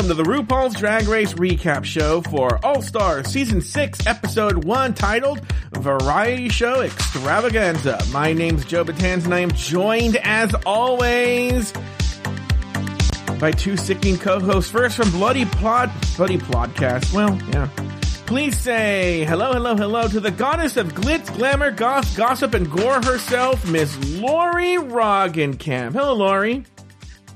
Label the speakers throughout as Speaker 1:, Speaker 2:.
Speaker 1: Welcome to the RuPaul's Drag Race recap show for All Star Season 6, Episode 1, titled Variety Show Extravaganza. My name's Joe Betance, and I am joined, as always, by two sickening co-hosts. First from Bloody Plod, Bloody Podcast. Well, yeah. Please say hello, hello, hello to the goddess of glitz, glamour, goth, gossip, and gore herself, Miss Lori Roggenkamp. Hello, Lori.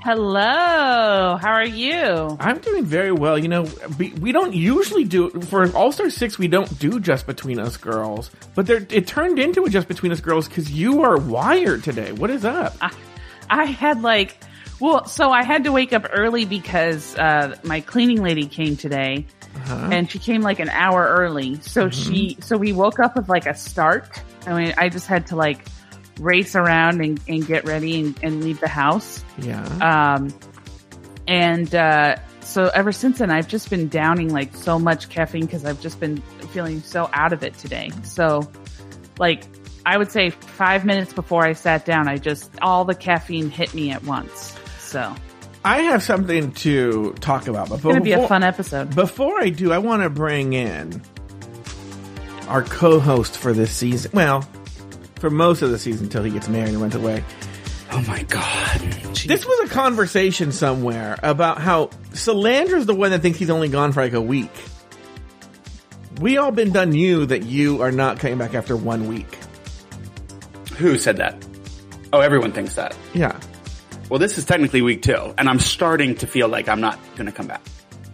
Speaker 2: Hello, how are you?
Speaker 1: I'm doing very well. You know, we, we don't usually do for All Star Six. We don't do just between us girls, but there, it turned into a just between us girls because you are wired today. What is up?
Speaker 2: I, I had like, well, so I had to wake up early because uh, my cleaning lady came today, and she came like an hour early. So she, so we woke up with like a start. I mean, I just had to like race around and, and get ready and, and leave the house.
Speaker 1: Yeah.
Speaker 2: Um, and uh, so ever since then, I've just been downing like so much caffeine because I've just been feeling so out of it today. So, like, I would say five minutes before I sat down, I just all the caffeine hit me at once. So
Speaker 1: I have something to talk about, but
Speaker 2: it's gonna be a fun episode.
Speaker 1: Before I do, I want to bring in our co-host for this season. Well, for most of the season until he gets married and runs away.
Speaker 3: Oh my god.
Speaker 1: This was a conversation somewhere about how Salandra's the one that thinks he's only gone for like a week. We all been done you that you are not coming back after one week.
Speaker 3: Who said that? Oh, everyone thinks that.
Speaker 1: Yeah.
Speaker 3: Well, this is technically week two, and I'm starting to feel like I'm not going to come back.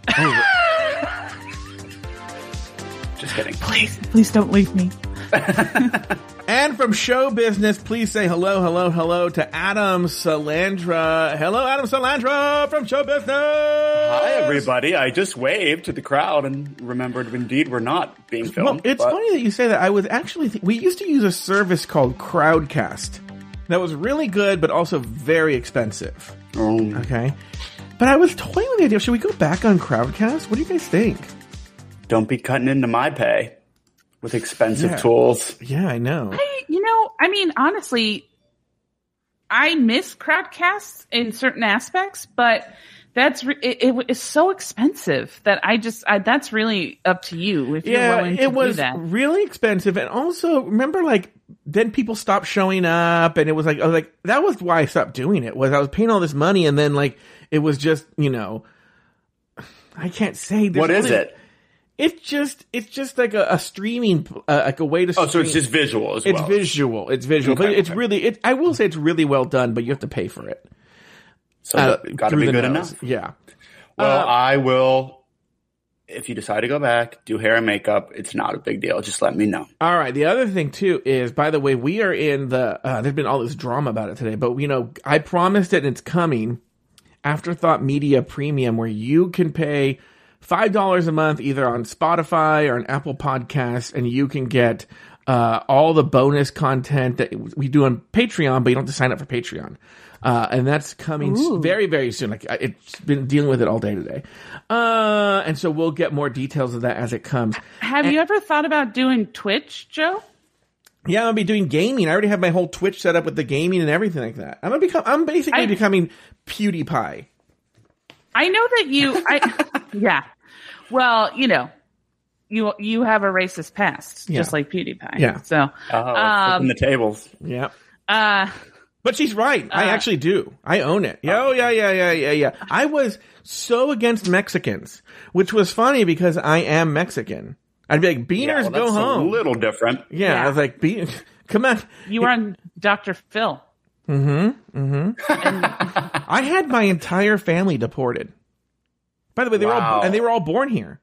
Speaker 3: Just kidding.
Speaker 2: Please, please don't leave me.
Speaker 1: And from show business, please say hello, hello, hello to Adam Salandra. Hello, Adam Salandra from show business.
Speaker 3: Hi, everybody. I just waved to the crowd and remembered indeed we're not being filmed.
Speaker 1: Well, it's
Speaker 3: but-
Speaker 1: funny that you say that. I was actually th- we used to use a service called Crowdcast that was really good, but also very expensive.
Speaker 3: Um,
Speaker 1: Okay, but I was toying with the idea. Should we go back on Crowdcast? What do you guys think?
Speaker 3: don't be cutting into my pay with expensive
Speaker 1: Yeah.
Speaker 3: tools.
Speaker 1: Yeah, I know.
Speaker 2: I, you know, I mean, honestly, I miss crowdcasts in certain aspects, but that's re- it, it is so expensive that I just I, that's really up to you if you're willing to
Speaker 1: it was
Speaker 2: do that.
Speaker 1: really expensive, and also remember, like then people stopped showing up, and it was like I was like that was why I stopped doing it. Was I was paying all this money, and then like it was just you know, I can't say there's
Speaker 3: What is
Speaker 1: really-
Speaker 3: it?
Speaker 1: It's just it's just like a, a streaming uh, like a way to.
Speaker 3: Oh, so it's just visual as
Speaker 1: It's
Speaker 3: well.
Speaker 1: visual. It's visual, but
Speaker 3: Okay,
Speaker 1: it's
Speaker 3: okay.
Speaker 1: really. It, I will say it's really well done, but you have to pay for it.
Speaker 3: So
Speaker 1: Uh,
Speaker 3: got to be good
Speaker 1: nose.
Speaker 3: enough.
Speaker 1: Yeah.
Speaker 3: Well,
Speaker 1: Uh,
Speaker 3: I will. If you decide to go back, do hair and makeup. It's not a big deal. Just let me know.
Speaker 1: All right. The other thing too is, by the way, we are in the. Uh, there's been all this drama about it today, but you know, I promised it, and it's coming. Afterthought Media Premium, where you can pay five dollars a month either on Spotify or on Apple Podcasts, and you can get uh, all the bonus content that we do on Patreon, but you don't have to sign up for Patreon. Uh, and that's coming s- very, very soon. Like I- it's been dealing with it all day today, uh, and so we'll get more details of that as it comes.
Speaker 2: Have you ever thought about doing Twitch, Joe?
Speaker 1: Yeah, I'm gonna be doing gaming. I already have my whole Twitch set up with the gaming and everything like that. I'm gonna become. I'm basically
Speaker 2: I-
Speaker 1: becoming PewDiePie.
Speaker 2: I know that you. I yeah. Well, you know, you you have a racist past,
Speaker 1: Yeah.
Speaker 2: just like PewDiePie.
Speaker 1: Yeah.
Speaker 2: So,
Speaker 3: Oh,
Speaker 2: Um,
Speaker 3: flipping the tables.
Speaker 1: Yeah,
Speaker 2: uh,
Speaker 1: but she's right. I actually do. I own it. Yeah, oh yeah, yeah, yeah, yeah, yeah. I was so against Mexicans, which was funny because I am Mexican. I'd be like, Beaners,
Speaker 3: Yeah, well,
Speaker 1: go home.
Speaker 3: A little different.
Speaker 1: yeah,
Speaker 2: Yeah.
Speaker 1: I was like, Bean, come on.
Speaker 2: you were on Dr. Phil.
Speaker 1: I had my entire family deported. By the way, they were all and they were all born here.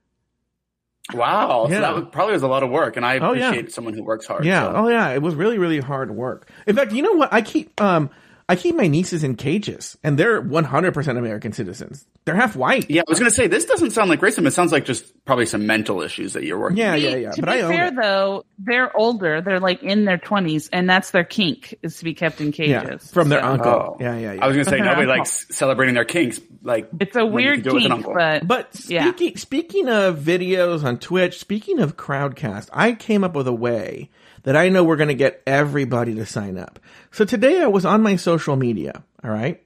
Speaker 3: Wow. So that was, probably was a lot of work, and I
Speaker 1: Oh, yeah.
Speaker 3: appreciate someone who works hard.
Speaker 1: Yeah.
Speaker 3: so.
Speaker 1: Oh yeah. It was really, really hard work. In fact, you know what? I keep um I keep my nieces in cages, and they're 100% American citizens. They're half white.
Speaker 3: Yeah, I was going to say this doesn't sound like racism. It sounds like just probably some mental issues that you're working.
Speaker 1: Yeah,
Speaker 3: with.
Speaker 1: yeah, yeah.
Speaker 2: To
Speaker 1: But
Speaker 2: be
Speaker 1: I
Speaker 2: fair,
Speaker 1: it.
Speaker 2: though, they're older. They're like in their twenties, and that's their kink is to be kept in cages
Speaker 1: Yeah, from their
Speaker 2: So-
Speaker 1: uncle.
Speaker 3: Oh.
Speaker 1: Yeah, yeah, yeah.
Speaker 3: I was going to say nobody
Speaker 2: uncle.
Speaker 3: likes celebrating their kinks. Like
Speaker 2: It's a weird
Speaker 3: can do it with an
Speaker 2: kink,
Speaker 3: uncle.
Speaker 2: but
Speaker 1: But
Speaker 2: yeah.
Speaker 1: speaking speaking of videos on Twitch, speaking of Crowdcast, I came up with a way that I know we're going to get everybody to sign up. So today I was on my social media, all right?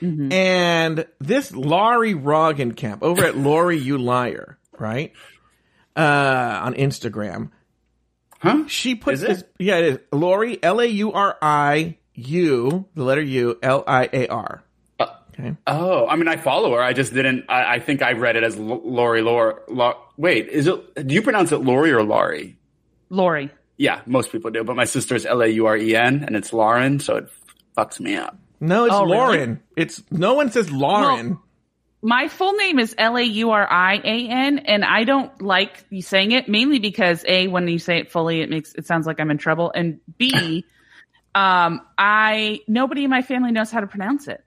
Speaker 2: Mm-hmm.
Speaker 1: And this Laurie Roggenkamp over at Laurie You Liar, right? Uh, on Instagram.
Speaker 3: Huh?
Speaker 1: She put
Speaker 3: Is it?
Speaker 1: this, yeah, it is. Laurie, L A U R I U, the letter U, L I A R. Okay.
Speaker 3: Oh, I mean, I follow her. I just didn't. I, I think I read it as L- Lori. Lori. Lau- wait, is it? Do you pronounce it Lori or Laurie?
Speaker 2: Lori.
Speaker 3: Yeah, most people do. But my sister's L A U R E N, and it's Lauren, so it fucks me up.
Speaker 1: No, it's
Speaker 2: Oh, really?
Speaker 1: Lauren. It's no one says Lauren.
Speaker 2: My full name is L A U R I A N, and I don't like you saying it mainly because a when you say it fully, it makes it sounds like I'm in trouble, and b, um, I nobody in my family knows how to pronounce it.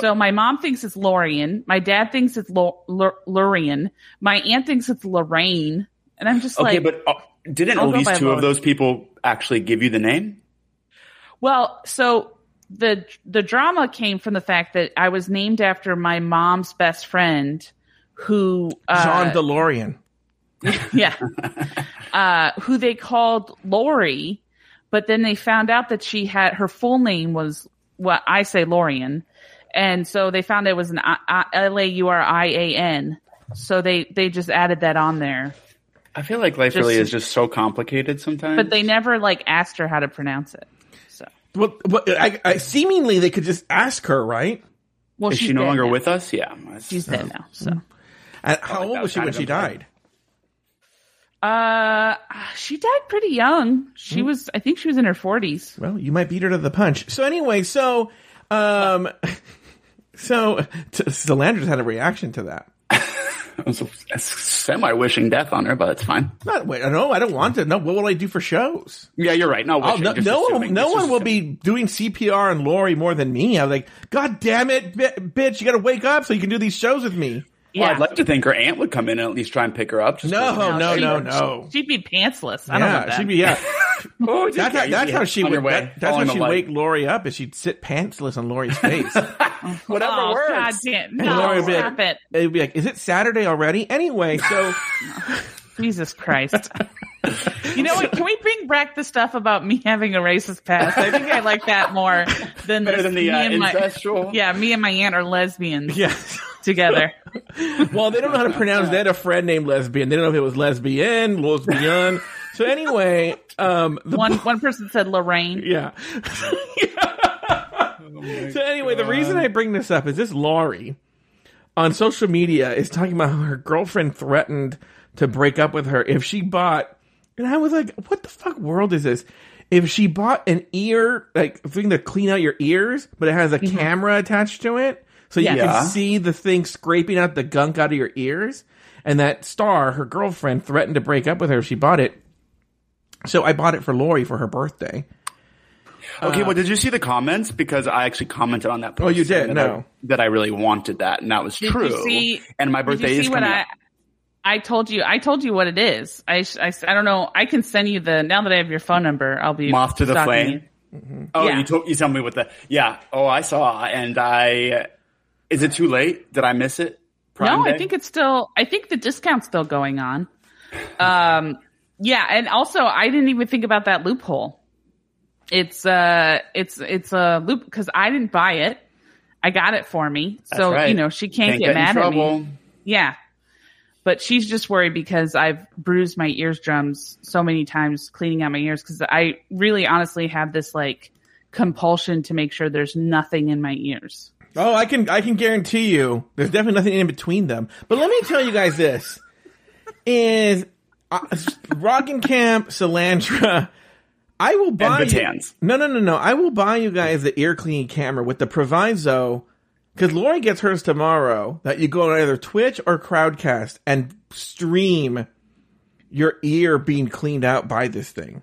Speaker 2: So my mom thinks it's Lorian, my dad thinks it's Lo- Lorian, my aunt thinks it's Lorraine, and I'm just
Speaker 3: Okay,
Speaker 2: like,
Speaker 3: but uh, didn't
Speaker 2: I'll
Speaker 3: at least
Speaker 2: by
Speaker 3: two of those people actually give you the name?
Speaker 2: Well, so the the drama came from the fact that I was named after my mom's best friend, who uh,
Speaker 1: John DeLorean.
Speaker 2: yeah, uh, who they called Lori, but then they found out that she had her full name was what I say Lorian, and so they found it was an L A U R I A N. So they they just added that on there,
Speaker 3: I feel like life
Speaker 2: Just-
Speaker 3: really is just so complicated sometimes.
Speaker 2: but they never like asked her how to pronounce it. So
Speaker 1: Well, well I, I, seemingly they could just ask her, right?
Speaker 2: well,
Speaker 3: is
Speaker 2: she's
Speaker 3: she no longer
Speaker 2: now.
Speaker 3: with us? Yeah, that's-
Speaker 2: She's dead now. So.
Speaker 1: And how
Speaker 3: like
Speaker 1: old was she when she died?
Speaker 2: Uh, she died pretty young. She
Speaker 1: Hmm.
Speaker 2: was, I think she was in her forties.
Speaker 1: Well, you might beat her to the punch. So anyway, so um, so t- Salandra's had a reaction to that.
Speaker 3: I was semi wishing death on her, but it's fine.
Speaker 1: Not wait, no, I don't want to. No, what will I do for shows?
Speaker 3: Yeah, you're right. No, wishing,
Speaker 1: no, no one, no one will be doing CPR on Lori more than me. I'm like, God damn it, bitch! You got to wake up so you can do these shows with me.
Speaker 3: Well,
Speaker 2: Yeah,
Speaker 3: I'd like to think her aunt would come in and at least try and pick her up. Just
Speaker 1: No,
Speaker 3: for-
Speaker 1: no,
Speaker 2: she-
Speaker 1: no, no.
Speaker 2: she'd be pantsless. I don't want
Speaker 1: Yeah,
Speaker 2: that.
Speaker 1: she'd be yeah.
Speaker 3: Oh,
Speaker 1: That's how, that's how
Speaker 3: oh, she
Speaker 1: would.
Speaker 3: way,
Speaker 1: That, that's how she'd wake Lori up. Is she'd sit pantsless on Lori's face.
Speaker 3: Oh, Whatever
Speaker 2: oh,
Speaker 3: works.
Speaker 2: God damn.
Speaker 1: And
Speaker 2: No,
Speaker 1: Lori would be
Speaker 2: stop
Speaker 1: like,
Speaker 2: it.
Speaker 1: It'd be like, is it Saturday already? Anyway, so
Speaker 2: Jesus Christ. you know what? Can we bring back the stuff about me having a racist past? I think I like that more than
Speaker 3: Better
Speaker 2: this-
Speaker 3: than the
Speaker 2: me
Speaker 3: uh,
Speaker 2: and my- Yeah, me and my aunt are lesbians
Speaker 1: yeah.
Speaker 2: together.
Speaker 1: Well, they don't know how to pronounce. They had a friend named lesbian. They don't know if it was lesbian, lesbian. So anyway, um, the
Speaker 2: One one person said Lorraine.
Speaker 1: Yeah. so anyway, the reason I bring this up is this Laurie on social media is talking about how her girlfriend threatened to break up with her if she bought and I was like, what the fuck world is this? If she bought an ear, like thing to clean out your ears, but it has a mm-hmm. camera attached to it, so you
Speaker 2: Yeah.
Speaker 1: can see the thing scraping out the gunk out of your ears. And that star, her girlfriend, threatened to break up with her if she bought it. So I bought it for Lori for her birthday.
Speaker 3: Okay, well, uh, did you see the comments? Because I actually commented on that. Post
Speaker 1: Oh, you did?
Speaker 3: that
Speaker 1: No.
Speaker 3: I, that I really wanted that, and that was
Speaker 2: Did
Speaker 3: true.
Speaker 2: you see?
Speaker 3: and my
Speaker 2: did you
Speaker 3: birthday
Speaker 2: see
Speaker 3: is
Speaker 2: what
Speaker 3: coming
Speaker 2: I?
Speaker 3: up.
Speaker 2: I told you. I told you what it is. I, I, I don't know. I can send you the. Now that I have your phone number, I'll be
Speaker 3: Moth to the flame?
Speaker 2: you.
Speaker 3: Oh,
Speaker 2: Yeah.
Speaker 3: you told you tell me what the yeah. Oh, I saw, and I. Is it too late? Did I miss it? Prime
Speaker 2: no, I think it's still. I think the discount's still going on. Um, yeah, and also I didn't even think about that loophole. It's uh, it's it's a loop because I didn't buy it. I got it for me,
Speaker 3: That's
Speaker 2: so
Speaker 3: right.
Speaker 2: you know she can't,
Speaker 3: Can't
Speaker 2: get,
Speaker 3: get
Speaker 2: mad at me. Yeah, but she's just worried because I've bruised my eardrums so many times cleaning out my ears because I really honestly have this like compulsion to make sure there's nothing in my ears.
Speaker 1: Oh, I can I can guarantee you there's definitely nothing in between them. But let me tell you guys this is uh, Roggenkamp, Salandra. I will buy you, No, no, no, no. I will buy you guys the ear cleaning camera with the proviso because Lori gets hers tomorrow that you go on either Twitch or Crowdcast and stream your ear being cleaned out by this thing.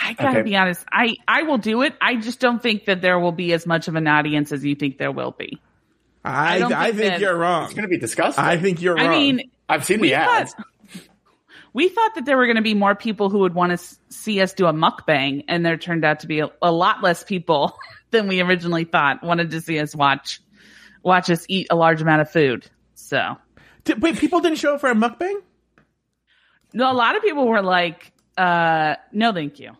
Speaker 2: I gotta
Speaker 3: Okay.
Speaker 2: be honest. I I will do it. I just don't think that there will be as much of an audience as you think there will be.
Speaker 1: I
Speaker 2: I don't
Speaker 1: I
Speaker 2: think
Speaker 1: think
Speaker 2: that-
Speaker 1: you're wrong.
Speaker 3: It's going to be disgusting.
Speaker 1: I think you're wrong.
Speaker 2: I mean,
Speaker 3: I've seen
Speaker 2: we
Speaker 3: the
Speaker 2: thought
Speaker 3: ads.
Speaker 2: we thought that there were going to be more people who would want to s- see us do a mukbang, and there turned out to be a, a lot less people than we originally thought wanted to see us watch watch us eat a large amount of food. So,
Speaker 1: Did- wait, people didn't show up for a mukbang?
Speaker 2: no, a lot of people were like, uh, "No, thank you."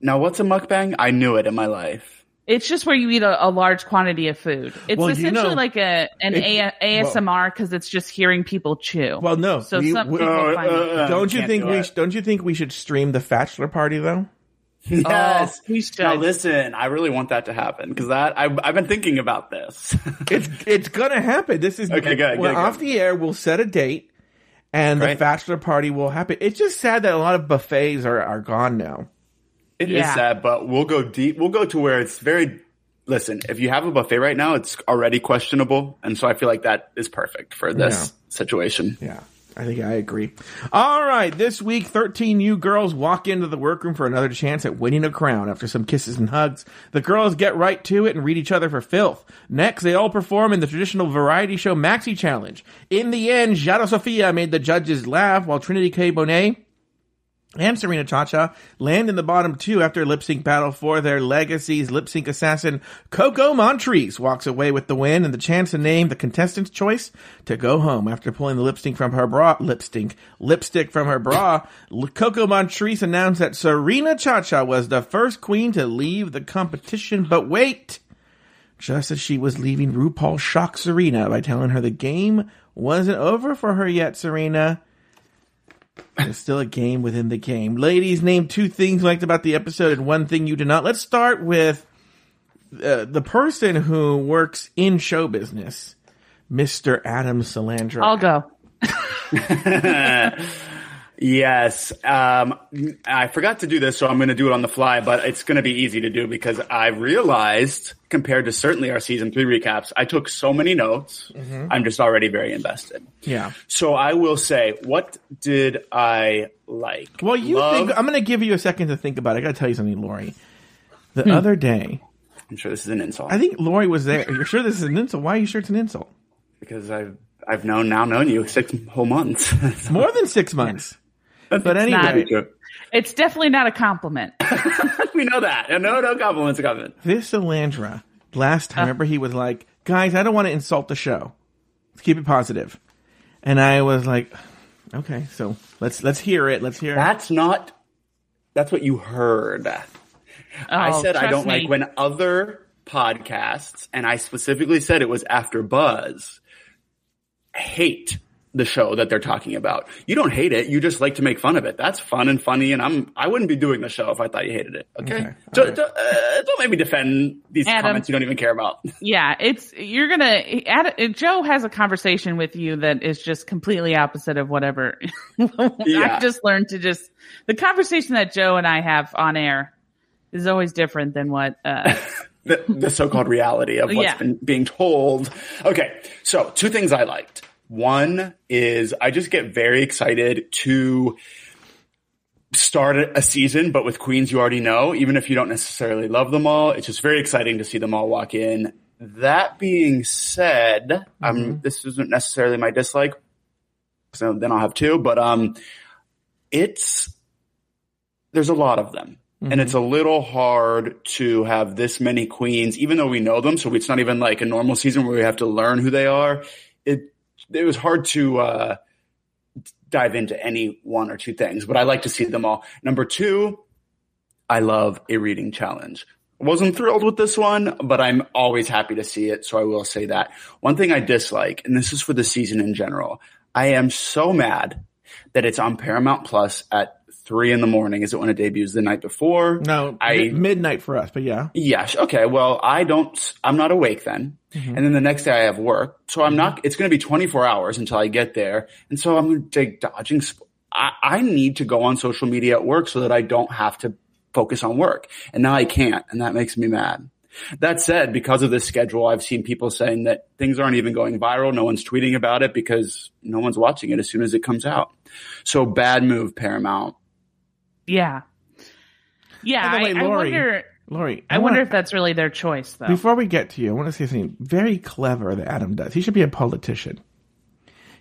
Speaker 3: Now, what's a mukbang? I knew it in my life.
Speaker 2: It's just where you eat a, a large quantity of food. It's
Speaker 1: Well, you
Speaker 2: essentially
Speaker 1: know,
Speaker 2: like a an
Speaker 1: it-
Speaker 2: A- ASMR because it's just hearing people chew.
Speaker 1: Well, no.
Speaker 2: So
Speaker 1: we-
Speaker 2: some
Speaker 1: we-
Speaker 2: people
Speaker 3: Uh,
Speaker 2: find it.
Speaker 3: uh,
Speaker 1: don't you think
Speaker 3: do
Speaker 1: we
Speaker 3: it.
Speaker 1: sh- don't you think we should stream the bachelor party though?
Speaker 3: Yes.
Speaker 2: we should.
Speaker 3: Now listen, I really want that to happen because that I've, I've been thinking about this.
Speaker 1: It's it's gonna happen. This is
Speaker 3: Okay, good,
Speaker 1: We're
Speaker 3: good,
Speaker 1: off
Speaker 3: good.
Speaker 1: the air. We'll set a date, and the bachelor party will happen. It's just sad that a lot of buffets are are gone now.
Speaker 3: It is
Speaker 2: Yeah.
Speaker 3: sad, but we'll go deep. We'll go to where it's very. Listen, if you have a buffet right now, it's already questionable, and so I feel like that is perfect for this
Speaker 1: Yeah.
Speaker 3: situation.
Speaker 1: Yeah, I think I agree. All right, this week, 13 new girls walk into the workroom for another chance at winning a crown. After some kisses and hugs, the girls get right to it and read each other for filth. Next, they all perform in the traditional variety show Maxi Challenge. In the end, Yara Sofia made the judges laugh while Trinity K. Bonet and Serena Chacha land in the bottom two after lip sync battle for their legacies. Lip sync assassin Coco Montrese walks away with the win and the chance to name the contestant's choice to go home after pulling the lipstick from her bra. Lipstick, lipstick from her bra. Coco Montrese announced that Serena Chacha was the first queen to leave the competition. But wait, just as she was leaving, RuPaul shocked Serena by telling her the game wasn't over for her yet. Serena. There's still a game within the game. Ladies, name two things you liked about the episode and one thing you did not. Let's start with uh, the person who works in show business, Mr. Adam Salandra.
Speaker 2: I'll go.
Speaker 3: Yes. Um, I forgot to do this, so I'm going to do it on the fly, but it's going to be easy to do because I realized, compared to certainly our season three recaps, I took so many notes. I'm just already very invested.
Speaker 1: yeah.
Speaker 3: So I will say, what did I like?
Speaker 1: Well, you
Speaker 3: Love-
Speaker 1: think I'm going to give you a second to think about it. I got to tell you something, Lori. The
Speaker 2: Hmm.
Speaker 1: other day,
Speaker 3: I'm sure this is an insult
Speaker 1: I think Lori was there. You're sure this is an insult? Why are you sure it's an insult?
Speaker 3: because I've I've known now known you six whole months.
Speaker 1: More than six months. But anyway,
Speaker 2: It's definitely not a compliment.
Speaker 3: we know that. No, no compliments a coming.
Speaker 1: this Salandra, last time, uh. remember he was like, guys, I don't want to insult the show. Let's keep it positive. And I was like, okay, so let's, let's hear it. Let's hear it.
Speaker 3: That's not. That's what you heard. I
Speaker 2: Oh,
Speaker 3: said I don't
Speaker 2: me.
Speaker 3: like when other podcasts, and I specifically said it was AfterBuzz, hate the show that they're talking about. You don't hate it. You just like to make fun of it. That's fun and funny. And I'm, I wouldn't be doing the show if I thought you hated it. Okay.
Speaker 1: Okay.
Speaker 3: So,
Speaker 1: All right.
Speaker 3: don't, uh, don't make me defend these
Speaker 2: Adam.
Speaker 3: comments you don't even care about.
Speaker 2: Yeah, it's you're gonna. Ad, Joe has a conversation with you that is just completely opposite of whatever.
Speaker 3: Yeah.
Speaker 2: I've just learned to just the conversation that Joe and I have on air is always different than what. Uh,
Speaker 3: the, the so-called reality of what's
Speaker 2: Yeah.
Speaker 3: been being told. Okay, so two things I liked. One is I just get very excited to start a season, but with queens you already know, even if you don't necessarily love them all. It's just very exciting to see them all walk in. That being said, um, this isn't necessarily my dislike. So then I'll have two, but um, it's there's a lot of them. And it's a little hard to have this many queens, even though we know them. So it's not even like a normal season where we have to learn who they are. It, was hard to, uh, dive into any one or two things, but I like to see them all. Number two, I love a reading challenge. Wasn't thrilled with this one, but I'm always happy to see it. So I will say that. One thing I dislike, and this is for the season in general, I am so mad that it's on Paramount Plus at three in the morning. Is it when it debuts the night before?
Speaker 1: No,
Speaker 3: I
Speaker 1: midnight for us, but yeah.
Speaker 3: Yes. Okay. Well, I don't, I'm not awake then. Mm-hmm. And then the next day I have work. So I'm not, it's going to be 24 hours until I get there. And so I'm going to take dodging. Sp- I, I need to go on social media at work so that I don't have to focus on work. And now I can't. And that makes me mad. That said, because of this schedule, I've seen people saying that things aren't even going viral. No one's tweeting about it because no one's watching it as soon as it comes out. So bad move, Paramount.
Speaker 2: Yeah. Yeah.
Speaker 1: Way,
Speaker 2: I, I
Speaker 1: Lori,
Speaker 2: wonder.
Speaker 1: Lori,
Speaker 2: I wonder
Speaker 1: wanna-
Speaker 2: if that's really their choice, though.
Speaker 1: Before we get to you, I want to say something very clever that Adam does. He should be a politician.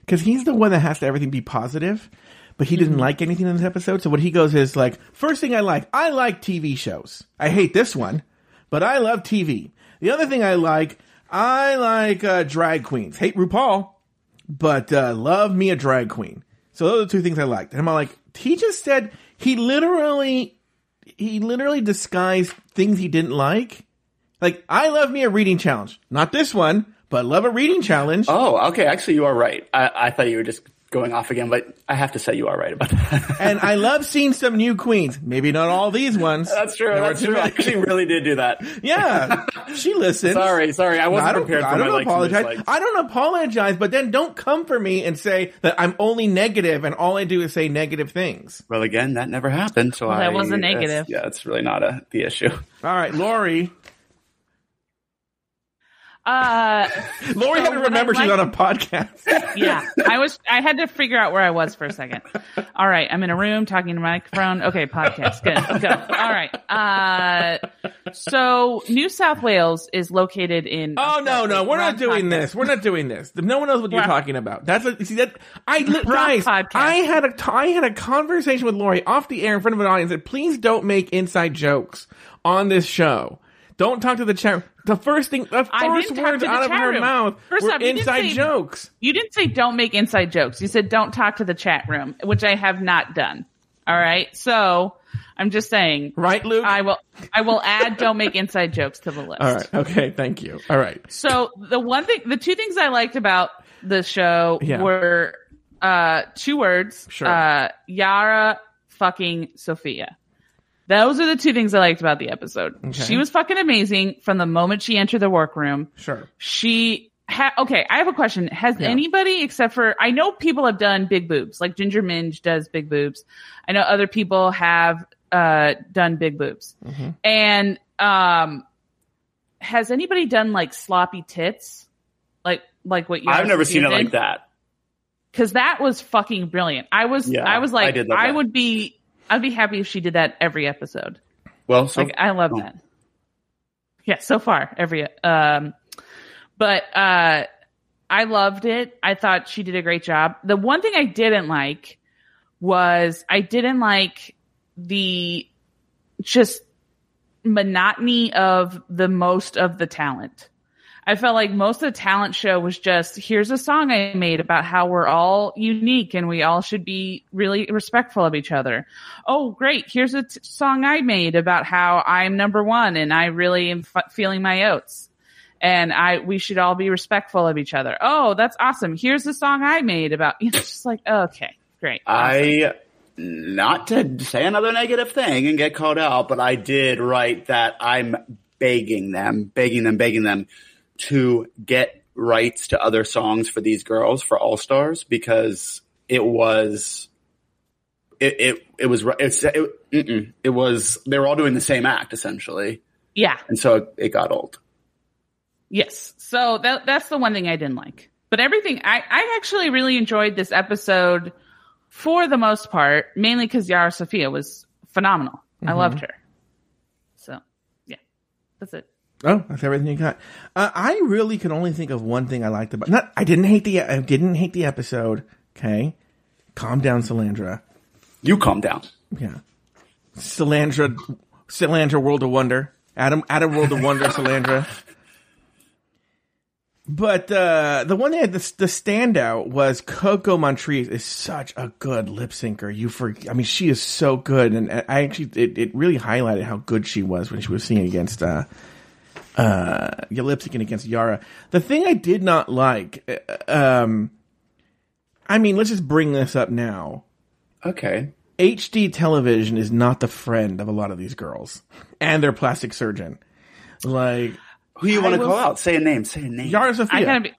Speaker 1: Because he's the one that has to everything be positive, but he didn't like anything in this episode. So what he goes is like, first thing I like, I like TV shows. I hate this one, but I love TV. The other thing I like, I like uh, drag queens. Hate RuPaul, but uh, love me a drag queen. So those are the two things I liked. And I'm all like, he just said he literally, he literally disguised things he didn't like. Like, I love me a reading challenge. Not this one, but love a reading challenge.
Speaker 3: Oh, okay. Actually, you are right. I, I thought you were just going off again, but I have to say you are right about that.
Speaker 1: and I love seeing some new queens. Maybe not all these ones.
Speaker 3: That's true.
Speaker 1: There
Speaker 3: That's true. I
Speaker 1: many.
Speaker 3: actually really did do that.
Speaker 1: Yeah, she listened.
Speaker 3: Sorry, sorry. I wasn't
Speaker 1: I don't,
Speaker 3: prepared for
Speaker 1: I don't
Speaker 3: my
Speaker 1: apologize.
Speaker 3: dislikes.
Speaker 1: I don't apologize, but then don't come for me and say that I'm only negative and all I do is say negative things.
Speaker 3: Well, again, that never happened. So
Speaker 2: Well, that
Speaker 3: I,
Speaker 2: was a
Speaker 3: that's-
Speaker 2: negative.
Speaker 3: Yeah, it's really not a the issue.
Speaker 1: All right, Lori.
Speaker 2: Uh,
Speaker 1: Lori had
Speaker 2: So
Speaker 1: to remember she's
Speaker 2: like-
Speaker 1: on a podcast.
Speaker 2: yeah, I was. I had to figure out where I was for a second. All right, I'm in a room talking to a microphone. Okay, podcast. Good. Go. All right. Uh, so New South Wales is located in.
Speaker 1: Oh no, no, we're not doing
Speaker 2: podcast.
Speaker 1: this. We're not doing this. No one knows what you're talking about. That's a, see that I guys.
Speaker 2: podcast.
Speaker 1: I had a I had a conversation with Lori off the air in front of an audience that please don't make inside jokes on this show. Don't talk to the chat. The first thing, the first words
Speaker 2: the
Speaker 1: out of her
Speaker 2: room.
Speaker 1: mouth
Speaker 2: First
Speaker 1: were
Speaker 2: off,
Speaker 1: inside
Speaker 2: say-
Speaker 1: jokes.
Speaker 2: You didn't say don't make inside jokes. You said don't talk to the chat room, which I have not done. All right. So I'm just saying.
Speaker 1: Right, Luke?
Speaker 2: I will. I will add don't make inside jokes to the list.
Speaker 1: All right. Okay. Thank you. All right.
Speaker 2: So the one thing, the two things I liked about the show
Speaker 1: Yeah.
Speaker 2: were uh, two words.
Speaker 1: Sure.
Speaker 2: Uh, Yara fucking Sofia. Those are the two things I liked about the episode.
Speaker 1: Okay.
Speaker 2: She was fucking amazing from the moment she entered the workroom.
Speaker 1: Sure.
Speaker 2: She ha- okay. I have a question. Has
Speaker 1: Yeah.
Speaker 2: anybody except for I know people have done big boobs, like Ginger Minge does big boobs. I know other people have uh, done big boobs,
Speaker 1: Mm-hmm.
Speaker 2: and um, has anybody done like sloppy tits, like like what you?
Speaker 3: I've never seen it like that.
Speaker 2: because that was fucking brilliant. I was
Speaker 3: Yeah,
Speaker 2: I was like
Speaker 3: I did
Speaker 2: I would be I'd be happy if she did that every episode.
Speaker 3: Well, so
Speaker 2: Like I love
Speaker 3: oh.
Speaker 2: that. Yeah, so far every um but uh I loved it. I thought she did a great job. The one thing I didn't like was I didn't like the just monotony of the most of the talent. I felt like most of the talent show was just here's a song I made about how we're all unique and we all should be really respectful of each other. Oh, great. Here's a t- song I made about how I'm number one and I really am f- feeling my oats. And I, we should all be respectful of each other. Oh, that's awesome. Here's the song I made about, you know, just like, okay, great.
Speaker 3: I not to say another negative thing and get called out, but I did write that I'm begging them, begging them, begging them to get rights to other songs for these girls for All Stars because it was it it, it was it's it, mm-mm. it was they were all doing the same act essentially,
Speaker 2: Yeah.
Speaker 3: and so it, it got old.
Speaker 2: Yes. So that that's the one thing I didn't like. But everything I, I actually really enjoyed this episode for the most part, mainly because Yara Sofia was phenomenal. I mm-hmm. loved her. So yeah. That's it.
Speaker 1: Oh, that's everything you got. Uh, I really can only think of one thing I liked about. Not, I didn't hate the. I didn't hate the episode. Okay, calm down, Salandra.
Speaker 3: You calm down.
Speaker 1: Yeah, Salandra, Salandra, World of Wonder. Adam, Adam, World of Wonder, Salandra. But uh, the one that the, the standout was Coco Montrese is such a good lip syncer. You for I mean she is so good, and I actually it, it really highlighted how good she was when she was singing against uh, uh, yeah, lip syncing against Yara. The thing I did not like, uh, um, I mean, let's just bring this up now.
Speaker 3: Okay.
Speaker 1: HD television is not the friend of a lot of these girls and their plastic surgeon. Like
Speaker 3: Who you want to
Speaker 2: will-
Speaker 3: call out? Say a name. Say a name.
Speaker 1: Yara Sofia.
Speaker 2: I gotta be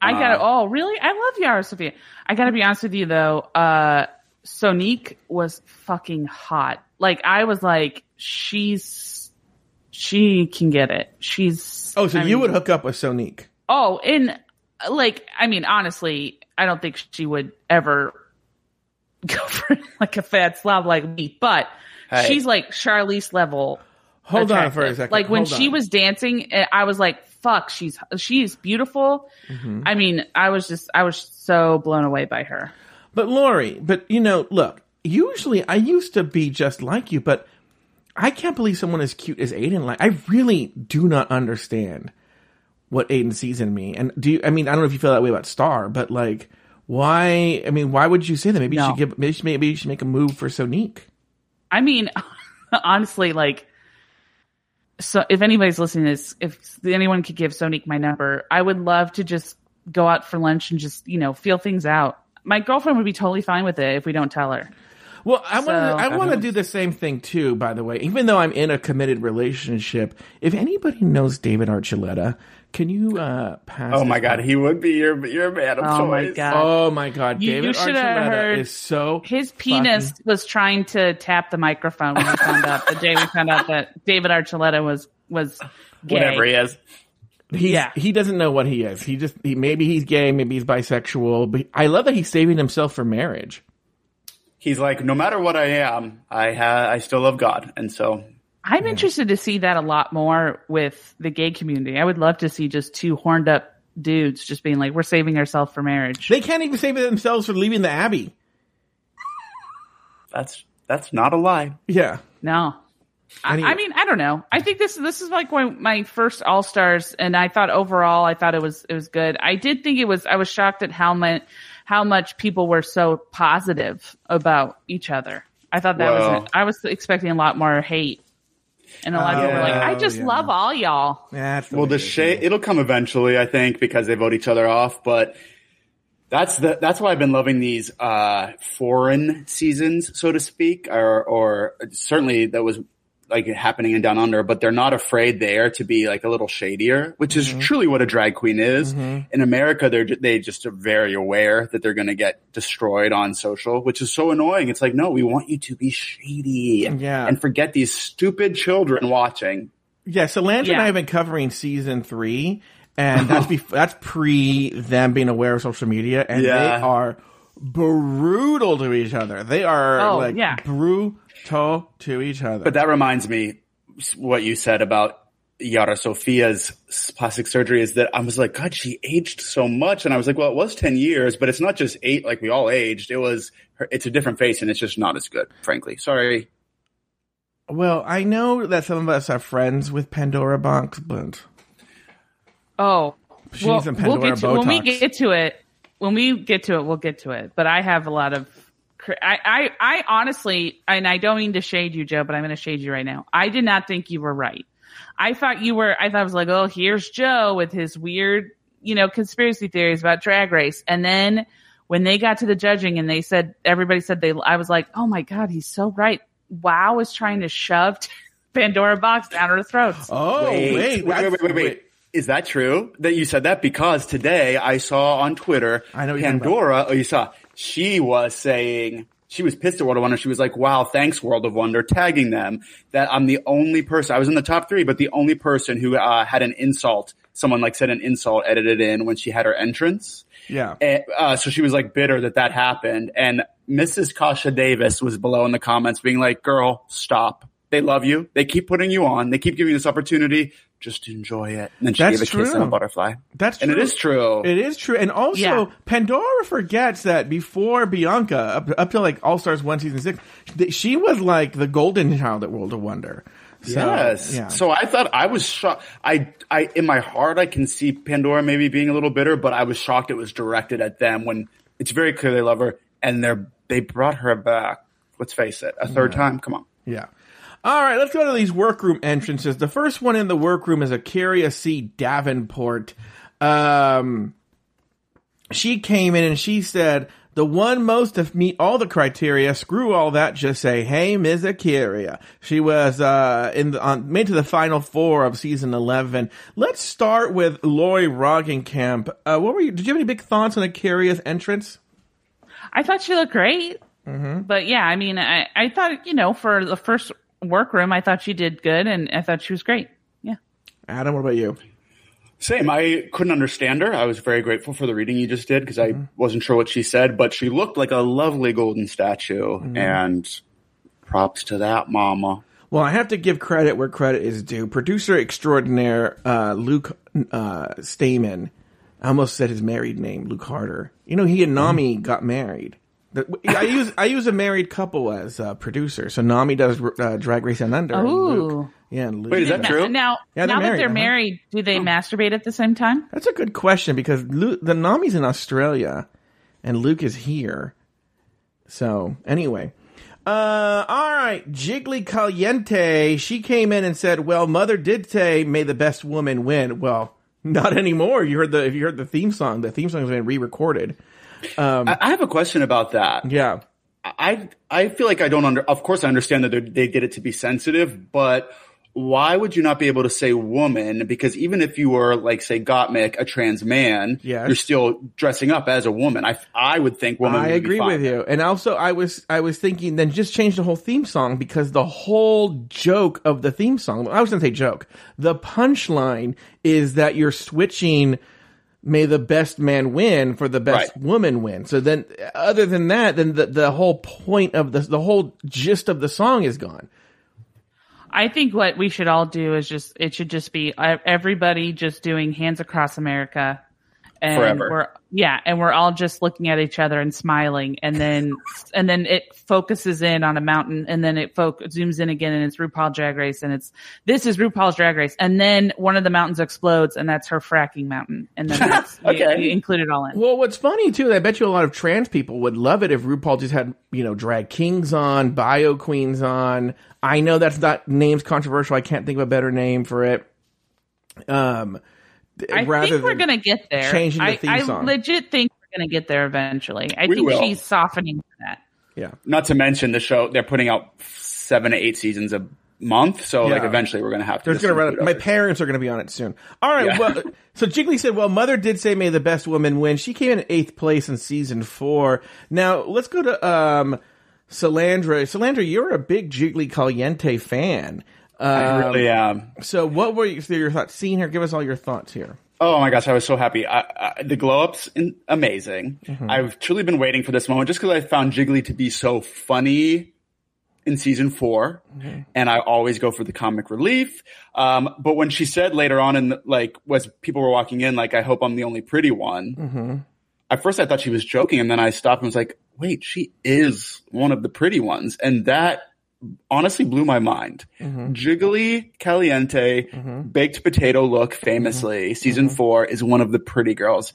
Speaker 2: I gotta oh really? I love Yara Sofia. I gotta be honest with you though, uh Sonique was fucking hot. Like I was like, she's she can get it. She's
Speaker 1: Oh, so
Speaker 2: I
Speaker 1: you
Speaker 2: mean-
Speaker 1: would hook up with Sonique?
Speaker 2: Oh, and like, I mean, honestly, I don't think she would ever go for like a fat slob like me, but
Speaker 3: Hey.
Speaker 2: she's like Charlize level.
Speaker 1: Hold on for a second.
Speaker 2: Like when
Speaker 1: Hold
Speaker 2: she
Speaker 1: on.
Speaker 2: was dancing, eh, I was like, "Fuck, she's she's beautiful."
Speaker 1: Mm-hmm.
Speaker 2: I mean, I was just I was so blown away by her.
Speaker 1: But Lori, but you know, look, usually I used to be just like you, but I can't believe someone as cute as Aiden. Like, I really do not understand what Aiden sees in me. And do you, I mean, I don't know if you feel that way about Star, but like, why, I mean, why would you say that? Maybe you should give, maybe, maybe you should make a move for Sonique.
Speaker 2: I mean, honestly, like, so if anybody's listening to this, if anyone could give Sonique my number, I would love to just go out for lunch and just, you know, feel things out. My girlfriend would be totally fine with it if we don't tell her.
Speaker 1: Well, I want to. I want to do the same thing too. By the way, even though I'm in a committed relationship, if anybody knows David Archuleta, can you uh, pass?
Speaker 3: Oh my God,
Speaker 1: on?
Speaker 3: he would be your your man of
Speaker 2: Oh my. God.
Speaker 1: Oh my God,
Speaker 2: You- you
Speaker 1: David
Speaker 2: should have
Speaker 1: Archuleta
Speaker 2: heard
Speaker 1: is so
Speaker 2: His penis
Speaker 1: fucking-
Speaker 2: was trying to tap the microphone when we found out the day we found out that David Archuleta was was gay.
Speaker 3: Whatever he is.
Speaker 1: He's,
Speaker 2: Yeah.
Speaker 1: he doesn't know what he is. He just he, maybe he's gay, maybe he's bisexual. But I love that he's saving himself for marriage.
Speaker 3: He's like, no matter what I am, I ha- I still love God, and so
Speaker 2: I'm interested to see that a lot more with the gay community. I would love to see just two horned up dudes just being like, "We're saving ourselves for marriage."
Speaker 1: They can't even save themselves for leaving the abbey.
Speaker 3: that's that's not a lie.
Speaker 1: Yeah.
Speaker 2: No. I, I mean, I don't know. I think this this is like one, my first All Stars, and I thought overall, I thought it was it was good. I did think it was. I was shocked at how much how much people were so positive about each other. I thought that
Speaker 3: Wow.
Speaker 2: was. I was expecting a lot more hate, and a lot of people were like, "I
Speaker 1: Oh,
Speaker 2: just
Speaker 1: yeah.
Speaker 2: love all y'all."
Speaker 1: That's
Speaker 3: Well, the shade it'll come eventually, I think, because they vote each other off. But that's the that's why I've been loving these uh, foreign seasons, so to speak, or or certainly that was like happening in Down Under. But they're not afraid there to be like a little shadier, which is mm-hmm. truly what a drag queen is. Mm-hmm. In America, they're they just are very aware that they're going to get destroyed on social, which is so annoying. It's like, no, we want you to be shady,
Speaker 1: Yeah.
Speaker 3: and forget these stupid children watching.
Speaker 1: Yeah, so Lance and I have been covering season three, and that's bef- that's pre them being aware of social media, and
Speaker 3: Yeah.
Speaker 1: they are brutal to each other. They are
Speaker 2: Oh,
Speaker 1: like
Speaker 2: yeah.
Speaker 1: brutal to each other.
Speaker 3: But that reminds me, what you said about Yara Sofia's plastic surgery is that I was like, God, she aged so much, and I was like, well, it was ten years, but it's not just eight like we all aged. It was, her, it's a different face, and it's just not as good, frankly. Sorry.
Speaker 1: well, I know that some of us are friends with Pandora Boxx, but
Speaker 2: Oh,
Speaker 1: She needs some Pandora
Speaker 2: get to, when we
Speaker 1: Botox.
Speaker 2: get to it. When we get to it, we'll get to it. But I have a lot of. Cri- I, I, I honestly, and I don't mean to shade you, Joe, but I'm going to shade you right now. I did not think you were right. I thought you were. I thought I was like, oh, here's Joe with his weird, you know, conspiracy theories about Drag Race, and then when they got to the judging and they said everybody said they, I was like, oh my god, he's so right. Wow is trying to shove Pandora Boxx down our throats.
Speaker 1: oh wait,
Speaker 3: wait, wait, wait, wait, wait. Is that true that you said that? Because today I saw on Twitter,
Speaker 1: I know what you're talking
Speaker 3: Pandora. Oh, you saw she was saying she was pissed at World of Wonder. She was like, "Wow, thanks World of Wonder, tagging them that I'm the only person. I was in the top three, but the only person who uh, had an insult. Someone like said an insult edited in when she had her entrance.
Speaker 1: Yeah.
Speaker 3: And, uh, so she was like bitter that that happened. And Mrs. Kasha Davis was below in the comments being like, girl, stop. They love you. They keep putting you on. They keep giving you this opportunity. Just enjoy it. And then she
Speaker 1: That's
Speaker 3: gave a kiss and a
Speaker 1: true.
Speaker 3: butterfly.
Speaker 1: That's true.
Speaker 3: and
Speaker 1: true.
Speaker 3: it is true.
Speaker 1: It is true, and also
Speaker 2: Yeah.
Speaker 1: Pandora forgets that before Bianca, up, up to like All Stars one season six, th- she was like the golden child at World of Wonder. So,
Speaker 3: yes.
Speaker 1: yeah.
Speaker 3: So I thought I was shocked. I, I, in my heart, I can see Pandora maybe being a little bitter, but I was shocked it was directed at them when it's very clear they love her and they're, they brought her back. Let's face it, a third time. Come on.
Speaker 1: Yeah. All right, let's go to these workroom entrances. The first one in the workroom is A'keria C. Davenport. Um, she came in and she said, the one most to meet all the criteria, screw all that, just say, hey, Ms. A'keria. She was, uh, in the, on, made to the final four of season 11. Let's start with Lori Roggenkamp. Uh, what were you, did you have any big thoughts on A'keria's entrance?
Speaker 2: I thought she looked great.
Speaker 1: Mm-hmm.
Speaker 2: But yeah, I mean, I, I thought, you know, for the first workroom. I thought she did good, and I thought she was great. Yeah.
Speaker 1: Adam, what about you?
Speaker 3: Same. I couldn't understand her. I was very grateful for the reading you just did because I wasn't sure what she said, but she looked like a lovely golden statue. And props to that, mama.
Speaker 1: Well, I have to give credit where credit is due. Producer extraordinaire uh, Luke uh, Stamen. I almost said his married name, Luke Harder. You know, he and Nami got married. The- I use I use a married couple as uh, producer. So Nami does uh, Drag Race and Under. and Luke- yeah, and Luke.
Speaker 3: Wait, is that true?
Speaker 2: Now,
Speaker 1: Yeah, they're
Speaker 2: now that they're
Speaker 1: uh-huh.
Speaker 2: married, do they masturbate at the same time?
Speaker 1: That's a good question because Lu the Nami's in Australia and Luke is here. So anyway, uh, all right, Jiggly Caliente. She came in and said, "Well, Mother did say, may the best woman win." Well, not anymore. You heard the if you heard the theme song, the theme song has been re-recorded.
Speaker 3: Um, I, I have a question about that.
Speaker 1: Yeah,
Speaker 3: I I feel like I don't under. Of course, I understand that they- they did it to be sensitive, but why would you not be able to say woman? Because even if you were like say Gottmik, a trans man,
Speaker 1: Yes.
Speaker 3: you're still dressing up as a woman. I I would think woman.
Speaker 1: I
Speaker 3: would be
Speaker 1: agree with you. And also, I was I was thinking then just change the whole theme song because the whole joke of the theme song. I was going to say joke. The punchline is that you're switching. May the best man win for the best
Speaker 3: Right.
Speaker 1: woman win. So then, other than that, then the the whole point of the the whole gist of the song is gone.
Speaker 2: I think what we should all do is just it should just be uh, everybody just doing hands across America, and
Speaker 3: Forever.
Speaker 2: we're yeah, and we're all just looking at each other and smiling, and then and then it focuses in on a mountain, and then it foc zooms in again, and it's RuPaul Drag Race, and it's this is RuPaul's Drag Race, and then one of the mountains explodes, and that's her fracking mountain, and then that's,
Speaker 3: Okay.
Speaker 2: you, you include it all in.
Speaker 1: Well, what's funny too, I bet you a lot of trans people would love it if RuPaul just had, you know, drag kings on, bio queens on. I know that's not name's controversial. I can't think of a better name for it. Um,
Speaker 2: I
Speaker 1: rather
Speaker 2: think we're gonna get there.
Speaker 1: changing the
Speaker 2: I,
Speaker 1: theme
Speaker 2: I
Speaker 1: song.
Speaker 2: legit think we're gonna get there eventually. I
Speaker 3: We
Speaker 2: think
Speaker 3: will.
Speaker 2: she's softening that.
Speaker 1: yeah.
Speaker 3: Not to mention the show; they're putting out seven to eight seasons a month. So like eventually, we're gonna have to.
Speaker 1: There's going to run.
Speaker 3: include
Speaker 1: My parents are going to be on it soon. All right.
Speaker 3: Yeah.
Speaker 1: Well, so Jiggly said, "Well, Mother did say may the best woman win. She came in eighth place in season four. Now let's go to um, Salandra. Salandra, you're a big Jiggly Caliente fan.
Speaker 3: I
Speaker 1: Um,
Speaker 3: really am.
Speaker 1: So, what were your, your thoughts? Seeing her, give us all your thoughts here.
Speaker 3: Oh my gosh, I was so happy. I, I, the glow ups, in, amazing.
Speaker 1: Mm-hmm.
Speaker 3: I've truly been waiting for this moment just because I found Jiggly to be so funny in season 4
Speaker 1: Mm-hmm.
Speaker 3: and I always go for the comic relief. Um, but when she said later on, and like, was people were walking in, like, I hope I'm the only pretty one.
Speaker 1: Mm-hmm.
Speaker 3: At first, I thought she was joking, and then I stopped and was like, wait, she is one of the pretty ones, and that honestly blew my mind.
Speaker 1: Mm-hmm.
Speaker 3: Jiggly Caliente, baked potato look, famously, season four is one of the pretty girls.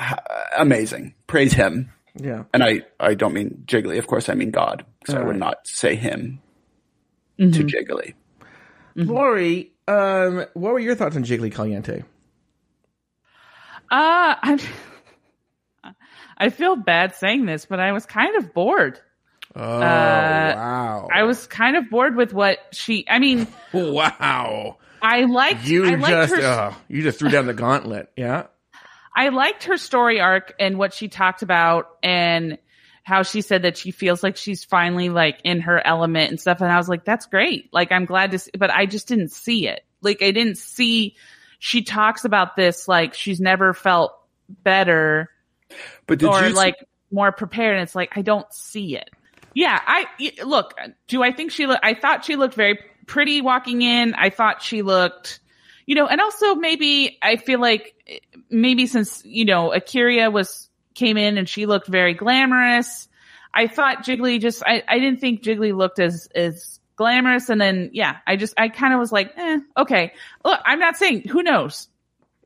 Speaker 3: H- Amazing. Praise him.
Speaker 1: Yeah.
Speaker 3: And I, I don't mean Jiggly. Of course, I mean God. So I would not say him
Speaker 2: Mm-hmm.
Speaker 3: to Jiggly.
Speaker 1: Lori, um, what were your thoughts on Jiggly Caliente?
Speaker 2: Uh, I'm, I feel bad saying this, but I was kind of bored.
Speaker 1: Oh,
Speaker 2: Uh,
Speaker 1: wow.
Speaker 2: I was kind of bored with what she. I mean,
Speaker 1: wow.
Speaker 2: I liked.
Speaker 1: You
Speaker 2: I liked
Speaker 1: just,
Speaker 2: her.
Speaker 1: uh, you just threw down the gauntlet. Yeah.
Speaker 2: I liked her story arc and what she talked about and how she said that she feels like she's finally like in her element and stuff. And I was like, that's great. Like, I'm glad to see, but I just didn't see it. Like, I didn't see, she talks about this like she's never felt better
Speaker 3: But did
Speaker 2: or
Speaker 3: you
Speaker 2: like more prepared. And it's like, I don't see it. Yeah. I look, do I think she look, I thought she looked very pretty walking in. I thought she looked, you know, and also maybe I feel like maybe since, you know, A'keria was, came in and she looked very glamorous. I thought Jiggly just, I, I didn't think Jiggly looked as, as glamorous. And then, yeah, I just, I kind of was like, eh, okay. Look, I'm not saying, who knows?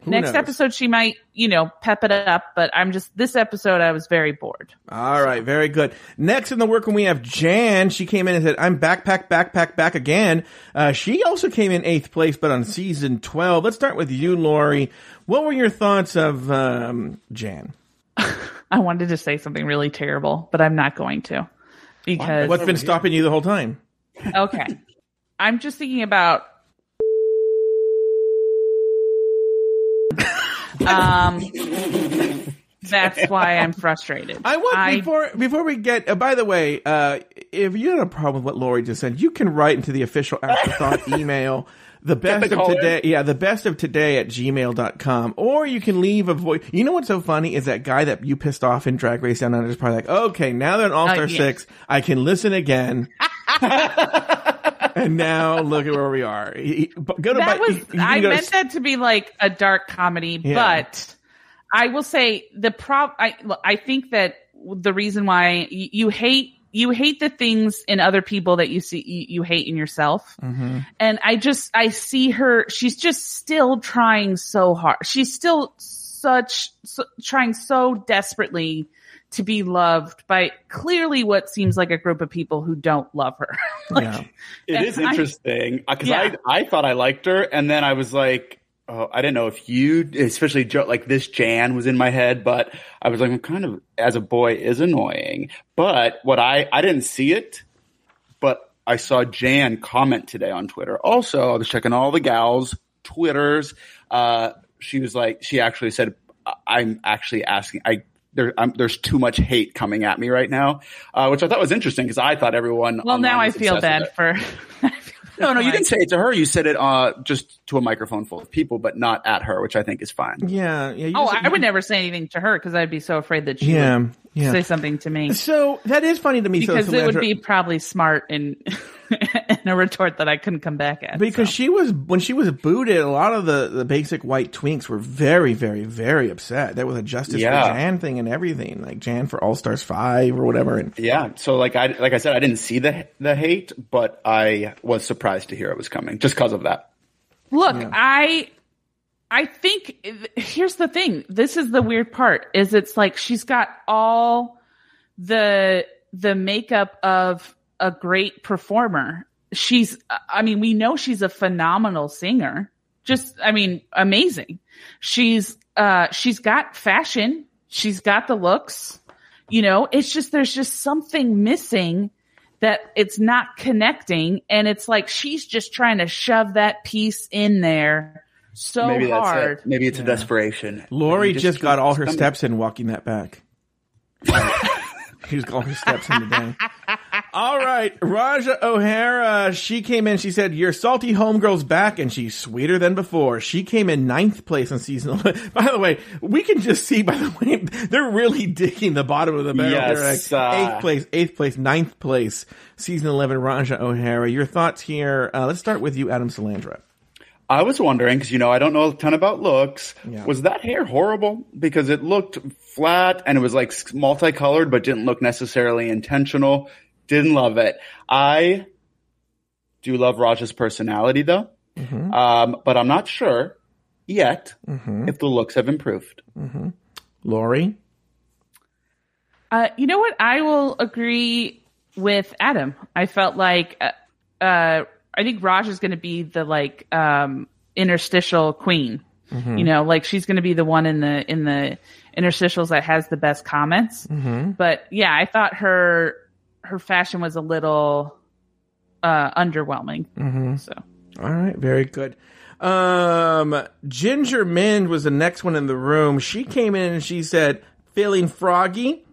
Speaker 1: Who
Speaker 2: Next
Speaker 1: knows?
Speaker 2: episode, she might, you know, pep it up, but I'm just, this episode, I was very bored.
Speaker 1: All right, very good. Next in the work, workroom, we have Jan. She came in and said, "I'm backpack, backpack, back again." Uh, she also came in eighth place, but on season twelve. Let's start with you, Lori. What were your thoughts of um, Jan?
Speaker 2: I wanted to say something really terrible, but I'm not going to because
Speaker 1: What's been stopping you the whole time?
Speaker 2: okay. I'm just thinking about um That's why I'm frustrated.
Speaker 1: I want
Speaker 2: I-
Speaker 1: before before we get. Uh, by the way, uh, if you had a problem with what Lori just said, you can write into the official afterthought email. The best
Speaker 3: the
Speaker 1: of today, yeah, the best of today at gmail.com. Or you can leave a voice. You know what's so funny is that guy that you pissed off in Drag Race Down Under is probably like, okay, now they're in All Star
Speaker 2: Uh, yeah.
Speaker 1: 6. I can listen again. and now look at where we are. He- go to
Speaker 2: that was I
Speaker 1: go to-
Speaker 2: meant that to be like a dark comedy,
Speaker 1: Yeah.
Speaker 2: but I will say the prob I I think that the reason why you, you hate you hate the things in other people that you see you, you hate in yourself.
Speaker 1: Mm-hmm.
Speaker 2: And I just I see her she's just still trying so hard. She's still such so, trying so desperately to be loved by clearly what seems like a group of people who don't love her. like,
Speaker 1: Yeah.
Speaker 3: It is interesting because
Speaker 2: Yeah.
Speaker 3: I I thought I liked her, and then I was like, oh, I didn't know if you, especially Jo- like this Jan was in my head, but I was like, I'm kind of as a boy is annoying. But what I I didn't see it, but I saw Jan comment today on Twitter. Also, I was checking all the gals Twitters. Uh, she was like, she actually said, I'm actually asking. I there, I'm, there's too much hate coming at me right now, uh, which I thought was interesting because I thought everyone.
Speaker 2: well now I feel bad
Speaker 3: it.
Speaker 2: for
Speaker 3: No, no, you
Speaker 2: Like-
Speaker 3: didn't say it to her. You said it uh, just to a microphone full of people, but not at her, which I think is fine.
Speaker 1: Yeah. yeah you
Speaker 2: Oh,
Speaker 1: just-
Speaker 2: I would never say anything to her because I'd be so afraid that she
Speaker 1: Yeah.
Speaker 2: would
Speaker 1: Yeah.
Speaker 2: say something to me.
Speaker 1: So that is funny to me. so
Speaker 2: Because it would be probably smart in, in a retort that I couldn't come back at.
Speaker 1: because
Speaker 2: so.
Speaker 1: she was when she was booted. A lot of the the basic white twinks were very, very, very upset. There was a justice
Speaker 3: Yeah.
Speaker 1: for Jan thing and everything, like Jan for All Stars Five or whatever. And
Speaker 3: Yeah. So, like I like I said, I didn't see the the hate, but I was surprised to hear it was coming just because of that.
Speaker 2: Look, I I think here's the thing. This is the weird part is it's like she's got all the the makeup of a great performer. She's I mean, we know she's a phenomenal singer. Just I mean, amazing. She's uh she's got fashion. She's got the looks. You know, it's just there's just something missing that it's not connecting and it's like she's just trying to shove that piece in there so
Speaker 3: Maybe that's
Speaker 2: hard.
Speaker 3: it. Maybe it's a desperation.
Speaker 1: Lauri
Speaker 3: You
Speaker 1: just, got all her
Speaker 3: coming.
Speaker 1: steps in walking that back. She's got all her steps in today. All right, Ra'Jah O'Hara. She came in. She said, "Your salty homegirl's back, and she's sweeter than before." She came in ninth place in season. 11. By the way, we can just see. By the way, they're really digging the bottom of the barrel.
Speaker 3: Yes,
Speaker 1: They're like,
Speaker 3: uh,
Speaker 1: eighth place, eighth place, ninth place. Season eleven, Ra'Jah O'Hara. Your thoughts here? Uh, let's start with you, Adam Salandra.
Speaker 3: I was wondering because you know I don't know a ton about looks.
Speaker 1: Yeah.
Speaker 3: Was that hair horrible? Because it looked flat and it was like multicolored, but didn't look necessarily intentional. Didn't love it. I do love Ra'Jah's personality though, um, but I'm not sure yet if the looks have improved.
Speaker 1: Lauri.
Speaker 2: Uh, you know what? I will agree with Adam. I felt like, uh, uh, I think Raj is going to be the like, um, interstitial queen. You know, like she's going to be the one in the, in the interstitials that has the best comments. But yeah, I thought her, her fashion was a little, uh, underwhelming. So.
Speaker 1: All right, very good. Um, Ginger Minge was the next one in the room. She came in and she said, "Feeling froggy."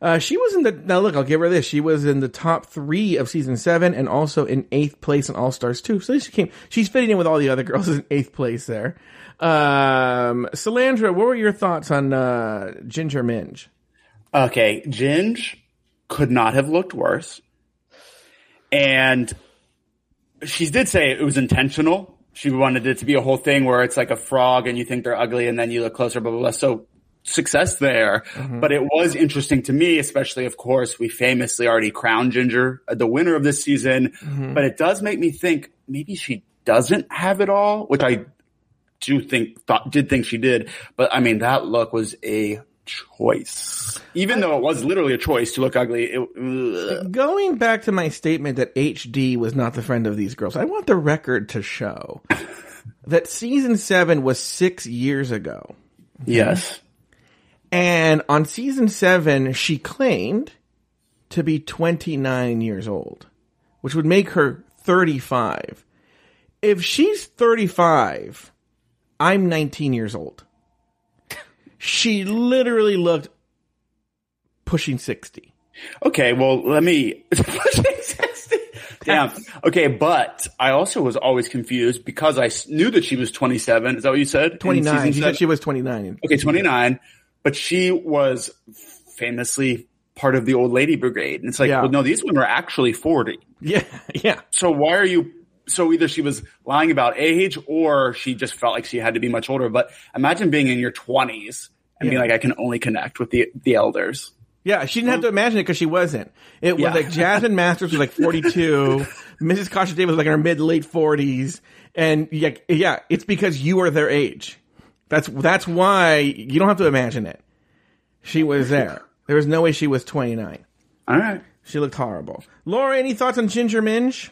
Speaker 1: Uh, she was in the now. Look, I'll give her this. She was in the top three of season seven, and also in eighth place in All Stars two. So she came. She's fitting in with all the other girls in eighth place there. Um, Salandra, what were your thoughts on uh, Ginger Minge?
Speaker 3: Okay, Ginge could not have looked worse. And she did say it was intentional. She wanted it to be a whole thing where it's like a frog and you think they're ugly and then you look closer, blah, blah, blah. So success there. But it was interesting to me, especially, of course, we famously already crowned Ginger uh, the winner of this season. But it does make me think maybe she doesn't have it all, which I do think, thought, did think she did. But I mean, that look was a choice. Even though it was literally a choice to look ugly. It.
Speaker 1: Going back to my statement that HD was not the friend of these girls, I want the record to show that season seven was six years ago.
Speaker 3: Yes.
Speaker 1: And on season seven, she claimed to be 29 years old, which would make her 35. If she's 35, I'm 19 years old. she literally looked pushing 60.
Speaker 3: Okay, well, let me. Damn. Okay, but I also was always confused because I knew that she was 27. Is that what you said?
Speaker 1: 29.
Speaker 3: season
Speaker 1: She said she was 29.
Speaker 3: Okay, 29, but she was famously part of the old lady brigade. And it's like,
Speaker 1: Yeah.
Speaker 3: well, no, these women are actually 40.
Speaker 1: Yeah, yeah.
Speaker 3: So why are you, so either she was lying about age or she just felt like she had to be much older. But imagine being in your 20s and being like, I can only connect with the, the elders.
Speaker 1: Yeah, she didn't have to imagine it because she wasn't. It was
Speaker 3: Yeah.
Speaker 1: like Jasmine Masters was like 42. Mrs. Kasha Davis was like in her mid late 40s. And yeah, yeah, it's because you are their age. That's, that's why you don't have to imagine it. She was there. There was no way she was 29.
Speaker 3: All right.
Speaker 1: She looked horrible. Laura, any thoughts on Ginger Minge?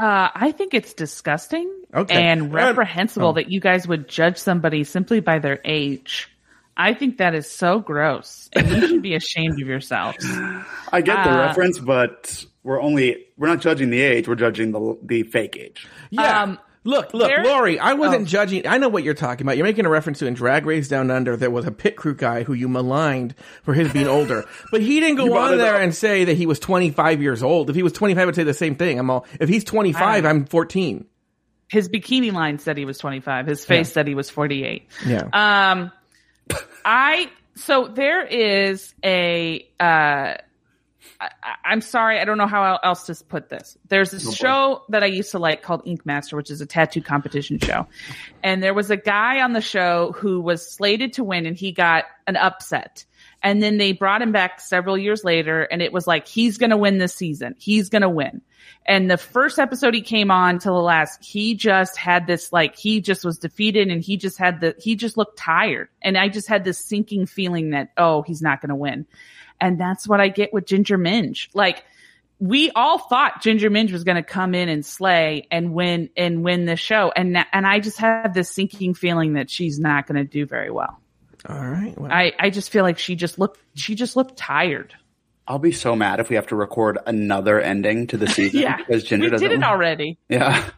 Speaker 2: Uh, I think it's disgusting
Speaker 1: Okay.
Speaker 2: and
Speaker 1: Uh,
Speaker 2: reprehensible
Speaker 1: oh.
Speaker 2: that you guys would judge somebody simply by their age. I think that is so gross, and you should be ashamed of yourselves.
Speaker 3: I get the
Speaker 2: Uh,
Speaker 3: reference, but we're only, we're not judging the age. We're judging the, the fake age.
Speaker 1: Yeah.
Speaker 2: Um,
Speaker 1: look, look, Lauri, I wasn't
Speaker 2: Oh.
Speaker 1: judging. I know what you're talking about. You're making a reference to in Drag Race Down Under, there was a pit crew guy who you maligned for his being older. But he didn't go on there
Speaker 3: up.
Speaker 1: and say that he was 25 years old. If he was 25, I would say the same thing. I'm all, if he's 25, I'm 14.
Speaker 2: His bikini line said he was 25. His face said he was 48.
Speaker 1: Yeah.
Speaker 2: Um, I so there is a. Uh, I, I'm sorry, I don't know how else to put this. There's this show that I used to like called Ink Master, which is a tattoo competition show, and there was a guy on the show who was slated to win, and he got an upset. And then they brought him back several years later, and it was like he's going to win this season. He's going to win. And the first episode he came on to the last, he just had this like he just was defeated, and he just had the he just looked tired, and I just had this sinking feeling that oh he's not going to win, and that's what I get with Ginger Minge. Like we all thought Ginger Minge was going to come in and slay and win and win the show, and and I just have this sinking feeling that she's not going to do very well.
Speaker 1: All right. Well,
Speaker 2: I, I just feel like she just looked she just looked tired.
Speaker 3: I'll be so mad if we have to record another ending to the season.
Speaker 2: Yeah,
Speaker 3: Because Ginger
Speaker 2: we
Speaker 3: doesn't.
Speaker 2: did it already.
Speaker 3: Yeah.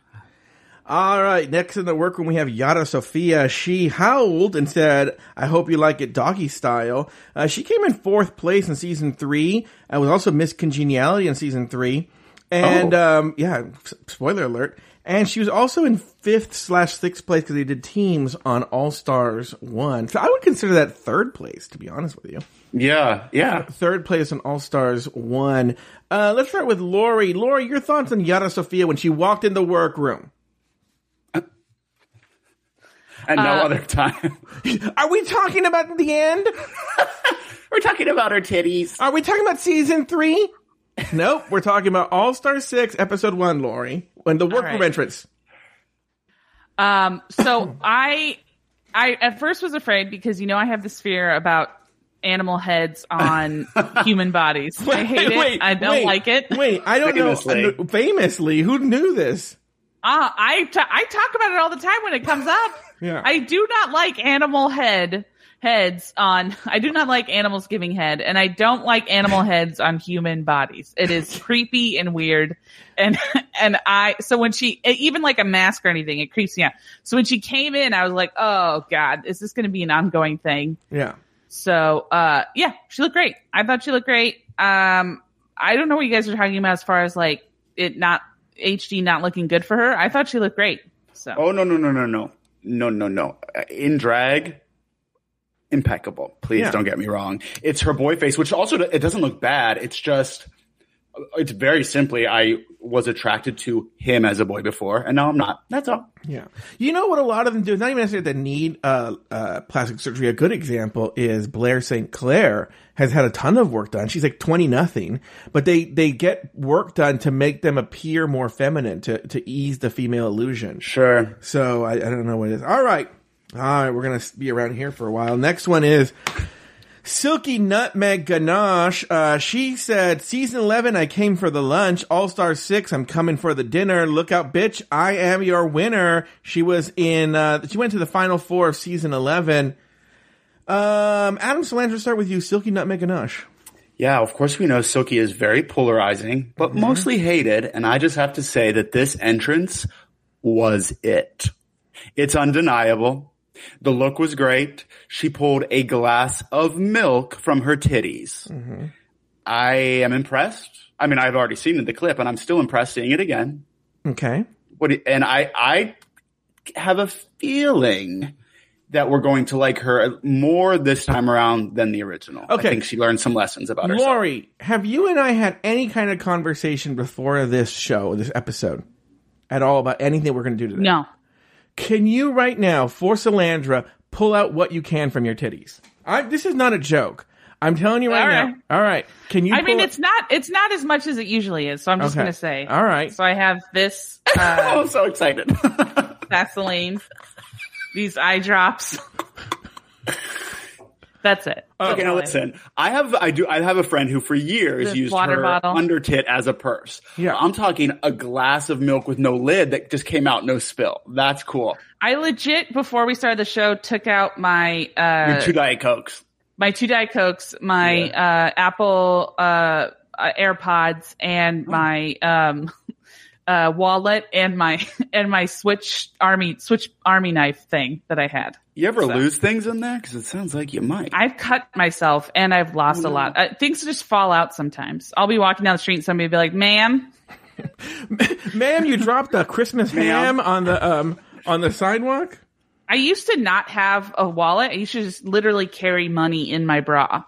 Speaker 1: All right. Next in the workroom, we have Yara Sofia. She howled and said, I hope you like it doggy style. Uh, she came in fourth place in season three. I was also Miss Congeniality in season three. And,
Speaker 3: Oh.
Speaker 1: um, yeah, spoiler alert. And she was also in fifth slash sixth place because they did teams on All Stars 1. So I would consider that third place, to be honest with you.
Speaker 3: Yeah. Yeah.
Speaker 1: Third place on All Stars 1. Uh, let's start with Lauri. Lauri, your thoughts on Yara Sofia when she walked in the workroom?
Speaker 3: At no
Speaker 2: Uh,
Speaker 3: other time.
Speaker 1: Are we talking about the end?
Speaker 3: We're talking about her titties.
Speaker 1: Are we talking about season three? nope, we're talking about All Star Six, Episode One, Lauri, when the workroom
Speaker 2: right.
Speaker 1: entrance.
Speaker 2: Um, so I, I at first was afraid because you know I have this fear about animal heads on human bodies. I hate it. I don't
Speaker 1: wait,
Speaker 2: like it.
Speaker 1: Wait, I don't
Speaker 3: Famously.
Speaker 1: know. Famously, who knew this?
Speaker 2: Uh, I I talk about it all the time when it comes up.
Speaker 1: Yeah.
Speaker 2: I do not like animal head heads on. I do not like animals giving head, and I don't like animal heads on human bodies. It is creepy and weird, and and I so when she even like a mask or anything, it creeps me out. So when she came in, I was like, oh god, is this going to be an ongoing thing?
Speaker 1: Yeah.
Speaker 2: So, uh, yeah, she looked great. I thought she looked great. Um, I don't know what you guys are talking about as far as like it not HD not looking good for her. I thought she looked great. So,
Speaker 3: Oh, no, no, no, no, no. No, no, no. Uh, In drag, impeccable. Please
Speaker 1: Yeah.
Speaker 3: don't get me wrong. It's her boy face, which also, it doesn't look bad. It's just, it's very simply, I was attracted to him as a boy before, and now I'm not. That's all.
Speaker 1: Yeah. You know what a lot of them do? Not even necessarily that need uh, uh, plastic surgery. A good example is Blair St. Clair has had a ton of work done. She's like 20 nothing, but they, they get work done to make them appear more feminine, to, to ease the female illusion.
Speaker 3: Sure.
Speaker 1: So I, I don't know what it is. All right. All right. We're going to be around here for a while. Next one is Silky Nutmeg Ganache. Uh, she said, season 11, I came for the lunch. All Star 6, I'm coming for the dinner. Look out, bitch. I am your winner. She was in, uh, she went to the final four of season 11. Um, Adam Salandra, start with you. Silky Nutmeg Ganache.
Speaker 3: Yeah, of course we know Silky is very polarizing, but mostly hated, and I just have to say that this entrance was it. It's undeniable. The look was great. She pulled a glass of milk from her titties.
Speaker 1: Mm-hmm.
Speaker 3: I am impressed. I mean, I've already seen the clip and I'm still impressed seeing it again.
Speaker 1: Okay.
Speaker 3: What, and I, I have a feeling that we're going to like her more this time around than the original.
Speaker 1: Okay.
Speaker 3: I think she learned some lessons about herself.
Speaker 1: Lauri, have you and I had any kind of conversation before this show, this episode, at all about anything we're going to do today?
Speaker 2: No.
Speaker 1: Can you right now, for Salandra, pull out what you can from your titties? I, this is not a joke. I'm telling you right
Speaker 2: All
Speaker 1: now.
Speaker 2: right.
Speaker 1: All right. Can you?
Speaker 2: I mean,
Speaker 1: pull
Speaker 2: it's not it's not as much as it usually is. So I'm just
Speaker 1: Okay.
Speaker 2: gonna say.
Speaker 1: All right.
Speaker 2: So I have this uh,
Speaker 3: I'm so excited.
Speaker 2: Vaseline, these eye drops. That's it.
Speaker 3: Okay, now listen. I have I do I have a friend who for years
Speaker 2: The
Speaker 3: used
Speaker 2: water
Speaker 3: her
Speaker 2: bottle.
Speaker 3: under tit as a purse.
Speaker 1: Yeah.
Speaker 3: I'm talking a glass of milk with no lid that just came out no spill. That's cool.
Speaker 2: I legit before we started the show took out my uh
Speaker 3: Your two diet cokes.
Speaker 2: my two diet cokes, my uh Apple uh uh, AirPods, and
Speaker 3: Oh.
Speaker 2: my um uh wallet and my and my Switch Army Switch Army knife thing that I had.
Speaker 3: You ever
Speaker 2: So-
Speaker 3: lose things in there? Because it sounds like you might.
Speaker 2: I've cut myself and I've lost
Speaker 3: Oh,
Speaker 2: a lot. Uh, things just fall out sometimes. I'll be walking down the street and somebody will be like, "Ma'am,
Speaker 1: Ma'am, you dropped a Christmas ham on the um on the sidewalk.
Speaker 2: I used to not have a wallet. I used to just literally carry money in my bra.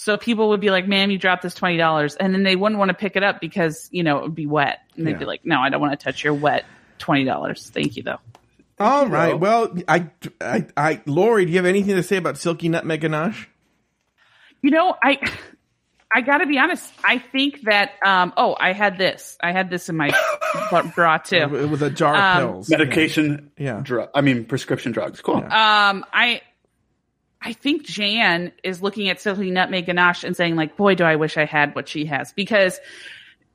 Speaker 2: So people would be like, ma'am, you dropped this $20. And then they wouldn't want to pick it up because, you know, it would be wet. And they'd
Speaker 1: Yeah.
Speaker 2: be like, no, I don't want to touch your wet $20. Thank you though.
Speaker 1: All right. Well, I, I, I, Lauri, do you have anything to say about Silky Nutmeg Ganache?
Speaker 2: You know, I, I gotta be honest. I think that, um, oh, I had this. I had this in my b- bra too.
Speaker 1: It was a jar of
Speaker 2: Um,
Speaker 1: pills.
Speaker 3: Medication,
Speaker 1: Yeah.
Speaker 3: drug. I mean, prescription drugs. Cool.
Speaker 2: Um, I, I think Jan is looking at Silky Nutmeg Ganache and saying like, boy, do I wish I had what she has because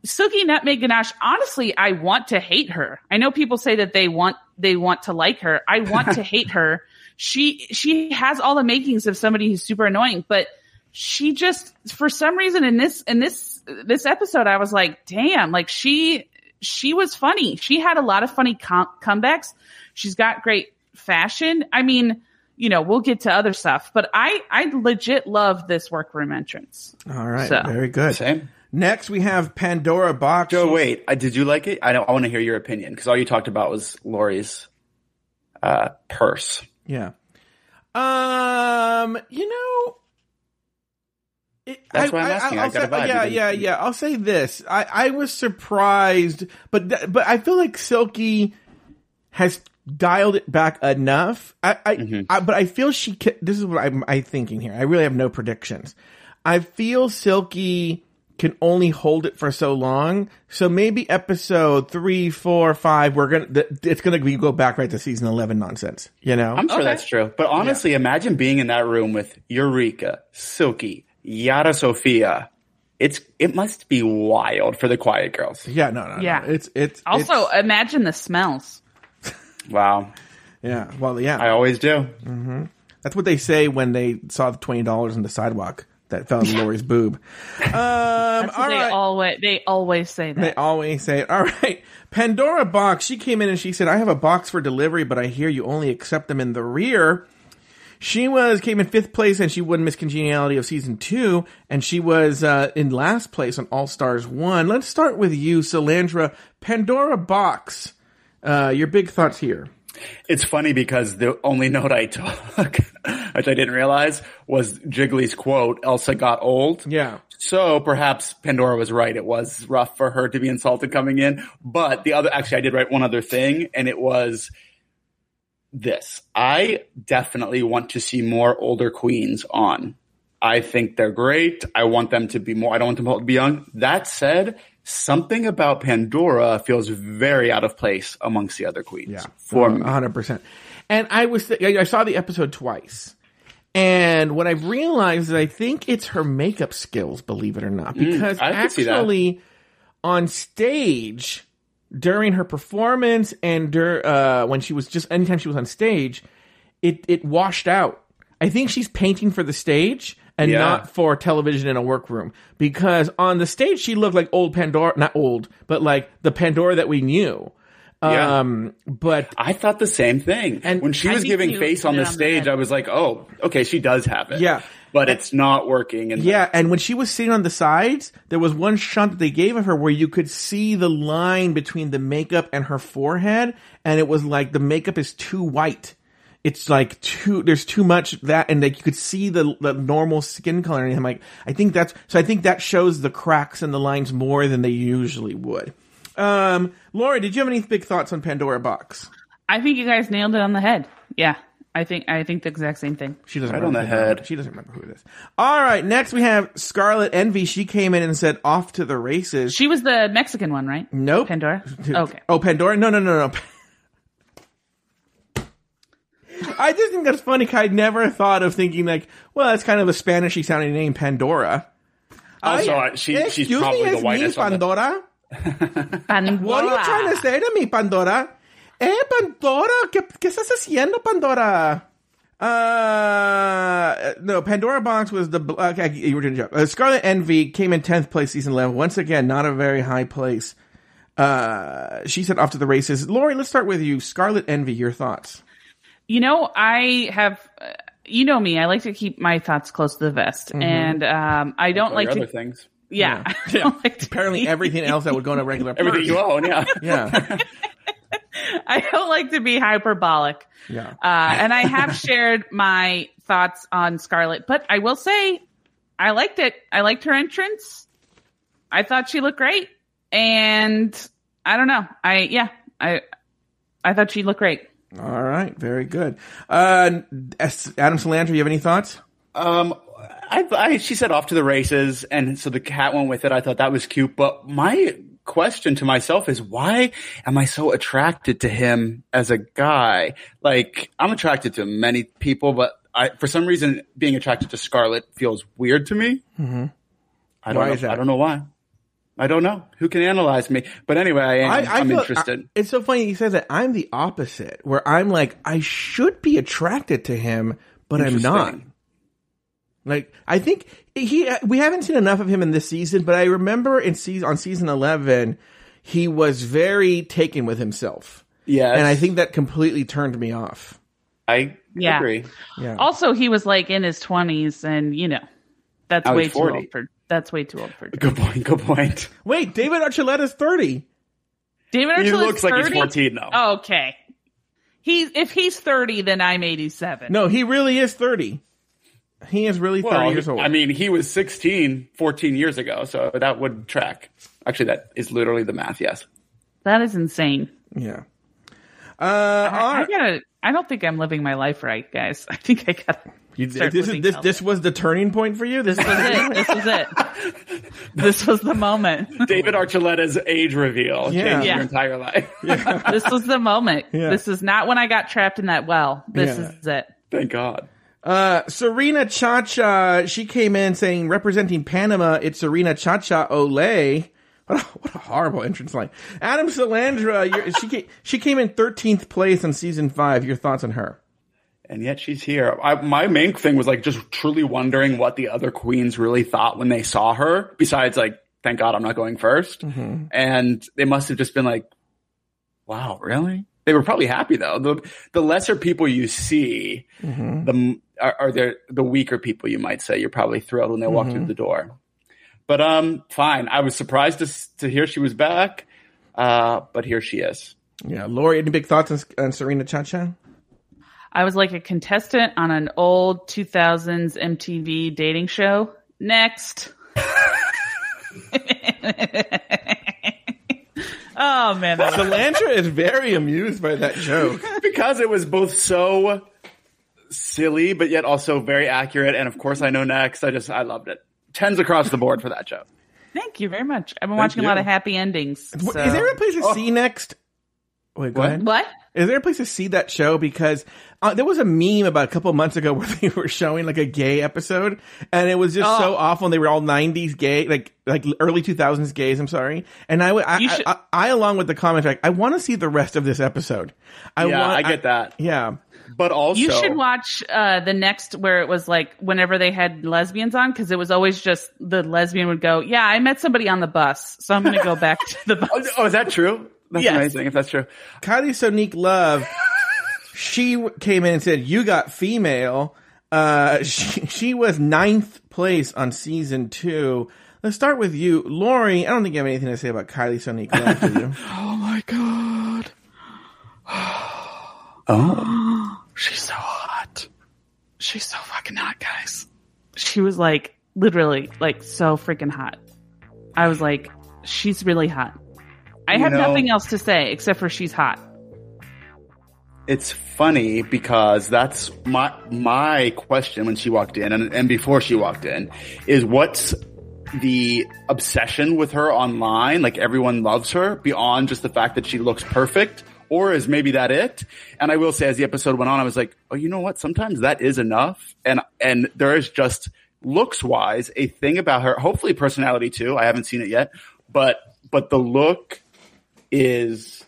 Speaker 2: Silky Nutmeg Ganache, honestly, I want to hate her. I know people say that they want, they want to like her. I want to hate her. She, she has all the makings of somebody who's super annoying, but she just, for some reason in this, in this, this episode, I was like, damn, like she, she was funny. She had a lot of funny com- comebacks. She's got great fashion. I mean, you know, we'll get to other stuff, but I, I legit love this workroom entrance.
Speaker 1: All right.
Speaker 2: So-
Speaker 1: Very good.
Speaker 3: Same.
Speaker 1: Next, we have Pandora Boxx.
Speaker 3: Joe, wait. I, did you like it? I don't. I want to hear your opinion because all you talked about was Lauri's uh, purse.
Speaker 1: Yeah. Um, you know, it,
Speaker 3: That's why I'm asking. I
Speaker 1: I'll
Speaker 3: got a
Speaker 1: say-
Speaker 3: vibe.
Speaker 1: Yeah, yeah, yeah. I'll say this. I, I was surprised, but th- but I feel like Silky has dialed it back enough. I, I,
Speaker 3: Mm-hmm.
Speaker 1: I but I feel she. Ca- this is what I'm I'm thinking here. I really have no predictions. I feel Silky can only hold it for so long. So maybe episode three, four, five, we're gonna. Th- it's gonna be go back right to season eleven nonsense. You know.
Speaker 3: I'm sure
Speaker 2: Okay.
Speaker 3: that's true. But honestly, imagine being in that room with Eureka, Silky, Yara Sofia. It's it must be wild for the Quiet Girls.
Speaker 1: Yeah, no, no,
Speaker 2: Yeah.
Speaker 1: no. It's it's
Speaker 2: Also,
Speaker 1: it's-
Speaker 2: imagine the smells.
Speaker 3: Wow,
Speaker 1: yeah. Well, yeah.
Speaker 3: I always do.
Speaker 1: That's what they say when they saw the twenty dollars on the sidewalk that fell in Lauri's boob. Um,
Speaker 2: That's
Speaker 1: all
Speaker 2: they
Speaker 1: right.
Speaker 2: always they always say that.
Speaker 1: They always say it. All right. Pandora Boxx. She came in and she said, I have a box for delivery, but I hear you only accept them in the rear. She was came in fifth place and she won Miss Congeniality of season two, and she was uh, in last place on All Stars one. Let's start with you, Salandra. Pandora Boxx. Uh, your big thoughts here.
Speaker 3: It's funny because the only note I took, which I didn't realize, was Jiggly's quote, Elsa got old.
Speaker 1: Yeah.
Speaker 3: So perhaps Pandora was right. It was rough for her to be insulted coming in. But the other, actually, I did write one other thing, and it was this. I definitely want to see more older queens on. I think they're great. I want them to be more, I don't want them all to be young. That said, something about Pandora feels very out of place amongst the other queens.
Speaker 1: Yeah,
Speaker 3: For me.
Speaker 1: hundred percent. And I was, th- I saw the episode twice, and what I've realized is I think it's her makeup skills, believe it or not, because
Speaker 3: Mm, see that.
Speaker 1: actually on stage during her performance and dur- uh, when she was just anytime she was on stage, it it washed out. I think she's painting for the stage and
Speaker 3: Yeah.
Speaker 1: not for television in a workroom because on the stage she looked like old Pandora, not old, but like the Pandora that we knew.
Speaker 3: Yeah.
Speaker 1: Um, but
Speaker 3: I thought the same thing.
Speaker 1: And
Speaker 3: And when she
Speaker 2: I
Speaker 3: was giving face on the
Speaker 2: on the
Speaker 3: stage. I was like, oh, okay, she does have it.
Speaker 1: Yeah.
Speaker 3: But it's not working. And
Speaker 1: yeah, and when she was sitting on the sides, there was one shot that they gave of her where you could see the line between the makeup and her forehead, and it was like the makeup is too white. It's like too, there's too much that, and like you could see the, the normal skin color. And I'm like, I think that's, so I think that shows the cracks and the lines more than they usually would. Um, Laura, did you have any big thoughts on Pandora Boxx?
Speaker 2: I think you guys nailed it on the head. Yeah. I think I think the exact same thing.
Speaker 1: She doesn't
Speaker 3: Right on the
Speaker 1: who it is.
Speaker 3: head.
Speaker 1: She doesn't remember who it is. All right, next we have Scarlet Envy. She came in and said, "Off to the races."
Speaker 2: She was the Mexican one, right?
Speaker 1: nope.
Speaker 2: Pandora. Okay.
Speaker 1: Oh, Pandora? No, no, no, no. I just think that's funny. 'cause I never thought of thinking like, well, that's kind of a Spanishy sounding name, Pandora.
Speaker 3: Also,
Speaker 1: I-
Speaker 3: uh, she- she's
Speaker 1: excuse
Speaker 3: probably
Speaker 1: me,
Speaker 3: the whitest
Speaker 1: me, Pandora.
Speaker 2: Pandora.
Speaker 1: What are you trying to say to me, Pandora? Eh, Pandora, ¿qué, qué estás haciendo, Pandora? Uh, no, Pandora Boxx was the, bl- okay, you were doing a job. Uh, Scarlet Envy came in 10th place season 11. Once again, not a very high place. Uh, she said off to the races. Lauri, let's start with you. Scarlet Envy, your thoughts.
Speaker 2: You know, I have. Uh, you know me. I like to keep my thoughts close to the vest,
Speaker 1: Mm-hmm.
Speaker 2: and um, I don't
Speaker 3: All
Speaker 2: like
Speaker 3: your
Speaker 2: to.
Speaker 3: other things.
Speaker 2: Yeah, I don't like
Speaker 1: Apparently
Speaker 2: be-
Speaker 1: everything else that would go in a regular
Speaker 3: Everything you own, yeah.
Speaker 1: Yeah.
Speaker 2: I don't like to be hyperbolic.
Speaker 1: Yeah.
Speaker 2: Uh, and I have shared my thoughts on Scarlet, but I will say I liked it. I liked her entrance. I thought she looked great. And I don't know. I, yeah, I, I thought she looked great.
Speaker 1: All right. Very good. Uh, Adam Salandra, you have any thoughts?
Speaker 3: Um, I, I, she said off to the races, and so the cat went with it. I thought that was cute. But my question to myself is, why am I so attracted to him as a guy? Like, I'm attracted to many people, but I, for some reason, being attracted to Scarlet feels weird to me. Mm-hmm. I don't
Speaker 1: Why
Speaker 3: know. I don't know why. I don't know. Who can analyze me? But anyway, I am. I, am
Speaker 1: feel-
Speaker 3: interested.
Speaker 1: I- it's so funny you say that. I'm the opposite, where I'm like, I should be attracted to him, but I'm not. Like, I think he, we haven't seen enough of him in this season, but I remember in season, on season 11, he was very taken with himself.
Speaker 3: Yes.
Speaker 1: And I think that completely turned me off.
Speaker 3: I
Speaker 2: Yeah.
Speaker 3: agree.
Speaker 1: Yeah.
Speaker 2: Also, he was like in his twenties and you know, that's
Speaker 3: I was
Speaker 2: way too
Speaker 3: 40.
Speaker 2: old for, that's way too old for
Speaker 3: Good point. Good point.
Speaker 1: Wait, David Archuleta's 30.
Speaker 2: David Archuleta.
Speaker 3: He
Speaker 2: Archuleta's
Speaker 3: looks like he's 14 though.
Speaker 2: Okay. He's, if he's 30, then I'm 87.
Speaker 1: No, he really is 30. He is really 30
Speaker 3: Well,
Speaker 1: years old.
Speaker 3: I mean, he was 16, 14 years ago, so that would track. Actually, that is literally the math, yes.
Speaker 2: That is insane.
Speaker 1: yeah. Uh,
Speaker 2: I, I gotta, I don't think I'm living my life right, guys. I think I gotta.
Speaker 1: You- this is this this was the turning point for you. This
Speaker 2: This was it. This was it. This was the moment.
Speaker 3: David Archuleta's age reveal
Speaker 1: Yeah.
Speaker 3: changed
Speaker 2: Yeah.
Speaker 3: your entire life.
Speaker 2: This was the moment.
Speaker 1: Yeah.
Speaker 2: This is not when I got trapped in that well. This
Speaker 1: Yeah.
Speaker 2: is it.
Speaker 3: Thank God.
Speaker 1: Uh, Serena Chacha, she came in saying, representing Panama, it's Serena Chacha Olay. What a, what a horrible entrance line. Adam Salandra, you're, she, came, she came in 13th place in season five. Your thoughts on her?
Speaker 3: And yet she's here. I, my main thing was like just truly wondering what the other queens really thought when they saw her, besides like, thank God I'm not going 1st And they must have just been like, wow, really? They were probably happy though. The, the lesser people you see, the, are, are the, the weaker people you might say. You're probably thrilled when they walk through the door. But, um, fine. I was surprised to, to hear she was back. Uh, but here she is.
Speaker 1: Yeah. Lauri, any big thoughts on, on Serena Chacha?
Speaker 2: I was like a contestant on an old 2000s MTV dating show. Next. oh man, that
Speaker 1: Salandra is very amused by that joke.
Speaker 3: because it was both so silly, but yet also very accurate. And of course, I know next. I just, I loved it. Tens across the board for that joke.
Speaker 2: thank you very much. I've been watching a lot of happy endings.
Speaker 1: Is there a place to oh. see next? Wait, go
Speaker 3: What?
Speaker 1: ahead.
Speaker 2: what?
Speaker 1: Is there a place to see that show? Because uh, there was a meme about a couple months ago where they were showing like a gay episode, and it was just
Speaker 2: Oh.
Speaker 1: so awful. And they were all '90s gay, like like early 2000s gays. I'm sorry. And I, would- I,
Speaker 2: You
Speaker 1: I, I, I, along with the comment, like, I want to see the rest of this episode. I
Speaker 3: Yeah,
Speaker 1: want,
Speaker 3: I get that.
Speaker 1: Yeah,
Speaker 3: But also,
Speaker 2: You should watch uh, the next where it was like whenever they had lesbians on because it was always just the lesbian would go, "Yeah, I met somebody on the bus, so I'm going to go back to the bus."
Speaker 3: Oh, oh, is that true? That's
Speaker 1: Yes.
Speaker 3: amazing if that's true.
Speaker 1: Kylie Sonique Love, she came in and said, "You got female." Uh, she she was ninth place on season two. Let's start with you, Lauri. I don't think you have anything to say about Kylie Sonique Love, do you?
Speaker 2: Oh my god.
Speaker 3: Oh,
Speaker 2: She's so hot. She's so fucking hot, guys. She was like literally like so freaking hot. I was like, she's really hot. I have
Speaker 3: know-
Speaker 2: nothing else to say except for she's hot.
Speaker 3: it's funny because that's my my question when she walked in and, and before she walked in is what's the obsession with her online? Like everyone loves her beyond just the fact that she looks perfect. Or is maybe that it? And I will say, as the episode went on, I was like, "Oh, you know what? Sometimes that is enough." And and there is just looks wise a thing about her. Hopefully, personality too. I haven't seen it yet, but but the look is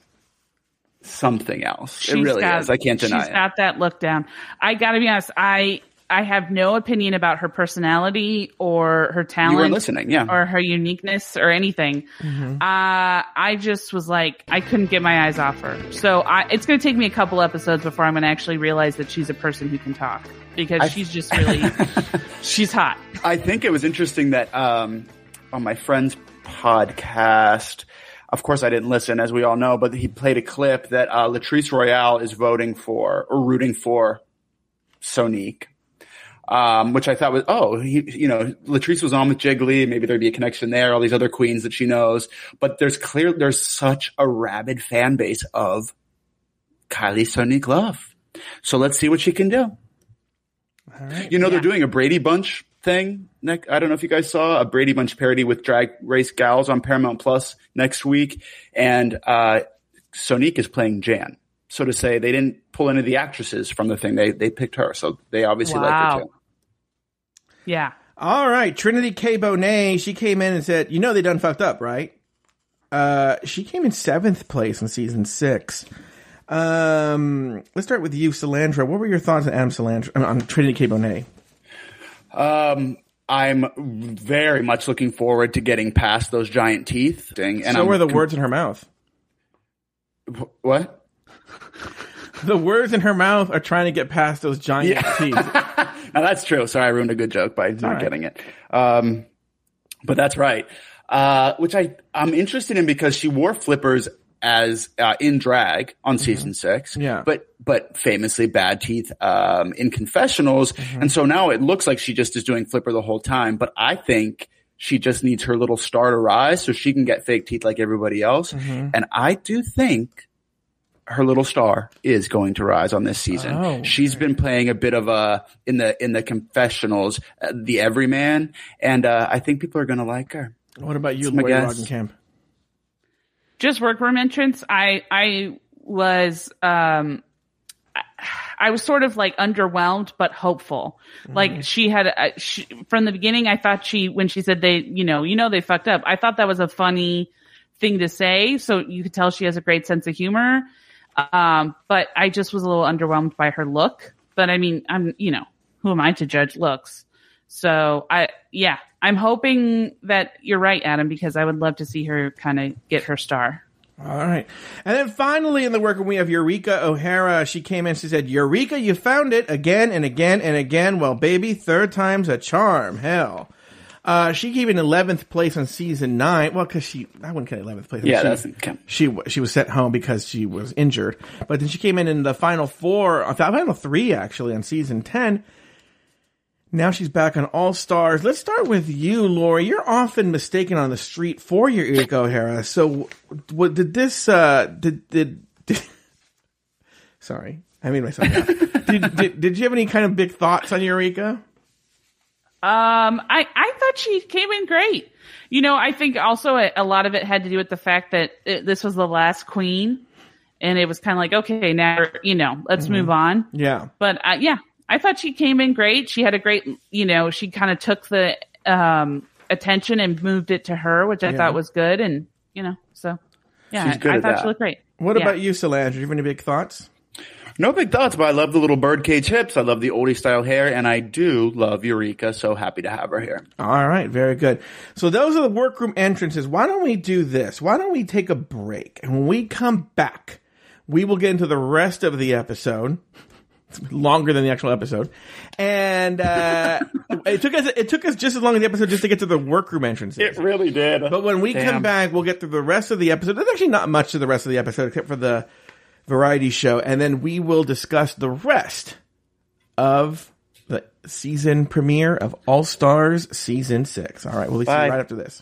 Speaker 3: something else. it really
Speaker 2: got-
Speaker 3: is. I can't deny
Speaker 2: she's
Speaker 3: it.
Speaker 2: got that look down. I gotta be honest, I I have no opinion about her personality or her talent.
Speaker 3: You were listening, yeah.
Speaker 2: Or her uniqueness or anything.
Speaker 3: Mm-hmm.
Speaker 2: Uh, I just was like, I couldn't get my eyes off her. So I, it's going to take me a couple episodes before I'm going to actually realize that she's a person who can talk because
Speaker 3: I-
Speaker 2: she's just really, she's hot.
Speaker 3: I think it was interesting that um, on my friend's podcast, of course I didn't listen, as we all know, but he played a clip that uh, Latrice Royale is voting for or rooting for Sonique. Um, which I thought was, oh, he, you know, Latrice was on with Jiggly. Maybe there'd be a connection there. All these other queens that she knows, but there's clear, there's such a rabid fan base of Kylie Sonique Love. So let's see what she can do. You know, they're doing a Brady Bunch thing. Nick, I don't know if you guys saw a Brady Bunch parody with Drag Race Gals on Paramount Plus next week. And, uh, Sonique is playing Jan. So to say, they didn't pull any of the actresses from the thing. They, they picked her. So they obviously like her
Speaker 2: Wow.
Speaker 3: too.
Speaker 2: Yeah.
Speaker 1: All right, Trinity K. Bonet, she came in and said, "You know they done fucked up, right?" Uh, she came in seventh place in season six. Um, let's start with you, Salandra. What were your thoughts on Adam Salandra on Trinity K. Bonet?
Speaker 3: Um, I'm very much looking forward to getting past those giant teeth. Thing. And
Speaker 1: so
Speaker 3: I'm
Speaker 1: were the
Speaker 3: com-
Speaker 1: words in her mouth.
Speaker 3: What?
Speaker 1: The words in her mouth are trying to get past those giant teeth.
Speaker 3: Now that's true. Sorry, I ruined a good joke by not
Speaker 1: right.
Speaker 3: getting it. Um, but that's right. Uh, which I, I'm interested in because she wore flippers as, uh, in drag on season six.
Speaker 1: Mm-hmm. Yeah.
Speaker 3: But, but famously bad teeth, um, in confessionals.
Speaker 1: Mm-hmm.
Speaker 3: And so now it looks like she just is doing flipper the whole time. But I think she just needs her little star to rise so she can get fake teeth like everybody else.
Speaker 1: Mm-hmm.
Speaker 3: And I do think her little star is going to rise on this season.
Speaker 1: Oh,
Speaker 3: She's been playing a bit of a in the in the confessionals, uh, the everyman, and uh, I think people are going to like her.
Speaker 1: What about you,
Speaker 3: Lauri.
Speaker 1: Roggenkamp?
Speaker 2: Just workroom entrance i i was um I- was sort of like underwhelmed but hopeful. Like she had a, she, from the beginning I thought she when she said they you know you know they fucked up. I thought that was a funny thing to say so you could tell she has a great sense of humor. Um but I just was a little underwhelmed by her look. But I mean I'm you know who am I to judge looks? So I yeah, I'm hoping that you're right Adam because I would love to see her kind of get her star.
Speaker 1: All right. And then finally in the workroom, we have Eureka O'Hara. She came in, she said, Eureka, you found it again and again and again. Well, baby, third time's a charm. Hell. Uh, she came in 11th place on season nine. Well, cause she, I wouldn't get 11th place.
Speaker 3: Yeah,
Speaker 1: she,
Speaker 3: that's okay.
Speaker 1: she, she was sent home because she was injured. But then she came in in the final four, uh, final three actually on season 10. Now she's back on All Stars. Let's start with you, Lauri. You're often mistaken on the street for your Eureka O'Hara. So, what did this? Uh, did, did did? Sorry, I made myself. laugh. did, did did you have any kind of big thoughts on Eureka?
Speaker 2: Um, I, I thought she came in great. You know, I think also a, a lot of it had to do with the fact that it, this was the last queen and it was kind of like, okay, now, you know, let's move on.
Speaker 1: Yeah,
Speaker 2: But uh, yeah, I thought she came in great. She had a great, you know, she kind of took the, um, attention and moved it to her, which I
Speaker 1: Yeah.
Speaker 2: thought was good. And, you know, so yeah,
Speaker 3: She's good
Speaker 2: I, I thought
Speaker 3: that.
Speaker 2: she looked great.
Speaker 1: What
Speaker 2: Yeah.
Speaker 1: about you, Salandra? Do you have any big thoughts?
Speaker 3: No big thoughts, but I love the little birdcage hips. I love the oldie style hair, and I do love Eureka. So happy to have her here.
Speaker 1: All right, very good. So those are the workroom entrances. Why don't we do this? Why don't we take a break? And when we come back, we will get into the rest of the episode. It's longer than the actual episode, and uh, it took us it took us just as long as the episode just to get to the workroom entrances.
Speaker 3: It really did.
Speaker 1: But when we
Speaker 3: Damn.
Speaker 1: come back, we'll get through the rest of the episode. There's actually not much to the rest of the episode except for the variety show, and then we will discuss the rest of the season premiere of All Stars season six. All right, we'll see you right after this.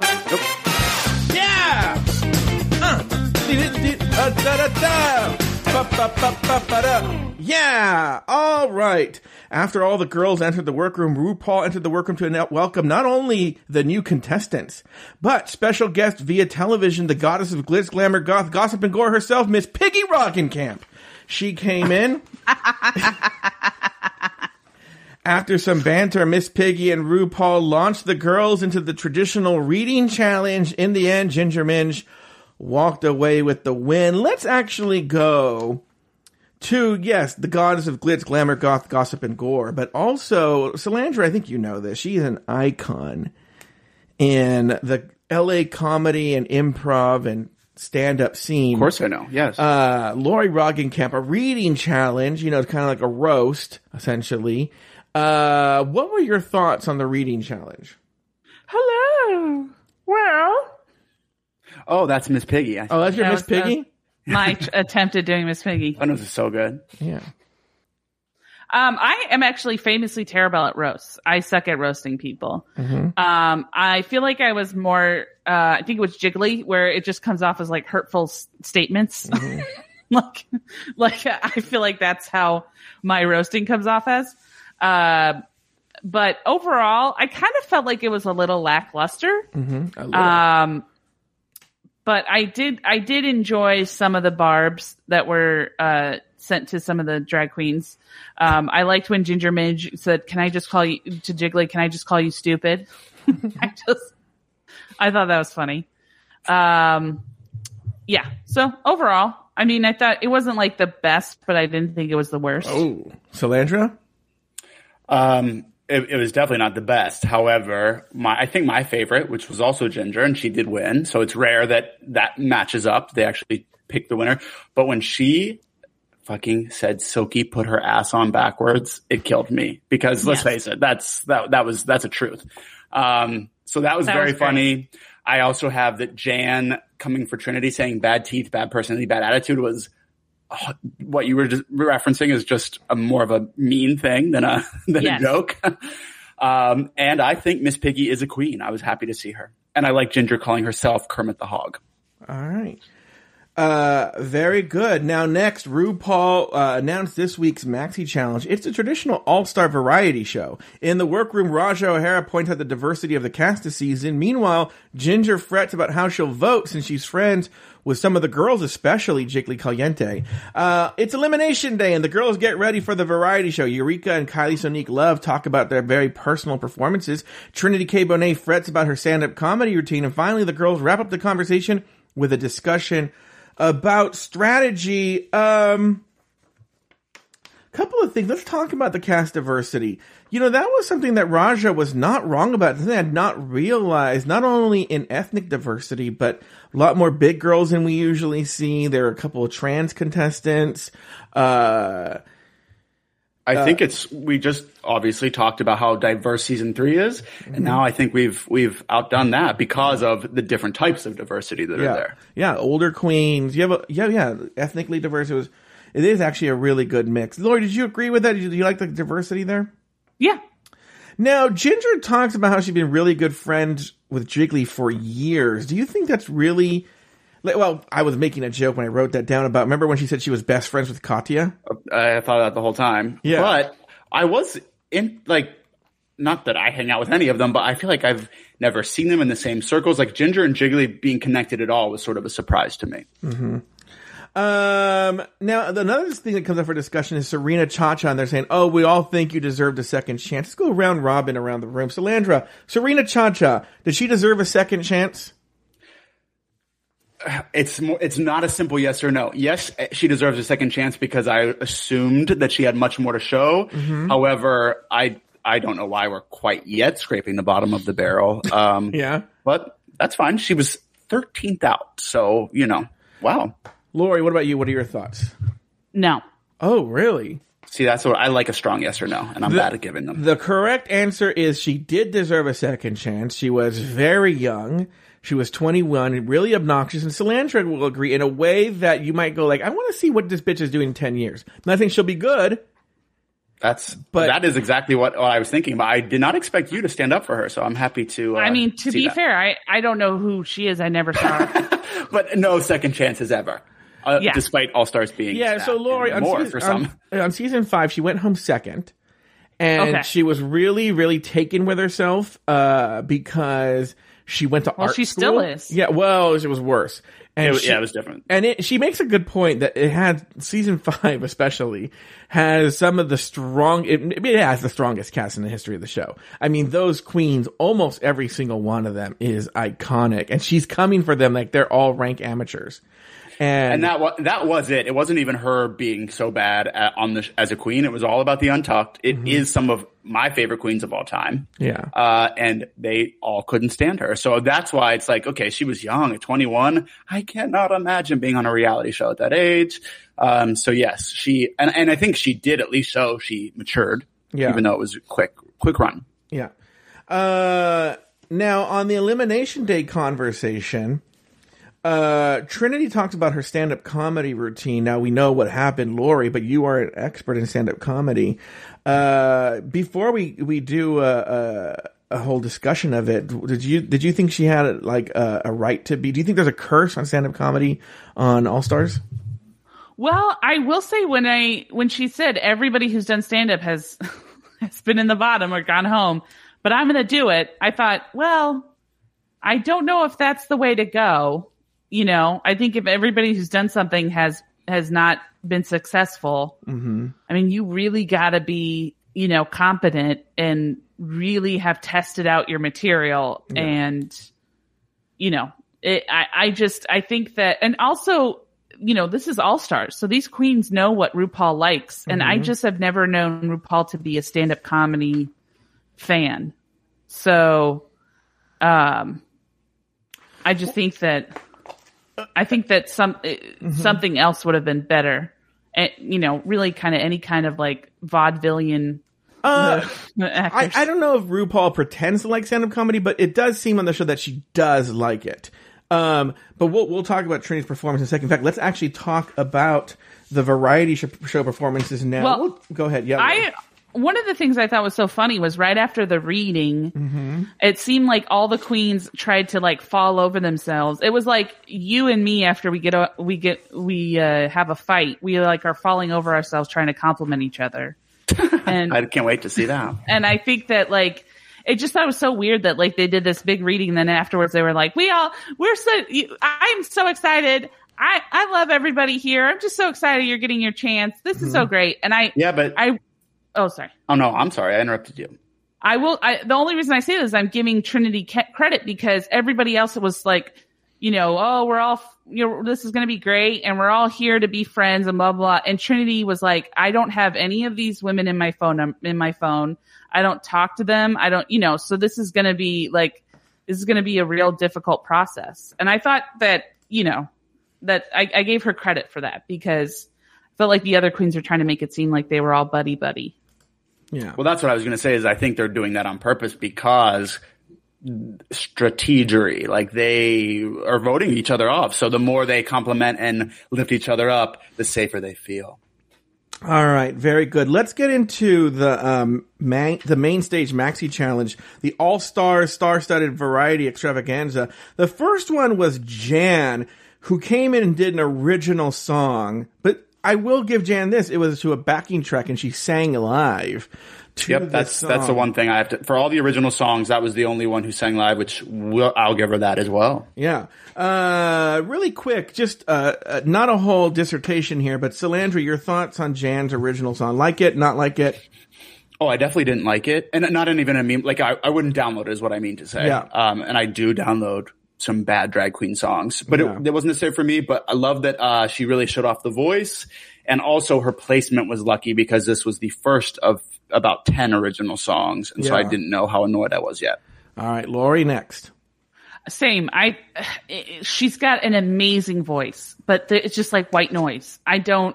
Speaker 1: Yeah! Uh. Yeah! All right. After all the girls entered the workroom, RuPaul entered the workroom to welcome not only the new contestants, but special guest via television, the goddess of glitz, glamour, goth, gossip, and gore herself, Miss Piggy Roggenkamp. She came in. After some banter, Miss Piggy and RuPaul launched the girls into the traditional reading challenge. In the end, Ginger Minge walked away with the win. Let's actually go to, yes, the goddess of glitz, glamour, goth, gossip, and gore, but also, Salandra, I think you know this. She's an icon in the LA comedy and improv and stand up scene.
Speaker 3: Of course I know. Yes.
Speaker 1: Uh, Lauri Roggenkamp, a reading challenge, you know, it's kind of like a roast, essentially. Uh, what were your thoughts on the reading challenge?
Speaker 2: Hello. Well,
Speaker 3: oh, that's Miss Piggy. I
Speaker 1: Oh, that's your
Speaker 2: That
Speaker 1: Miss
Speaker 2: was the-
Speaker 1: Piggy?
Speaker 2: my t- attempt at doing Miss Piggy.
Speaker 3: thought it was so good.
Speaker 1: Yeah.
Speaker 2: Um, I am actually famously terrible at roasts. I suck at roasting people.
Speaker 1: Mm-hmm.
Speaker 2: Um, I feel like I was more, uh, I think it was Jiggly, where it just comes off as like hurtful s- statements.
Speaker 1: Mm-hmm.
Speaker 2: like, like I feel like that's how my roasting comes off as. Uh, but overall, I kind of felt like it was a little lackluster.
Speaker 1: Love
Speaker 2: Um, but I did, I did enjoy some of the barbs that were, uh, sent to some of the drag queens. Um, I liked when Ginger Minge said, can I just call you to Jiggly? Can I just call you stupid? I just, I thought that was funny. Um, yeah. So overall, I mean, I thought it wasn't like the best, but I didn't think it was the worst.
Speaker 1: Oh, Salandra?
Speaker 3: Um, it, it was definitely not the best. However, my I think my favorite, which was also Ginger, and she did win. So it's rare that that matches up. They actually picked the winner. But when she fucking said Silky put her ass on backwards, it killed me because let's
Speaker 2: Yes.
Speaker 3: face it, that's that that was that's a truth. Um, so that was
Speaker 2: That
Speaker 3: very
Speaker 2: was
Speaker 3: funny. I also have that Jan coming for Trinity saying bad teeth, bad personality, bad attitude was what you were just referencing is just a more of a mean thing than a than
Speaker 2: Yes.
Speaker 3: a joke. um, and I think Miss Piggy is a queen. I was happy to see her, and I like Ginger calling herself Kermit the Hog.
Speaker 1: All right. Uh, very good. Now, next, RuPaul uh, announced this week's Maxi Challenge. It's a traditional all-star variety show. In the workroom, Ra'Jah O'Hara points out the diversity of the cast this season. Meanwhile, Ginger frets about how she'll vote since she's friends with some of the girls, especially Jiggly Caliente. Uh, it's Elimination Day, and the girls get ready for the variety show. Eureka and Kylie Sonique Love talk about their very personal performances. Trinity K. Bonet frets about her stand-up comedy routine, and finally, the girls wrap up the conversation with a discussion about strategy. Um, couple of things. Let's talk about the cast diversity. You know, that was something that Ra'Jah was not wrong about. Something I had not realized, not only in ethnic diversity, but a lot more big girls than we usually see. There are a couple of trans contestants. Uh,
Speaker 3: I think it's we just obviously talked about how diverse season three is, and now I think we've we've outdone that because of the different types of diversity that
Speaker 1: yeah,
Speaker 3: are there.
Speaker 1: yeah, older queens. You have a yeah, yeah, ethnically diverse. It was, it is actually a really good mix. Lauri, did you agree with that? Did you, do you like the diversity there?
Speaker 2: Yeah.
Speaker 1: Now, Ginger talks about how she's been really good friends with Jiggly for years. Do you think that's really? like, Well, I was making a joke when I wrote that down about. Remember when she said she was best friends with Katya?
Speaker 3: Uh, I thought that the whole time.
Speaker 1: Yeah.
Speaker 3: But I was in like not that I hang out with any of them, but I feel like I've never seen them in the same circles. Like Ginger and Jiggly being connected at all was sort of a surprise to me. Mm-hmm.
Speaker 1: Um, now another thing that comes up for discussion is Serena Chacha, and they're saying, "Oh, we all think you deserved a second chance." Let's go round robin around the room. Salandra, Serena Chacha, did she deserve a second chance?
Speaker 3: It's more, it's not a simple yes or no. Yes, she deserves a second chance because I assumed that she had much more to show.
Speaker 1: Mm-hmm.
Speaker 3: However, I I don't know why we're quite yet scraping the bottom of the barrel. Um,
Speaker 1: Yeah.
Speaker 3: but that's fine. She was 13th out, so you know, wow.
Speaker 1: Lauri, what about you? What are your thoughts?
Speaker 2: No.
Speaker 1: Oh, really?
Speaker 3: See, that's what I like a strong yes or no, and I'm bad at giving them.
Speaker 1: The correct answer is she did deserve a second chance. She was very young. She was 21, really obnoxious, and Salandra will agree in a way that you might go like, I want to see what this bitch is doing in 10 years. And I think she'll be good.
Speaker 3: That's
Speaker 1: But-
Speaker 3: that is exactly what, what I was thinking. But I did not expect you to stand up for her, so I'm happy to. Uh,
Speaker 2: I mean, to
Speaker 3: see
Speaker 2: be
Speaker 3: that.
Speaker 2: fair, I, I don't know who she is. I never saw her.
Speaker 3: but no second chances ever. Uh,
Speaker 2: Yeah.
Speaker 3: Despite All Stars being
Speaker 1: Yeah, so
Speaker 3: Lauri,
Speaker 1: on,
Speaker 3: more
Speaker 1: season,
Speaker 3: for some.
Speaker 1: on, on season five, she went home second. And
Speaker 2: Okay.
Speaker 1: she was really, really taken with herself uh, because she went to
Speaker 2: Well,
Speaker 1: art
Speaker 2: she
Speaker 1: school.
Speaker 2: still is.
Speaker 1: Yeah, well, it was worse. And
Speaker 3: It was-
Speaker 1: she-
Speaker 3: yeah, it was different.
Speaker 1: And it, she makes a good point that it had season five, especially, has some of the strong. It, it has the strongest cast in the history of the show. I mean, those queens, almost every single one of them is iconic, and she's coming for them like they're all rank amateurs. And,
Speaker 3: And that was that was it. It wasn't even her being so bad at, on the as a queen. It was all about the Untucked. It is some of my favorite queens of all time.
Speaker 1: Mm-hmm. Yeah.
Speaker 3: uh, and they all couldn't stand her. So that's why it's like, okay, she was young at 21. I cannot imagine being on a reality show at that age. Um, so yes, she and and I think she did at least show she matured.
Speaker 1: Yeah.
Speaker 3: even though it was a quick quick run.
Speaker 1: Yeah. Uh, now on the elimination day conversation, uh, Trinity talks about her stand-up comedy routine. Now we know what happened, Lauri, but you are an expert in stand-up comedy. Uh, before we we do a, a, a whole discussion of it, did you did you think she had like a, a right to be? Do you think there's a curse on stand-up comedy on All Stars?
Speaker 2: well, I will say when I when she said everybody who's done stand up has has been in the bottom or gone home, but I'm going to do it. I thought, well, I don't know if that's the way to go. You know, I think if everybody who's done something has has not been successful,
Speaker 1: Mm-hmm.
Speaker 2: I mean, you really got to be, you know, competent and really have tested out your material. And, you know, it, I, I just, I think that, and also, you know, this is all stars. So these queens know what RuPaul likes. And I just have never known RuPaul to be a stand up comedy fan. So, um, I just think that, I think that some, something else would have been better. And, you know, really kind of any kind of like vaudevillian
Speaker 1: Uh, I. I don't know if RuPaul pretends to like stand-up comedy, but it does seem on the show that she does like it. Um, but we'll we'll talk about Trini's performance in a second. In fact, let's actually talk about the variety show performances now.
Speaker 2: Well,
Speaker 1: We'll- go ahead. Yeah,
Speaker 2: I one of the things I thought was so funny was right after the reading,
Speaker 1: Mm-hmm.
Speaker 2: it seemed like all the queens tried to like fall over themselves. It was like you and me after we get a, we get we uh, have a fight, we like are falling over ourselves trying to compliment each other. And
Speaker 3: I can't wait to see that.
Speaker 2: and I think that like it just thought it was so weird that like they did this big reading, and then afterwards they were like, "We all we're so I'm so excited." I, I love everybody here. I'm just so excited you're getting your chance. This is so great. And I,
Speaker 3: Yeah, but
Speaker 2: I, oh, sorry.
Speaker 3: oh no, I'm sorry, I interrupted you.
Speaker 2: I will. I, the only reason I say this, I'm giving Trinity ca- credit because everybody else was like you know, oh, we're all, you know, this is going to be great and we're all here to be friends and blah, blah. And Trinity was like, I don't have any of these women in my phone, um, in my phone. I don't talk to them. I don't, you know, so this is going to be like, this is going to be a real difficult process. And I thought that, you know, that I, I gave her credit for that because I felt like the other queens were trying to make it seem like they were all buddy buddy.
Speaker 1: Yeah.
Speaker 3: Well, that's what I was going to say is I think they're doing that on purpose because strategery, like they are voting each other off. So the more they compliment and lift each other up, the safer they feel.
Speaker 1: All right, very good. Let's get into the um main, the main stage maxi challenge, the all star star studded variety extravaganza. The first one was Jan, who came in and did an original song, but I will give Jan this: it was to a backing track, and she sang live.
Speaker 3: Yep, that's that's the one thing I have to. For all the original songs, that was the only one who sang live, which will, I'll give her that as well.
Speaker 1: Yeah. Uh, really quick, just uh, uh, not a whole dissertation here, but Salandra, your thoughts on Jan's original song? Like it, not like it?
Speaker 3: Oh, I definitely didn't like it, and not even a meme. Like I, I wouldn't download it, is what I mean to say.
Speaker 1: Yeah.
Speaker 3: Um, and I do download some bad drag queen songs, but
Speaker 1: Yeah.
Speaker 3: it, it wasn't necessary for me. But I love that uh, she really showed off the voice, and also her placement was lucky because this was the first of about ten original songs, and so I didn't know how annoyed I was yet.
Speaker 1: All right, Lauri, next.
Speaker 2: Same. I, she's got an amazing voice, but th- it's just like white noise. I don't,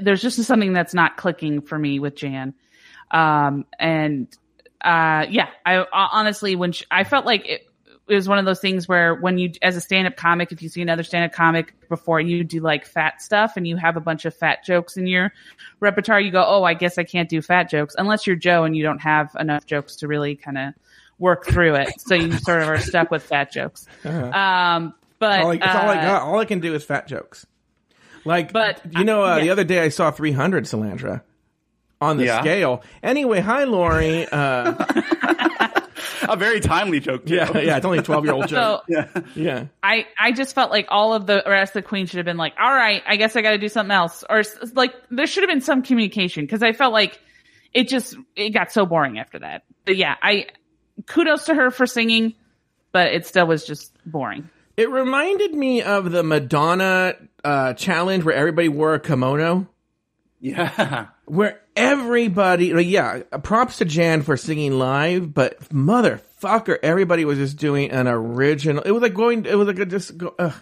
Speaker 2: there's just something that's not clicking for me with Jan. Um, and, uh, yeah, I honestly, when she, I felt like it, it was one of those things where when you, as a stand-up comic, if you see another stand-up comic before you do like fat stuff and you have a bunch of fat jokes in your repertoire, you go, oh, I guess I can't do fat jokes unless you're Joe and you don't have enough jokes to really kind of work through it. So you sort of are stuck with fat jokes. Um, but
Speaker 1: All I, it's all I
Speaker 2: uh,
Speaker 1: got. All I can do is fat jokes. Like,
Speaker 2: But,
Speaker 1: you know, uh,
Speaker 2: uh,
Speaker 1: the other day I saw 300 Salandra on the
Speaker 3: Yeah.
Speaker 1: scale. Anyway, hi, Lauri. Uh,
Speaker 3: A very timely joke too.
Speaker 1: yeah, yeah, it's only a 12 year old joke.
Speaker 2: so
Speaker 1: Yeah.
Speaker 2: I, I just felt like all of the rest of the queen should have been like, all right, I guess I got to do something else. Or like, there should have been some communication because I felt like it just, it got so boring after that. But yeah, I, kudos to her for singing, but it still was just boring.
Speaker 1: It reminded me of the Madonna uh, challenge where everybody wore a kimono.
Speaker 3: yeah.
Speaker 1: where everybody, like, yeah, props to Jan for singing live, but motherfucker, everybody was just doing an original. It was like going, it was like a just go, ugh.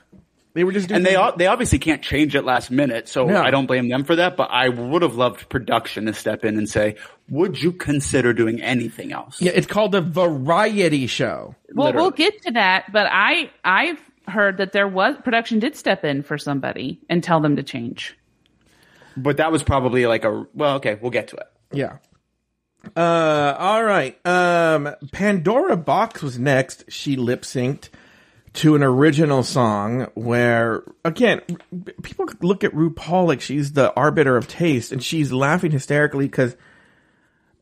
Speaker 1: They were just doing,
Speaker 3: And they all, they obviously can't change it last minute, so
Speaker 1: No.
Speaker 3: I don't blame them for that. But I would have loved production to step in and say, "Would you consider doing anything else?"
Speaker 1: yeah, it's called a variety show.
Speaker 2: Well,
Speaker 3: Literally.
Speaker 2: we'll get to that, but I, I've heard that there was, production did step in for somebody and tell them to change.
Speaker 3: But that was probably like a well, okay, we'll get to it.
Speaker 1: Yeah. Uh, all right. Um, Pandora Boxx was next. She lip synced to an original song where, again, people look at RuPaul like she's the arbiter of taste and she's laughing hysterically because,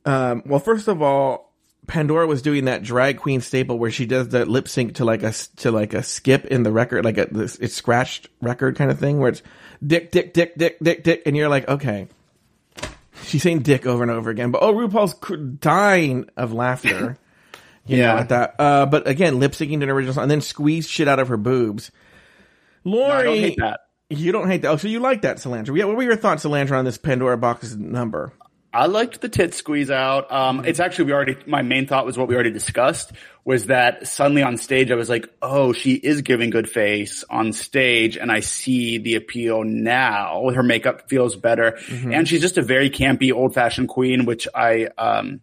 Speaker 1: um, well, first of all, Pandora was doing that drag queen staple where she does the lip sync to like a, to like a skip in the record, like a, this, it's scratched record kind of thing where it's dick, dick, dick, dick, dick, dick. And you're like, okay, she's saying dick over and over again, but oh, RuPaul's dying of laughter. You know,
Speaker 3: Yeah.
Speaker 1: at that. Uh, but again, lip syncing to an original song and then squeeze shit out of her boobs. Lauri,
Speaker 3: I don't hate that.
Speaker 1: you don't hate that. Oh, so you like that, Salandra? Yeah. What were your thoughts, Salandra, on this Pandora Boxx number?
Speaker 3: I liked the tit squeeze out. Um, it's actually we already. My main thought was what we already discussed was that suddenly on stage I was like, oh, she is giving good face on stage, and I see the appeal now. Her makeup feels better, and she's just a very campy, old fashioned queen, which I um,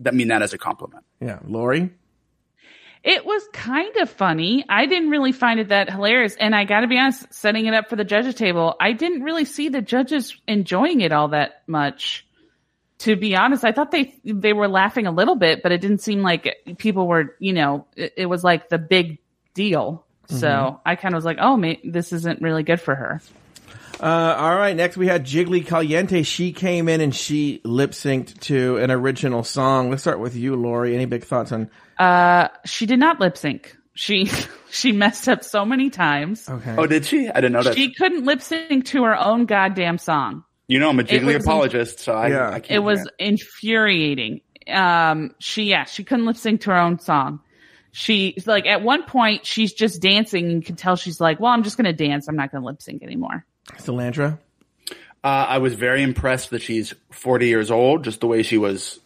Speaker 3: that mean that as a compliment.
Speaker 1: Yeah, Lauri.
Speaker 2: It was kind of funny. I didn't really find it that hilarious. And I gotta be honest, setting it up for the judges table, I didn't really see the judges enjoying it all that much. To be honest, I thought they, they were laughing a little bit, but it didn't seem like people were, you know, it, it was like the big deal. So I kind of was like, oh, may, this isn't really good for her.
Speaker 1: Uh, all right. Next, we had Jiggly Caliente. She came in and she lip synced to an original song. Let's start with you, Lauri. Any big thoughts on?
Speaker 2: Uh, she did not lip sync. She, she messed up so many times.
Speaker 1: Okay.
Speaker 3: Oh, did she? I didn't know that.
Speaker 2: She couldn't lip sync to her own goddamn song.
Speaker 3: You know, I'm a jiggly
Speaker 2: was-
Speaker 3: apologist, so I,
Speaker 1: Yeah.
Speaker 3: I can't.
Speaker 2: it was
Speaker 3: do
Speaker 2: infuriating. Um, she, yeah, she couldn't lip sync to her own song. she's like at one point she's just dancing and you can tell she's like, well, I'm just going to dance. I'm not going to lip sync anymore.
Speaker 1: Salandra.
Speaker 3: Uh, I was very impressed that she's 40 years old, just the way she was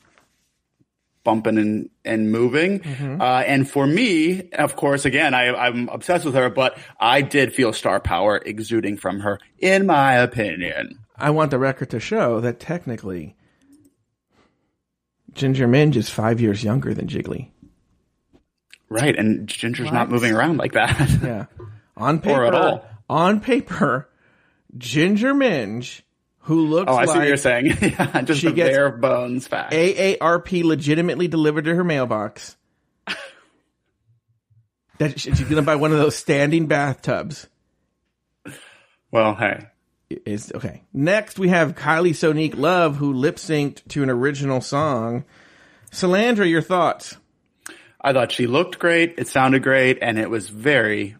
Speaker 3: bumping and, and moving.
Speaker 1: Mm-hmm.
Speaker 3: Uh, and for me, of course, again, I, I'm obsessed with her, but I did feel star power exuding from her, in my opinion.
Speaker 1: I want the record to show that technically Ginger Minge is five years younger than Jiggly.
Speaker 3: Right. And Ginger's not moving around like that.
Speaker 1: Yeah. On paper,
Speaker 3: Or at all.
Speaker 1: on paper, Ginger Minge, who looks
Speaker 3: oh, I see what you're saying. yeah, just
Speaker 1: She
Speaker 3: the
Speaker 1: gets
Speaker 3: bare bones fact.
Speaker 1: AARP legitimately delivered to her mailbox. that she- she's gonna buy one of those standing bathtubs.
Speaker 3: well, hey.
Speaker 1: Is okay. Next, we have Kylie Sonique Love, who lip synced to an original song. Salandra, your thoughts?
Speaker 3: I thought she looked great. It sounded great, and it was very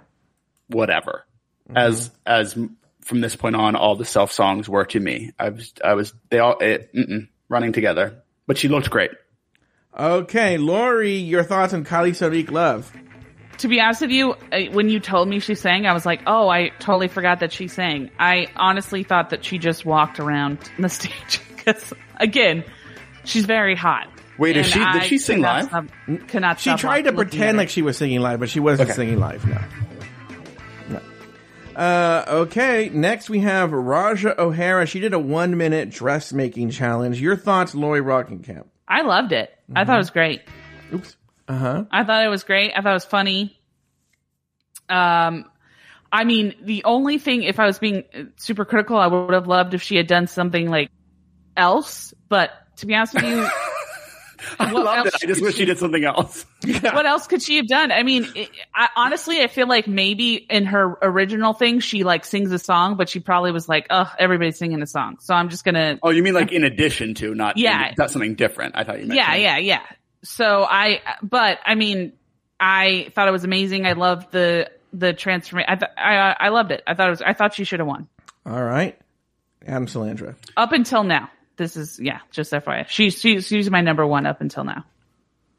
Speaker 3: whatever. Mm-hmm. As as from this point on, all the self songs were to me. I was I was they all it, running together, but she looked great.
Speaker 1: Okay, Lauri, your thoughts on Kylie Sonique Love?
Speaker 2: To be honest with you, when you told me she sang, I was like, oh, I totally forgot that she sang. I honestly thought that she just walked around the stage because, again, she's very hot.
Speaker 3: Wait, is
Speaker 2: And
Speaker 3: she- did
Speaker 2: I
Speaker 3: she sing
Speaker 2: cannot
Speaker 3: live?
Speaker 2: stop- cannot
Speaker 1: She
Speaker 2: stop
Speaker 1: tried to pretend like she was singing live, but she wasn't
Speaker 3: Okay.
Speaker 1: singing live. No. No. Uh, okay, next we have Ra'Jah O'Hara. She did a one minute dressmaking challenge. Your thoughts, Lauri Roggenkamp?
Speaker 2: I loved it. I thought it was great.
Speaker 1: Oops. Uh huh.
Speaker 2: I thought it was great. I thought it was funny. Um, I mean, the only thing, if I was being super critical, I would have loved if she had done something like else. But to be honest with you,
Speaker 3: I loved it. I just wish she
Speaker 2: she-
Speaker 3: did something else.
Speaker 2: what else could she have done? I mean, it, I, honestly, I feel like maybe in her original thing, she like sings a song, but she probably was like, "Oh, everybody's singing a song," so I'm just gonna.
Speaker 3: Oh, you mean like in addition to, not
Speaker 2: Yeah.
Speaker 3: that's something different. I thought you meant.
Speaker 2: Yeah, yeah, yeah. So I, but I mean, I thought it was amazing. I loved the the transformation. I, th- I I loved it. I thought it was. I thought she should have won.
Speaker 1: All right. Adam Salandra.
Speaker 2: Up until now, this is yeah. Just FYI, she's she's, she's my number one up until now.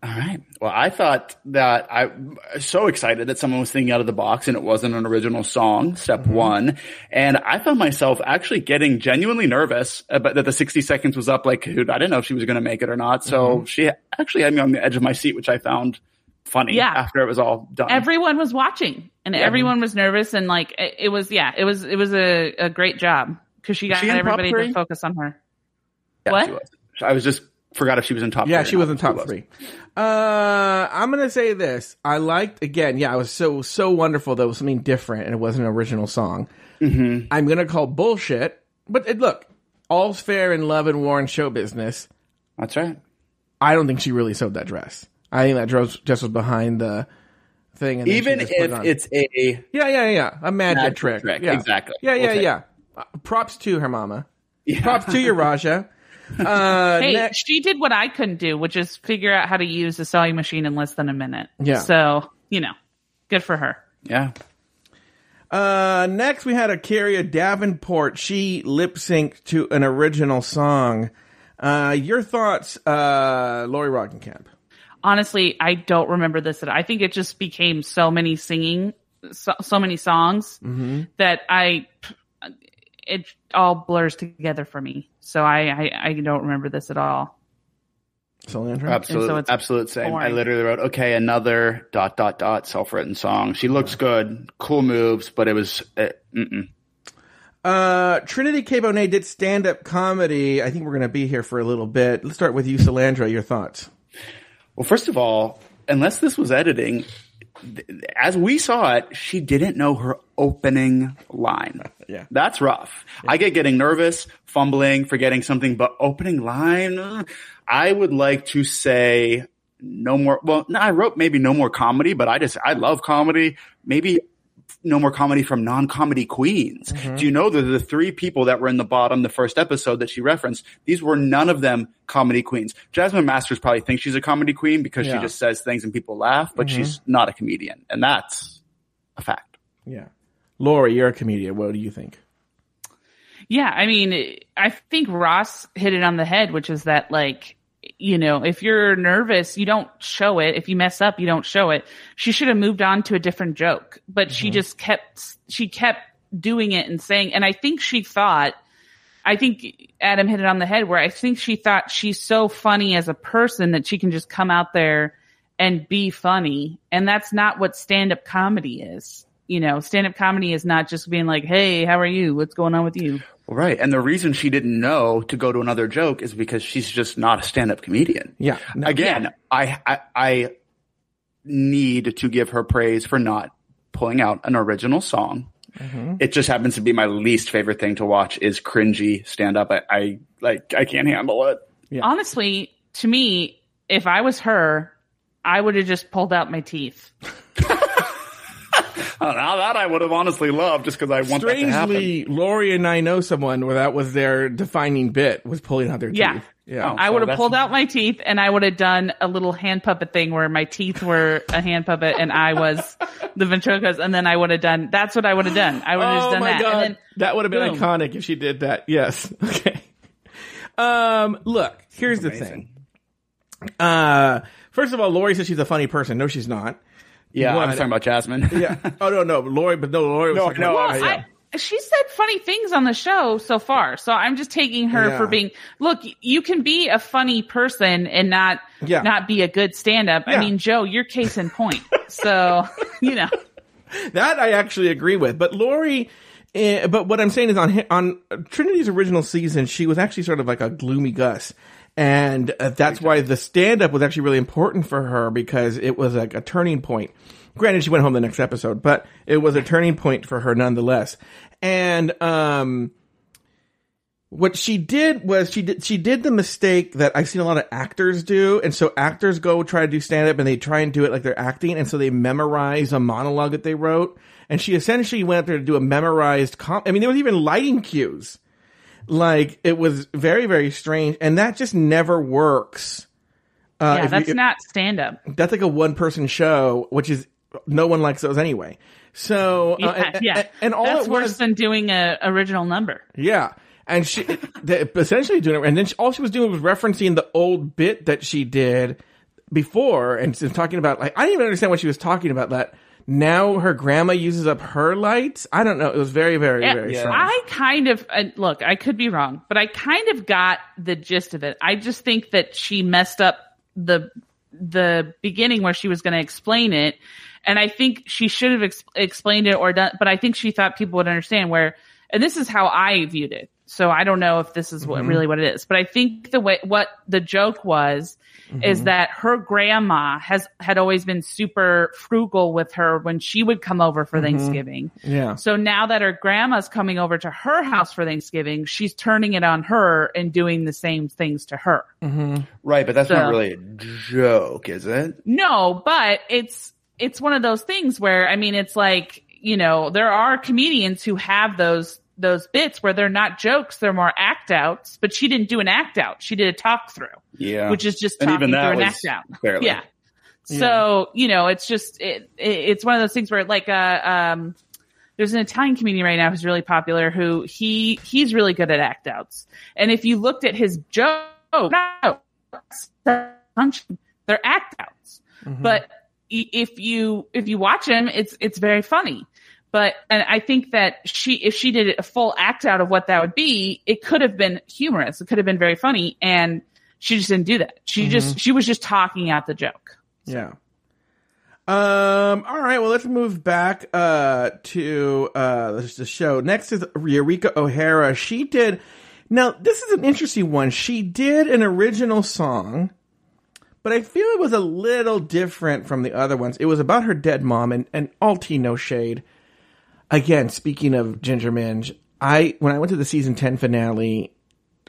Speaker 3: All right. Well, I thought that I was so excited that someone was thinking out of the box and it wasn't an original song, step
Speaker 1: Mm-hmm.
Speaker 3: one. And I found myself actually getting genuinely nervous about that the 60 seconds was up. Like, dude, I didn't know if she was going to make it or not. So
Speaker 1: Mm-hmm.
Speaker 3: she actually had me on the edge of my seat, which I found funny
Speaker 2: Yeah.
Speaker 3: after it was all done.
Speaker 2: Everyone was watching, and everyone was nervous, and like it, it was yeah, it was it was a, a great job because she got
Speaker 3: she
Speaker 2: everybody to focus on her.
Speaker 3: Yeah,
Speaker 2: what?
Speaker 3: she was. I was just forgot if she was in top
Speaker 1: Yeah, she was in top three. Uh, I'm gonna say this. I liked again. Yeah, it was so so wonderful. That it was something different, and it wasn't an original song. Mm-hmm. I'm gonna call bullshit. But it, look, all's fair in love and war and show business.
Speaker 3: That's right.
Speaker 1: I don't think she really sewed that dress. I think that dress just was behind the thing. And
Speaker 3: Even if it's a
Speaker 1: yeah, yeah, yeah, a magic,
Speaker 3: Magic
Speaker 1: trick.
Speaker 3: trick,
Speaker 1: Yeah.
Speaker 3: exactly.
Speaker 1: Yeah,
Speaker 3: We'll
Speaker 1: yeah,
Speaker 3: take
Speaker 1: yeah. Uh, props to her mama. Props to you, Ra'Jah. Uh,
Speaker 2: Hey,
Speaker 1: next-
Speaker 2: she did what I couldn't do, which is figure out how to use a sewing machine in less than a minute.
Speaker 1: Yeah.
Speaker 2: So you know, good for her.
Speaker 3: yeah.
Speaker 1: Uh, next we had a A'keria Davenport. She lip synced to an original song. Uh, your thoughts, uh, Lauri Roggenkamp?
Speaker 2: Honestly, I don't remember this. At all. I think it just became so many singing, so, so many songs
Speaker 1: Mm-hmm.
Speaker 2: that I, it all blurs together for me. So I, I, I don't remember this at all.
Speaker 1: Salandra?
Speaker 3: Absolute,
Speaker 2: so it's
Speaker 3: absolute same. I literally wrote, okay, another dot dot dot self-written song. She looks good, cool moves, but it was, uh, mm-mm.
Speaker 1: Uh, Trinity K. Bonet did stand up comedy. I think we're going to be here for a little bit. Let's start with you, Salandra. Your thoughts?
Speaker 3: Well, first of all, unless this was editing, th- as we saw it, she didn't know her opening line.
Speaker 1: Yeah.
Speaker 3: That's rough. I get getting nervous, fumbling, forgetting something, but opening line, I would like to say no more. Well, no, I wrote maybe no more comedy, but I just, I love comedy. Maybe no more comedy from non-comedy queens. Mm-hmm. Do you know that the three people that were in the bottom, the first episode that she referenced, these were none of them comedy queens. Jasmine Masters probably thinks she's a comedy queen because
Speaker 1: Yeah.
Speaker 3: she just says things and people laugh, but mm-hmm. she's not a comedian. And that's a fact.
Speaker 1: Yeah. Lauri, you're a comedian. What do you think?
Speaker 2: Yeah, I mean, I think Ross hit it on the head, which is that like you know, if you're nervous, you don't show it. If you mess up, you don't show it. She should have moved on to a different joke, but she mm-hmm. just kept, she kept doing it and saying, and I think she thought, I think Adam hit it on the head where I think she thought she's so funny as a person that she can just come out there and be funny. And that's not what stand up comedy is. You know, stand up comedy is not just being like, Hey, how are you? What's going on with you?
Speaker 3: Right. And the reason she didn't know to go to another joke is because she's just not a stand up comedian.
Speaker 1: Yeah. No.
Speaker 3: Again, I, I, I need to give her praise for not pulling out an original song. Mm-hmm. It just happens to be my least favorite thing to watch is cringy stand up. I, I like, I can't handle it.
Speaker 2: Honestly, to me, if I was her, I would have just pulled out my teeth.
Speaker 3: Oh, now that I would have honestly loved just because I want that to happen.
Speaker 1: Strangely, Lauri and I know someone where that was their defining bit was pulling out their
Speaker 2: Yeah.
Speaker 1: teeth. Yeah.
Speaker 3: Oh.
Speaker 2: I would have
Speaker 3: that's-
Speaker 2: pulled out my teeth and I would have done a little hand puppet thing where my teeth were a hand puppet and I was the ventriloquist and then I would have done, that's what I would have done. I would have just
Speaker 1: Oh
Speaker 2: done
Speaker 1: my
Speaker 2: that.
Speaker 1: god,
Speaker 2: And then,
Speaker 1: that would have been
Speaker 2: boom.
Speaker 1: iconic if she did that. Yes. Okay. Um, look, here's the thing. Uh, first of all, Lauri says she's a funny person. No, she's not.
Speaker 3: Yeah, I
Speaker 1: One.
Speaker 3: was talking about Jasmine.
Speaker 1: Yeah. Oh no, no, Lauri, but no, Lauri was
Speaker 3: No,
Speaker 1: talking
Speaker 3: no,
Speaker 1: about-
Speaker 3: I-
Speaker 2: I, she said funny things on the show so far, so I'm just taking her
Speaker 1: Yeah.
Speaker 2: for being. Look, you can be a funny person and not
Speaker 1: Yeah.
Speaker 2: not be a good stand up.
Speaker 1: Yeah.
Speaker 2: I mean, Joe, you're case in point. so you know,
Speaker 1: That I actually agree with. But Lauri, eh, but what I'm saying is on on Trinity's original season, she was actually sort of like a gloomy Gus. And uh, that's why the stand up was actually really important for her because it was like a turning point. Granted, she went home the next episode, but it was a turning point for her nonetheless. And, um, what she did was she did she did the mistake that I've seen a lot of actors do, and so actors go try to do stand up and they try and do it like they're acting, and so they memorize a monologue that they wrote, and she essentially went up there to do a memorized. Com- I mean, there was even lighting cues, like it was very very strange, and that just never works. Uh,
Speaker 2: yeah,
Speaker 1: if you-
Speaker 2: that's
Speaker 1: if-
Speaker 2: not stand up.
Speaker 1: that's like a one person show, which is no one likes those anyway. So uh,
Speaker 2: Yeah,
Speaker 1: and,
Speaker 2: yeah.
Speaker 1: and, and all
Speaker 2: that's
Speaker 1: it
Speaker 2: worse
Speaker 1: was,
Speaker 2: than doing a original number.
Speaker 1: yeah. And she essentially doing it, and then she, all she was doing was referencing the old bit that she did before, and talking about like I didn't even understand what she was talking about. That now her grandma uses up her lights. I don't know. It was very, very,
Speaker 2: Yeah,
Speaker 1: very strange.
Speaker 2: I kind of uh, look. I could be wrong, but I kind of got the gist of it. I just think that she messed up the the beginning where she was going to explain it, and I think she should have ex- explained it or done. But I think she thought people would understand where. And this is how I viewed it. So I don't know if this is what really what it is, but I think the way what the joke was is mm-hmm. that her grandma has had always been super frugal with her when she would come over for mm-hmm. Thanksgiving.
Speaker 1: yeah.
Speaker 2: So now that her grandma's coming over to her house for Thanksgiving, she's turning it on her and doing the same things to her. Mm-hmm.
Speaker 3: Right, but that's
Speaker 2: So-
Speaker 3: not really a joke, is it?
Speaker 2: No, but it's it's one of those things where I mean it's like, you know, there are comedians who have those those bits where they're not jokes, they're more act outs, but she didn't do an act out. She did a talk through,
Speaker 3: Yeah.
Speaker 2: which is just
Speaker 3: And
Speaker 2: talking
Speaker 3: even that
Speaker 2: through an act out.
Speaker 3: barely.
Speaker 2: Yeah. So, you know, it's just it, it it's one of those things where like uh um there's an Italian comedian right now who's really popular who he he's really good at act outs. And if you looked at his joke, no, they're act outs. But if you if you watch him, it's it's very funny. But and I think that she if she did a full act out of what that would be, it could have been humorous. It could have been very funny, and she just didn't do that. She just she was just talking out the joke.
Speaker 1: Yeah. Um. All right. Well, let's move back uh, to uh, the the show. Next is Eureka O'Hara. She did. Now, this is an interesting one. She did an original song, but I feel it was a little different from the other ones. It was about her dead mom, and and all tea, no shade. Again, speaking of Ginger Minge, I when I went to the season ten finale,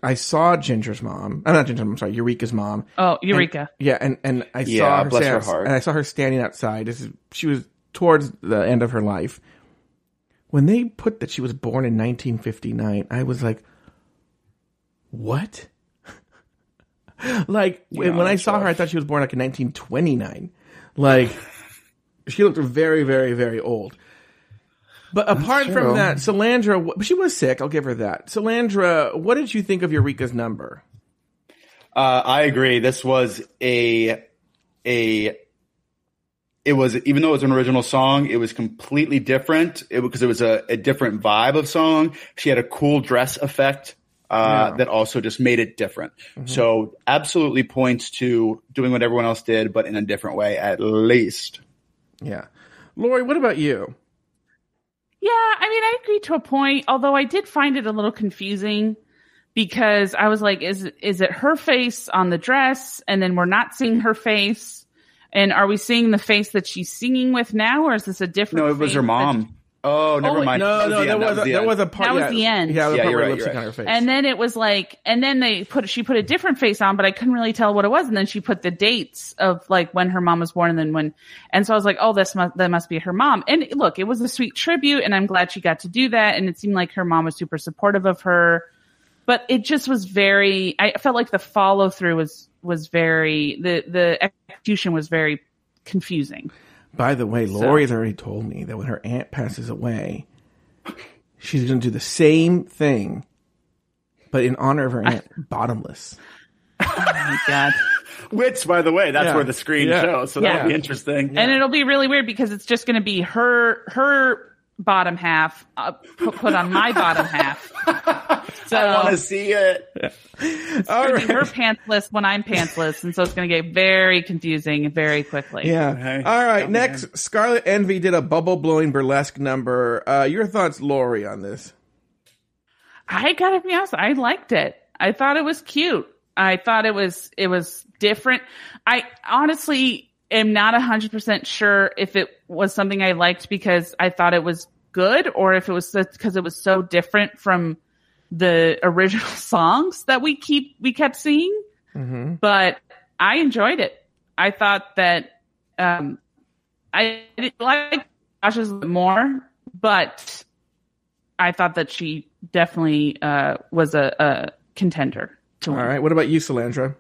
Speaker 1: I saw Ginger's mom. I'm not Ginger. I'm sorry, Eureka's mom.
Speaker 2: Oh, Eureka!
Speaker 1: Yeah, and and I
Speaker 3: Yeah,
Speaker 1: saw her
Speaker 3: bless her heart.
Speaker 1: and I saw her standing outside. This is she was towards the end of her life. When they put that she was born in 1959, I was like, "What?" like when when I
Speaker 3: that's
Speaker 1: saw her, I thought she was born like in 1929. Like she looked very, very, very old. But apart from that, Salandra, she was sick. I'll give her that. Salandra, what did you think of Eureka's number?
Speaker 3: Uh, I agree. This was a a it was even though it was an original song, it was completely different it, because it was a, a different vibe of song. She had a cool dress effect uh,
Speaker 1: Yeah.
Speaker 3: that also just made it different. So absolutely points to doing what everyone else did, but in a different way at least.
Speaker 1: Yeah. Lauri, what about you?
Speaker 2: Yeah, I mean, I agree to a point, although I did find it a little confusing because I was like, is, is it her face on the dress? And then we're not seeing her face. And are we seeing the face that she's singing with now, or is this a different?
Speaker 3: No, it was her mom. Oh, never
Speaker 2: Oh,
Speaker 3: mind.
Speaker 1: No,
Speaker 3: That
Speaker 1: no,
Speaker 3: the
Speaker 1: there.
Speaker 3: That
Speaker 1: was, a,
Speaker 3: the
Speaker 1: there
Speaker 3: end.
Speaker 1: was a part.
Speaker 2: That was the end.
Speaker 1: Yeah, the
Speaker 3: Yeah,
Speaker 1: part
Speaker 3: you're
Speaker 1: where
Speaker 3: right,
Speaker 1: lipstick
Speaker 3: you're
Speaker 1: on her face.
Speaker 2: And then it was like, and then they put, she put a different face on, but I couldn't really tell what it was. And then she put the dates of like when her mom was born and then when, and so I was like, oh, this must, that must be her mom. And look, it was a sweet tribute and I'm glad she got to do that. And it seemed like her mom was super supportive of her, but it just was very, I felt like the follow through was, was very, the, the execution was very confusing.
Speaker 1: By the way, Lauri has already told me that when her aunt passes away, she's going to do the same thing, but in honor of her aunt, bottomless.
Speaker 2: Oh my God.
Speaker 3: Which, by the way, that's
Speaker 1: Yeah.
Speaker 3: where the screen
Speaker 1: Yeah.
Speaker 3: shows. So
Speaker 2: Yeah.
Speaker 3: that'll be interesting.
Speaker 2: And it'll be really weird because it's just going to be her her bottom half uh, put, put on my bottom half. So
Speaker 3: I want to see it.
Speaker 2: it's going to be her pantsless when I'm pantsless, and so it's going to get very confusing very quickly.
Speaker 1: Yeah.
Speaker 3: Okay.
Speaker 1: All right.
Speaker 3: Okay.
Speaker 1: Next, Scarlet Envy did a bubble blowing burlesque number. Uh, your thoughts, Lauri, on this?
Speaker 2: I gotta be honest, I liked it. I thought it was cute. I thought it was it was different. I honestly am not hundred percent sure if it was something I liked because I thought it was good or if it was because it was so different from the original songs that we keep we kept seeing.
Speaker 1: Mm-hmm.
Speaker 2: But I enjoyed it. I thought that um I didn't like Josh's more, but I thought that she definitely uh, was a, a contender to
Speaker 1: All right. What about you, Salandra?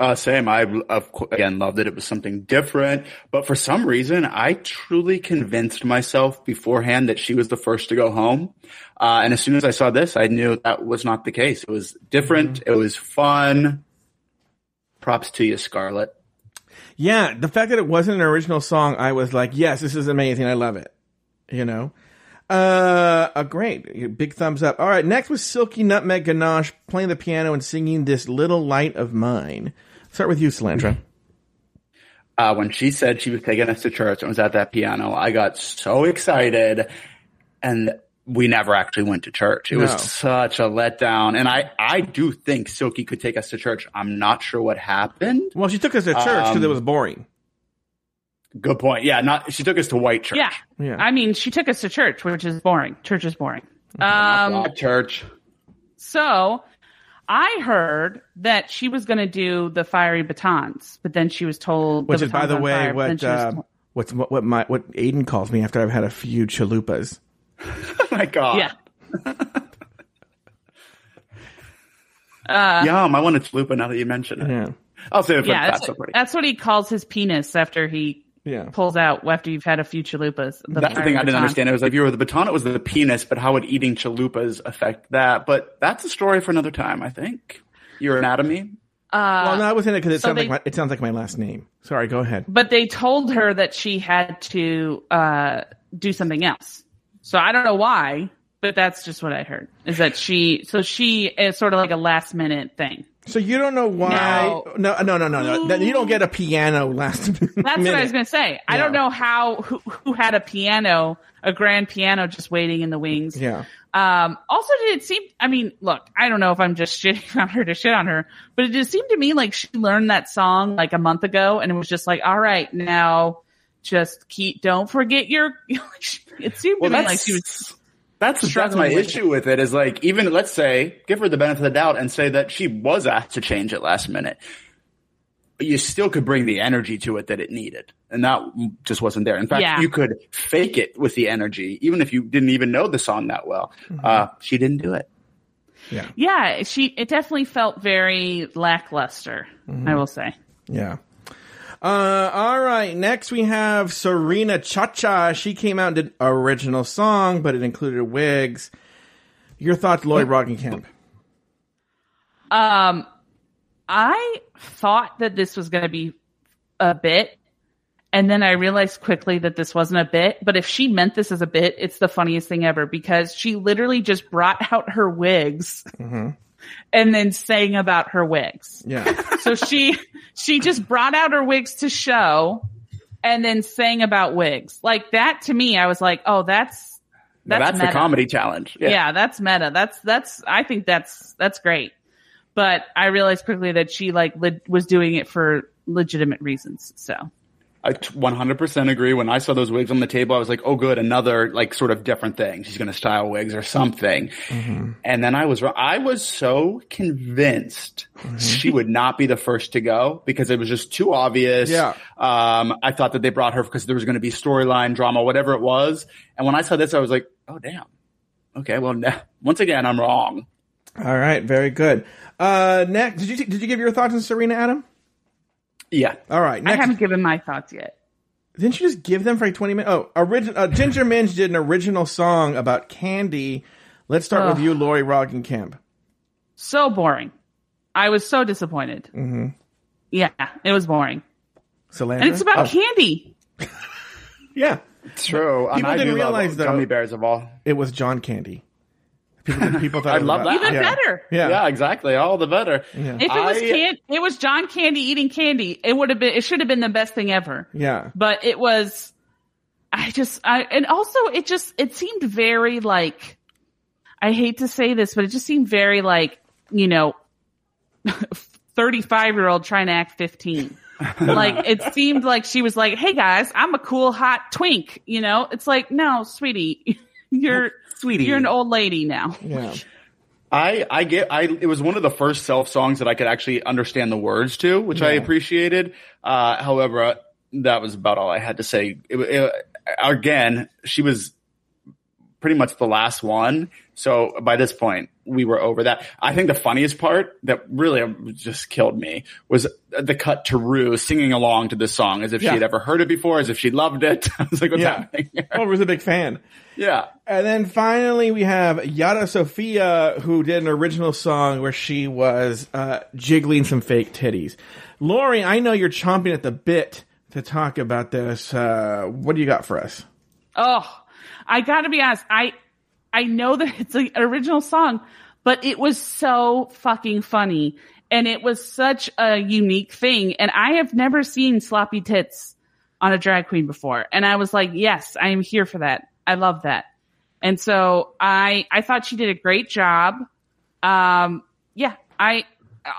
Speaker 3: Uh, same. I, of course, again, loved it. It was something different. But for some reason, I truly convinced myself beforehand that she was the first to go home. Uh, and as soon as I saw this, I knew that was not the case. It was different. It was fun. Props to you, Scarlet.
Speaker 1: Yeah, the fact that it wasn't an original song, I was like, yes, this is amazing. I love it. You know? Uh, uh, great. Big thumbs up. All right. Next was Silky Nutmeg Ganache playing the piano and singing This Little Light of Mine. Start with you, Salandra.
Speaker 3: Uh, when she said she was taking us to church and was at that piano, I got so excited and we never actually went to church. It
Speaker 1: No.
Speaker 3: was such a letdown. And I, I do think Silky could take us to church. I'm not sure what happened.
Speaker 1: Well, she took us to church because
Speaker 3: Um,
Speaker 1: it was boring.
Speaker 3: Good point. Yeah, not, she took us to white church.
Speaker 2: Yeah.
Speaker 1: Yeah.
Speaker 2: I mean, she took us to church, which is boring. Church is boring.
Speaker 3: Not
Speaker 2: Um,
Speaker 3: church.
Speaker 2: so I heard that she was going to do the fiery batons, but then she was told,
Speaker 1: Which
Speaker 2: the
Speaker 1: is, by the way,
Speaker 2: fire,
Speaker 1: what, uh,
Speaker 2: told-
Speaker 1: what's, what, what my, what Aiden calls me after I've had a few chalupas.
Speaker 3: Oh my God.
Speaker 2: yeah.
Speaker 3: Yum. I wanted chalupa now that you mention it.
Speaker 1: Yeah.
Speaker 3: I'll save it for
Speaker 2: Yeah,
Speaker 3: the
Speaker 2: that's,
Speaker 3: fat party.
Speaker 2: that's what he calls his penis after he
Speaker 1: Yeah.
Speaker 2: pulls out after you've had a few chalupas. The
Speaker 3: That's the thing
Speaker 2: fiery
Speaker 3: I didn't
Speaker 2: baton.
Speaker 3: understand. It was like, you were the baton, it was the penis, but how would eating chalupas affect that? But that's a story for another time, I think. Your anatomy.
Speaker 1: well, no, I was in it because it
Speaker 2: so
Speaker 1: sounds
Speaker 2: they-
Speaker 1: like my, it sounds like my last name. Sorry, go ahead.
Speaker 2: but they told her that she had to uh, do something else. So I don't know why, but that's just what I heard. Is that she? So she is sort of like a last minute thing.
Speaker 1: So you don't know why? No, no, no, no, no. You don't get a piano last minute.
Speaker 2: That's what I was to say. I don't know how who, who had a piano, a grand piano, just waiting in the wings.
Speaker 1: Yeah.
Speaker 2: Um, also, did it seem? I mean, look, I don't know if I'm just shitting on her to shit on her, but it just seemed to me like she learned that song like a month ago, and it was just like, all right, now just keep. Don't forget your. it seemed
Speaker 3: Well,
Speaker 2: to me like she was.
Speaker 3: That's, that's my
Speaker 2: with
Speaker 3: issue with it is like, even let's say, give her the benefit of the doubt and say that she was asked to change it last minute. You still could bring the energy to it that it needed. And that just wasn't there. In fact,
Speaker 2: Yeah.
Speaker 3: you could fake it with the energy, even if you didn't even know the song that well. Uh, she didn't do it.
Speaker 2: Yeah, yeah. she. It definitely felt very lackluster. I will say.
Speaker 1: Yeah. Uh, all right. Next we have Serena Chacha. She came out and did original song, but it included wigs. Your thoughts, Lauri Roggenkamp?
Speaker 2: Um, I thought that this was going to be a bit. And then I realized quickly that this wasn't a bit, but if she meant this as a bit, it's the funniest thing ever because she literally just brought out her wigs and then sang about her wigs.
Speaker 1: Yeah.
Speaker 2: So she, she just brought out her wigs to show and then sang about wigs. Like that to me, I was like, oh, that's,
Speaker 3: Now,
Speaker 2: that's,
Speaker 3: that's the comedy challenge.
Speaker 2: Yeah. that's meta. That's that's. I think that's that's great. But I realized quickly that she like le- was doing it for legitimate reasons. So
Speaker 3: I t- 100% agree. When I saw those wigs on the table, I was like, oh, good, another like sort of different thing. She's going to style wigs or something.
Speaker 1: Mm-hmm.
Speaker 3: And then I was wrong. I was so convinced
Speaker 1: Mm-hmm.
Speaker 3: she would not be the first to go because it was just too obvious.
Speaker 1: Yeah.
Speaker 3: Um, I thought that they brought her because there was going to be storyline drama, whatever it was. And when I saw this, I was like, oh, damn. Okay. Well, now, once again, I'm wrong.
Speaker 1: All right, very good. Uh, next, did you did you give your thoughts on Serena Adam?
Speaker 3: Yeah.
Speaker 1: All right,
Speaker 2: I haven't given my thoughts yet.
Speaker 1: Didn't you just give them for like twenty minutes? Oh, original. Uh, Ginger Minge did an original song about candy. Let's start with you, Lauri Roggenkamp.
Speaker 2: So boring. I was so disappointed. Mm-hmm. Yeah, it was boring,
Speaker 1: Salandra.
Speaker 2: and it's about
Speaker 1: Oh,
Speaker 2: candy.
Speaker 1: yeah.
Speaker 3: It's true. And
Speaker 1: People
Speaker 3: I
Speaker 1: didn't
Speaker 3: do
Speaker 1: realize, though-
Speaker 3: gummy bears of all.
Speaker 1: It was John Candy. People, people thought
Speaker 3: I love that.
Speaker 2: Even
Speaker 1: yeah.
Speaker 2: better.
Speaker 1: Yeah.
Speaker 3: Yeah, exactly. All the better. Yeah.
Speaker 2: If it was
Speaker 3: I-
Speaker 2: can, it was John Candy eating candy. It would have been. It should have been the best thing ever.
Speaker 1: Yeah.
Speaker 2: but it was i just i and also it just it seemed very like i hate to say this but it just seemed very like you know 35 year old trying to act 15 like it seemed like she was like hey guys i'm a cool hot twink you know it's like no sweetie you're
Speaker 3: Sweetie.
Speaker 2: you're an old lady now
Speaker 1: Yeah.
Speaker 3: I, I get, I, it was one of the first self songs that I could actually understand the words to, which I appreciated. Uh, however, uh, that was about all I had to say. It, it, again, she was pretty much the last one. So by this point, we were over that. I think the funniest part that really just killed me was the cut to Rue singing along to this song as if
Speaker 1: Yeah.
Speaker 3: she'd ever heard it before, as if she loved it. I was like, what's
Speaker 1: Yeah.
Speaker 3: happening?
Speaker 1: Oh, was a big fan.
Speaker 3: yeah.
Speaker 1: And then finally, we have Yara Sofia, who did an original song where she was uh, jiggling some fake titties. Lauri, I know you're chomping at the bit to talk about this. Uh, what do you got for us?
Speaker 2: Oh, I gotta be honest. I, I know that it's an original song, but it was so fucking funny. And it was such a unique thing. And I have never seen sloppy tits on a drag queen before. And I was like, yes, I am here for that. I love that. And so I, I thought she did a great job. Um, yeah, I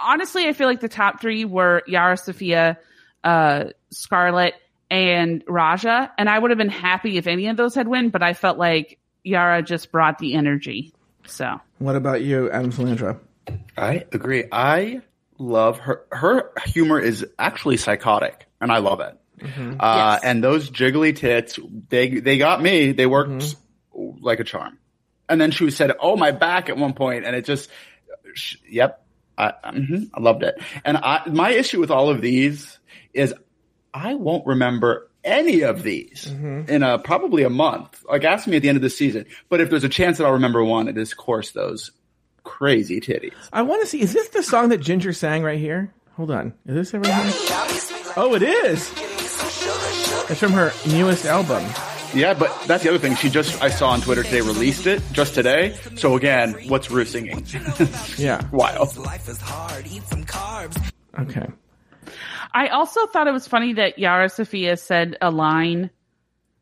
Speaker 2: honestly, I feel like the top three were Yara Sofia, uh, Scarlet and Ra'Jah. And I would have been happy if any of those had win, but I felt like Yara just brought the energy. So
Speaker 1: What about you, Adam Salandra?
Speaker 3: I agree. I love her. Her humor is actually psychotic, and I love it. Uh,
Speaker 2: Yes.
Speaker 3: And those jiggly tits, they they got me. They worked like a charm. And then she said, "Oh, my back!" at one point, and it just, sh- yep, I, mhm, I loved it. And I, my issue with all of these is, I won't remember any of these mm-hmm. in a probably a month. Like, ask me at the end of the season. But if there's a chance that I'll remember one, it is, of course, those crazy titties.
Speaker 1: I want to see. Is this the song that Ginger sang right here? Hold on. Is this it right here? Oh, it is. It's from her newest album.
Speaker 3: Yeah, but that's the other thing. She just, I saw on Twitter today, released it just today. So again, what's Rue singing?
Speaker 1: Yeah.
Speaker 3: Wild.
Speaker 1: Okay.
Speaker 2: I also thought it was funny that Yara Sofia said a line.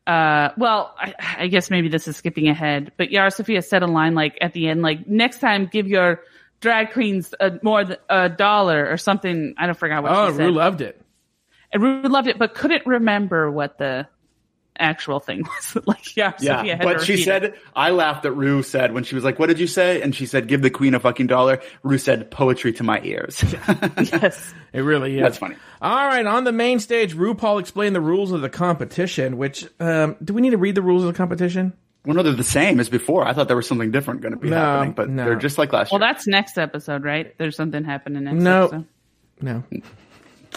Speaker 2: Uh, well, I, I guess maybe this is skipping ahead, but Yara Sofia said a line like at the end, like next time give your drag queens a, more than a dollar or something. I don't forget what
Speaker 1: Oh,
Speaker 2: she said.
Speaker 1: Rue loved it.
Speaker 2: and Rue loved it, but couldn't remember what the actual thing was. like Yara Sofia
Speaker 3: Yeah,
Speaker 2: had to
Speaker 3: but she said,
Speaker 2: it.
Speaker 3: I laughed at Rue said when she was like, what did you say? And she said, give the queen a fucking dollar. Rue said, poetry to my ears.
Speaker 2: yes.
Speaker 1: It really is.
Speaker 3: That's funny.
Speaker 1: All right, on the main stage, RuPaul explained the rules of the competition. Which um, do we need to read the rules of the competition?
Speaker 3: well, no, they're the same as before. I thought there was something different going to be
Speaker 1: No,
Speaker 3: happening, but
Speaker 1: no.
Speaker 3: they're just like last
Speaker 2: Well,
Speaker 3: year.
Speaker 2: Well, that's next episode, right? There's something happening next
Speaker 1: No.
Speaker 2: episode.
Speaker 1: No.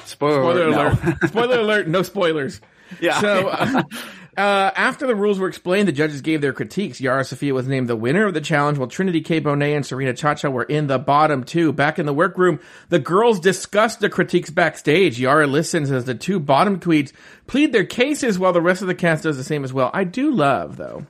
Speaker 3: Spoiler,
Speaker 1: Spoiler
Speaker 3: no.
Speaker 1: alert! Spoiler alert! No spoilers.
Speaker 3: Yeah.
Speaker 1: So, uh, Uh, after the rules were explained, the judges gave their critiques. Yara Sofia was named the winner of the challenge, while Trinity K. Bonet and Serena Chacha were in the bottom two. Back in the workroom, the girls discussed the critiques backstage. Yara listens as the two bottom queens plead their cases while the rest of the cast does the same as well. I do love, though,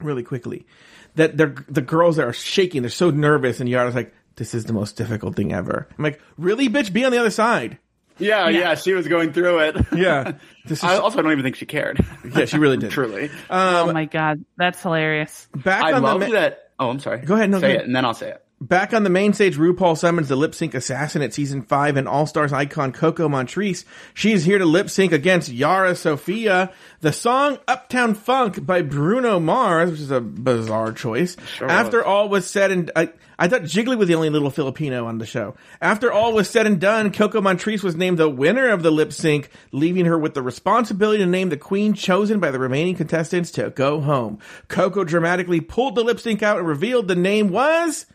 Speaker 1: really quickly, that they're, the girls are shaking. They're so nervous, and Yara's like, this is the most difficult thing ever. I'm like, really, bitch? Be on the other side.
Speaker 3: Yeah, yeah, she was going through it.
Speaker 1: Yeah. This is,
Speaker 3: I also don't even think she cared.
Speaker 1: yeah, she really did.
Speaker 3: Truly.
Speaker 2: Um, oh my god, that's hilarious.
Speaker 1: Back
Speaker 3: I
Speaker 1: on
Speaker 3: love
Speaker 1: the ma-
Speaker 3: that. Oh, I'm sorry.
Speaker 1: Go ahead, no,
Speaker 3: say
Speaker 1: go
Speaker 3: it, and then I'll say it.
Speaker 1: Back on the main stage, RuPaul summons the lip sync assassin at season five and All Stars icon Coco Montrese. She's here to lip sync against Yara Sofia. The song Uptown Funk by Bruno Mars, which is a bizarre choice. After all was said and I, I thought Jiggly was the only little Filipino on the show. After all was said and done, Coco Montrese was named the winner of the lip sync, leaving her with the responsibility to name the queen chosen by the remaining contestants to go home. Coco dramatically pulled the lip sync out and revealed the name was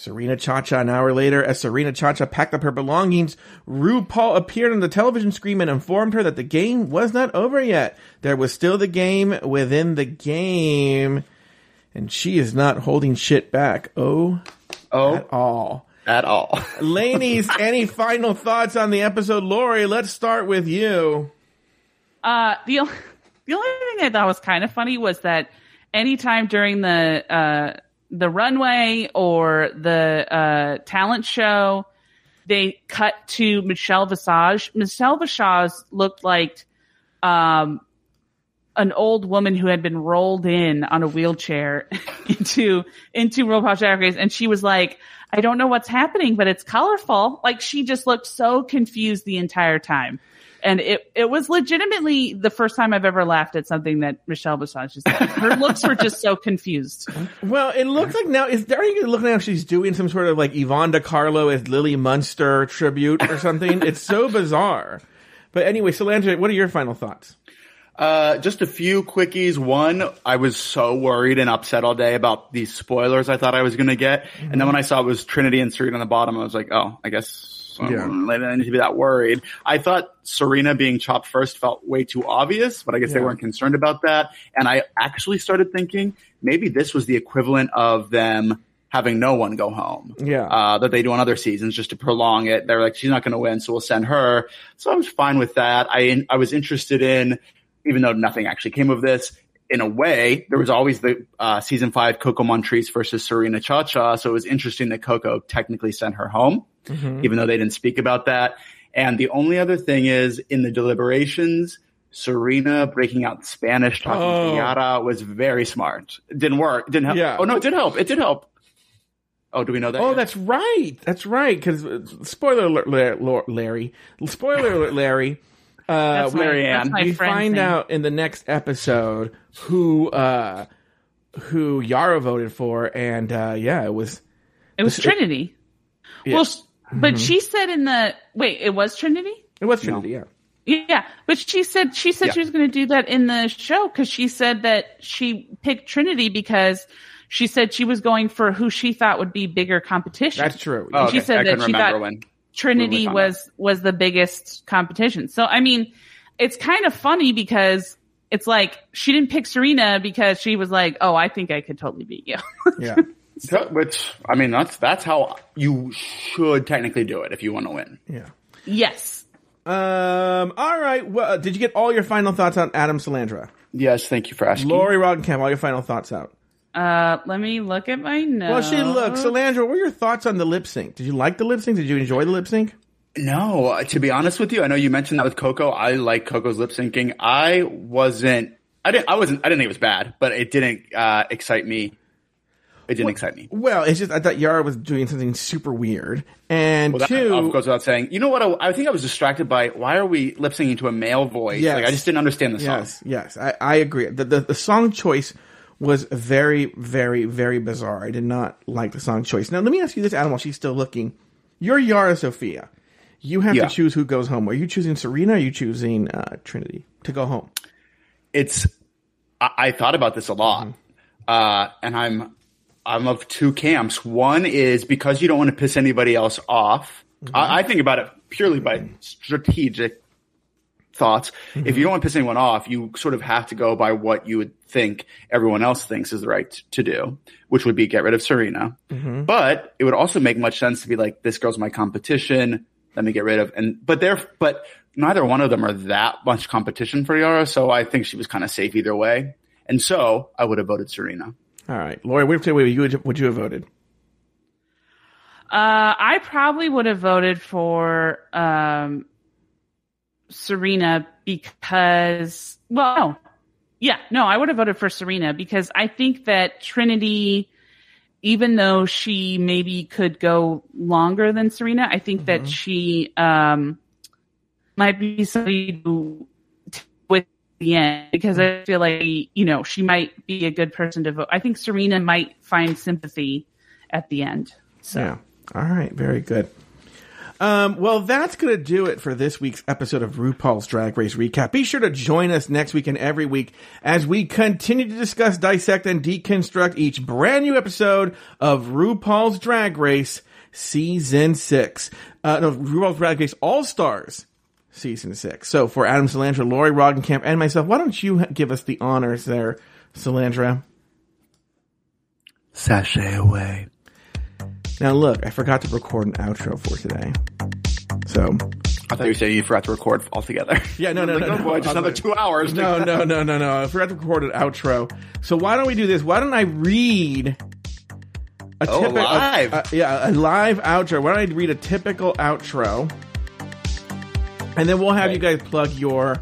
Speaker 1: Serena Chacha. An hour later, as Serena Chacha packed up her belongings, RuPaul appeared on the television screen and informed her that the game was not over yet. There was still the game within the game, and she is not holding shit back. Oh,
Speaker 3: Oh,
Speaker 1: at all.
Speaker 3: at all.
Speaker 1: Ladies, any final thoughts on the episode? Lauri, let's start with you.
Speaker 2: Uh, the o- the only thing I thought was kind of funny was that anytime during the uh, the runway or the uh, talent show, they cut to Michelle Visage. Michelle Visage looked like um, an old woman who had been rolled in on a wheelchair into into RuPaul's Drag Race, and she was like, "I don't know what's happening, but it's colorful." Like she just looked so confused the entire time, and it it was legitimately the first time I've ever laughed at something that Michelle Visage said. Her looks were just so confused.
Speaker 1: Well, it looks like now is there you look now she's doing some sort of like Yvonne De Carlo as Lily Munster tribute or something. it's so bizarre. But anyway, Solange, what are your final thoughts?
Speaker 3: Uh, just a few quickies. One, I was so worried and upset all day about these spoilers I thought I was going to get. And then when I saw it was Trinity and Serena on the bottom, I was like, oh, I guess I
Speaker 1: Yeah.
Speaker 3: don't need to be that worried. I thought Serena being chopped first felt way too obvious, but I guess they weren't concerned about that. And I actually started thinking maybe this was the equivalent of them having no one go home.
Speaker 1: Yeah.
Speaker 3: Uh, that they do on other seasons just to prolong it. They're like, she's not going to win, so we'll send her. So I was fine with that. I, I was interested in, even though nothing actually came of this, in a way, there was always the uh, season five Coco Montrese versus Serena Cha Cha. So it was interesting that Coco technically sent her home, even though they didn't speak about that. And the only other thing is in the deliberations, Serena breaking out Spanish, talking
Speaker 1: Oh.
Speaker 3: to Yara was very smart. It didn't work. It didn't help.
Speaker 1: Yeah.
Speaker 3: Oh no, it did help. It did help. Oh, do we know that?
Speaker 1: Oh,
Speaker 3: yet?
Speaker 1: that's right. That's right. Because spoiler alert, La- La- Larry. Spoiler alert, Larry. Uh,
Speaker 2: That's
Speaker 1: we,
Speaker 2: my, that's
Speaker 1: we find
Speaker 2: name.
Speaker 1: out in the next episode who uh, who Yara voted for, and uh, yeah, it was.
Speaker 2: It was Trinity.
Speaker 1: Yeah.
Speaker 2: Well, sh- but she said in the wait, it was Trinity.
Speaker 1: It was Trinity, yeah.
Speaker 2: Yeah, but she said she said
Speaker 3: Yeah.
Speaker 2: she was going to do that in the show because she said that she picked Trinity because she said she was going for who she thought would be bigger competition.
Speaker 1: That's true.
Speaker 3: Oh,
Speaker 2: she said
Speaker 3: I
Speaker 2: that she thought
Speaker 3: when.
Speaker 2: Trinity
Speaker 3: when we
Speaker 2: was was the biggest competition. So I mean, it's kind of funny because it's like she didn't pick Serena because she was like, "Oh, I think I could totally beat you."
Speaker 1: Yeah.
Speaker 3: So- Which I mean, that's that's how you should technically do it if you want to win.
Speaker 1: yeah.
Speaker 2: yes.
Speaker 1: Um. All right. Well, uh, did you get all your final thoughts on Adam Salandra?
Speaker 3: Yes, thank you for asking.
Speaker 1: Lauri Roggenkamp, all your final thoughts out.
Speaker 2: Uh, let me look at my notes.
Speaker 1: Well, she looks. So, Salandra. What were your thoughts on the lip sync? Did you like the lip sync? Did you enjoy the lip sync?
Speaker 3: No, uh, to be honest with you, I know you mentioned that with Coco. I like Coco's lip syncing. I wasn't. I didn't. I wasn't. I didn't think it was bad, but it didn't uh, excite me. It didn't excite me.
Speaker 1: Well, it's just I thought Yara was doing something super weird, and
Speaker 3: Well, that
Speaker 1: two,
Speaker 3: of goes without saying. You know what? I, I think I was distracted by why are we lip syncing to a male voice?
Speaker 1: Yes.
Speaker 3: Like I just didn't understand the song.
Speaker 1: Yes, yes, I, I agree. The, the the song choice was very, very, very bizarre. I did not like the song choice. Now, let me ask you this, Adam, while she's still looking. You're Yara Sofia. You have
Speaker 3: Yeah.
Speaker 1: to choose who goes home. Are you choosing Serena? Or are you choosing uh, Trinity to go home?
Speaker 3: it's I, I thought about this a lot, uh, and I'm I'm of two camps. One is because you don't want to piss anybody else off. I, I think about it purely by strategic thoughts. If you don't want to piss anyone off, you sort of have to go by what you would think everyone else thinks is the right to do, which would be get rid of Serena. But it would also make much sense to be like, this girl's my competition. Let me get rid of, and, but they're, but neither one of them are that much competition for Yara. So I think she was kind of safe either way. And so I would have voted Serena.
Speaker 1: All right, Lauri, which way would you, would you have voted?
Speaker 2: Uh, I probably would have voted for um, Serena because, well, no. Yeah, no, I would have voted for Serena because I think that Trinity, even though she maybe could go longer than Serena, I think that she um, might be somebody who with the end because I feel like you know she might be a good person to vote. I think Serena might find sympathy at the end. So.
Speaker 1: Yeah. All right. Very good. Um, well, that's going to do it for this week's episode of RuPaul's Drag Race Recap. Be sure to join us next week and every week as we continue to discuss, dissect, and deconstruct each brand new episode of RuPaul's Drag Race Season 6. Uh, no, RuPaul's Drag Race All Stars Season 6. So for Adam Salandra, Lauri Roggenkamp, and myself, why don't you give us the honors there, Salandra?
Speaker 3: Sashay away.
Speaker 1: Now look, I forgot to record an outro for today. So
Speaker 3: I thought you were saying you forgot to record altogether.
Speaker 1: Yeah, no, no,
Speaker 3: Like,
Speaker 1: no,
Speaker 3: oh
Speaker 1: no.
Speaker 3: just another two hours.
Speaker 1: no, no, no, no, no. I forgot to record an outro. So why don't we do this? Why don't I read a
Speaker 3: Oh,
Speaker 1: typical
Speaker 3: live.
Speaker 1: a- yeah, a live outro. Why don't I read a typical outro? And then we'll have you guys plug your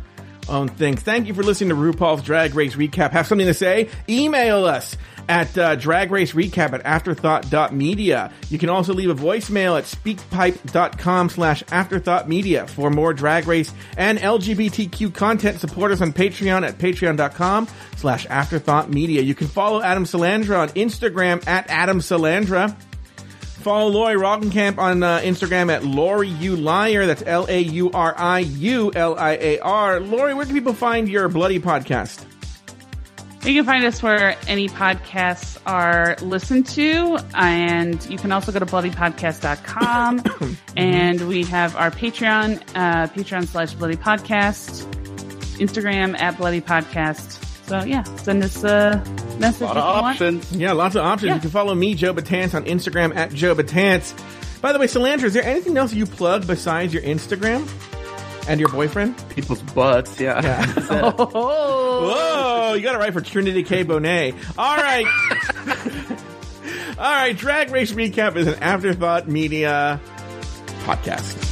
Speaker 1: own things. Thank you for listening to RuPaul's Drag Race Recap. Have something to say? Email us at uh, drag race recap at afterthought.media. You can also leave a voicemail at speakpipe.com slash afterthoughtmedia. For more drag race and LGBTQ content, support us on Patreon at patreon.com slash afterthoughtmedia. You can follow Adam Salandra on Instagram at Adam Salandra. Follow Lauri Roggenkamp on uh, Instagram at Lauri U Liar. That's L A U R I U L I A R. Lauri, where can people find your bloody podcast?
Speaker 2: You can find us where any podcasts are listened to, and you can also go to bloodypodcast.com. and we have our Patreon, uh, Patreon slash Bloody Podcast, Instagram at Bloody Podcast. So yeah, send us a message
Speaker 3: A lot
Speaker 2: if
Speaker 3: of
Speaker 2: you want.
Speaker 3: options.
Speaker 1: Yeah, lots of options.
Speaker 2: Yeah.
Speaker 1: You can follow me, Joe Betance, on Instagram at Joe Betance. By the way, Salandra, is there anything else you plug besides your Instagram and your boyfriend?
Speaker 3: People's butts, yeah. Oh!
Speaker 1: Whoa, you got it right for Trinity K. Bonet. All right. All right, Drag Race Recap is an Afterthought Media podcast.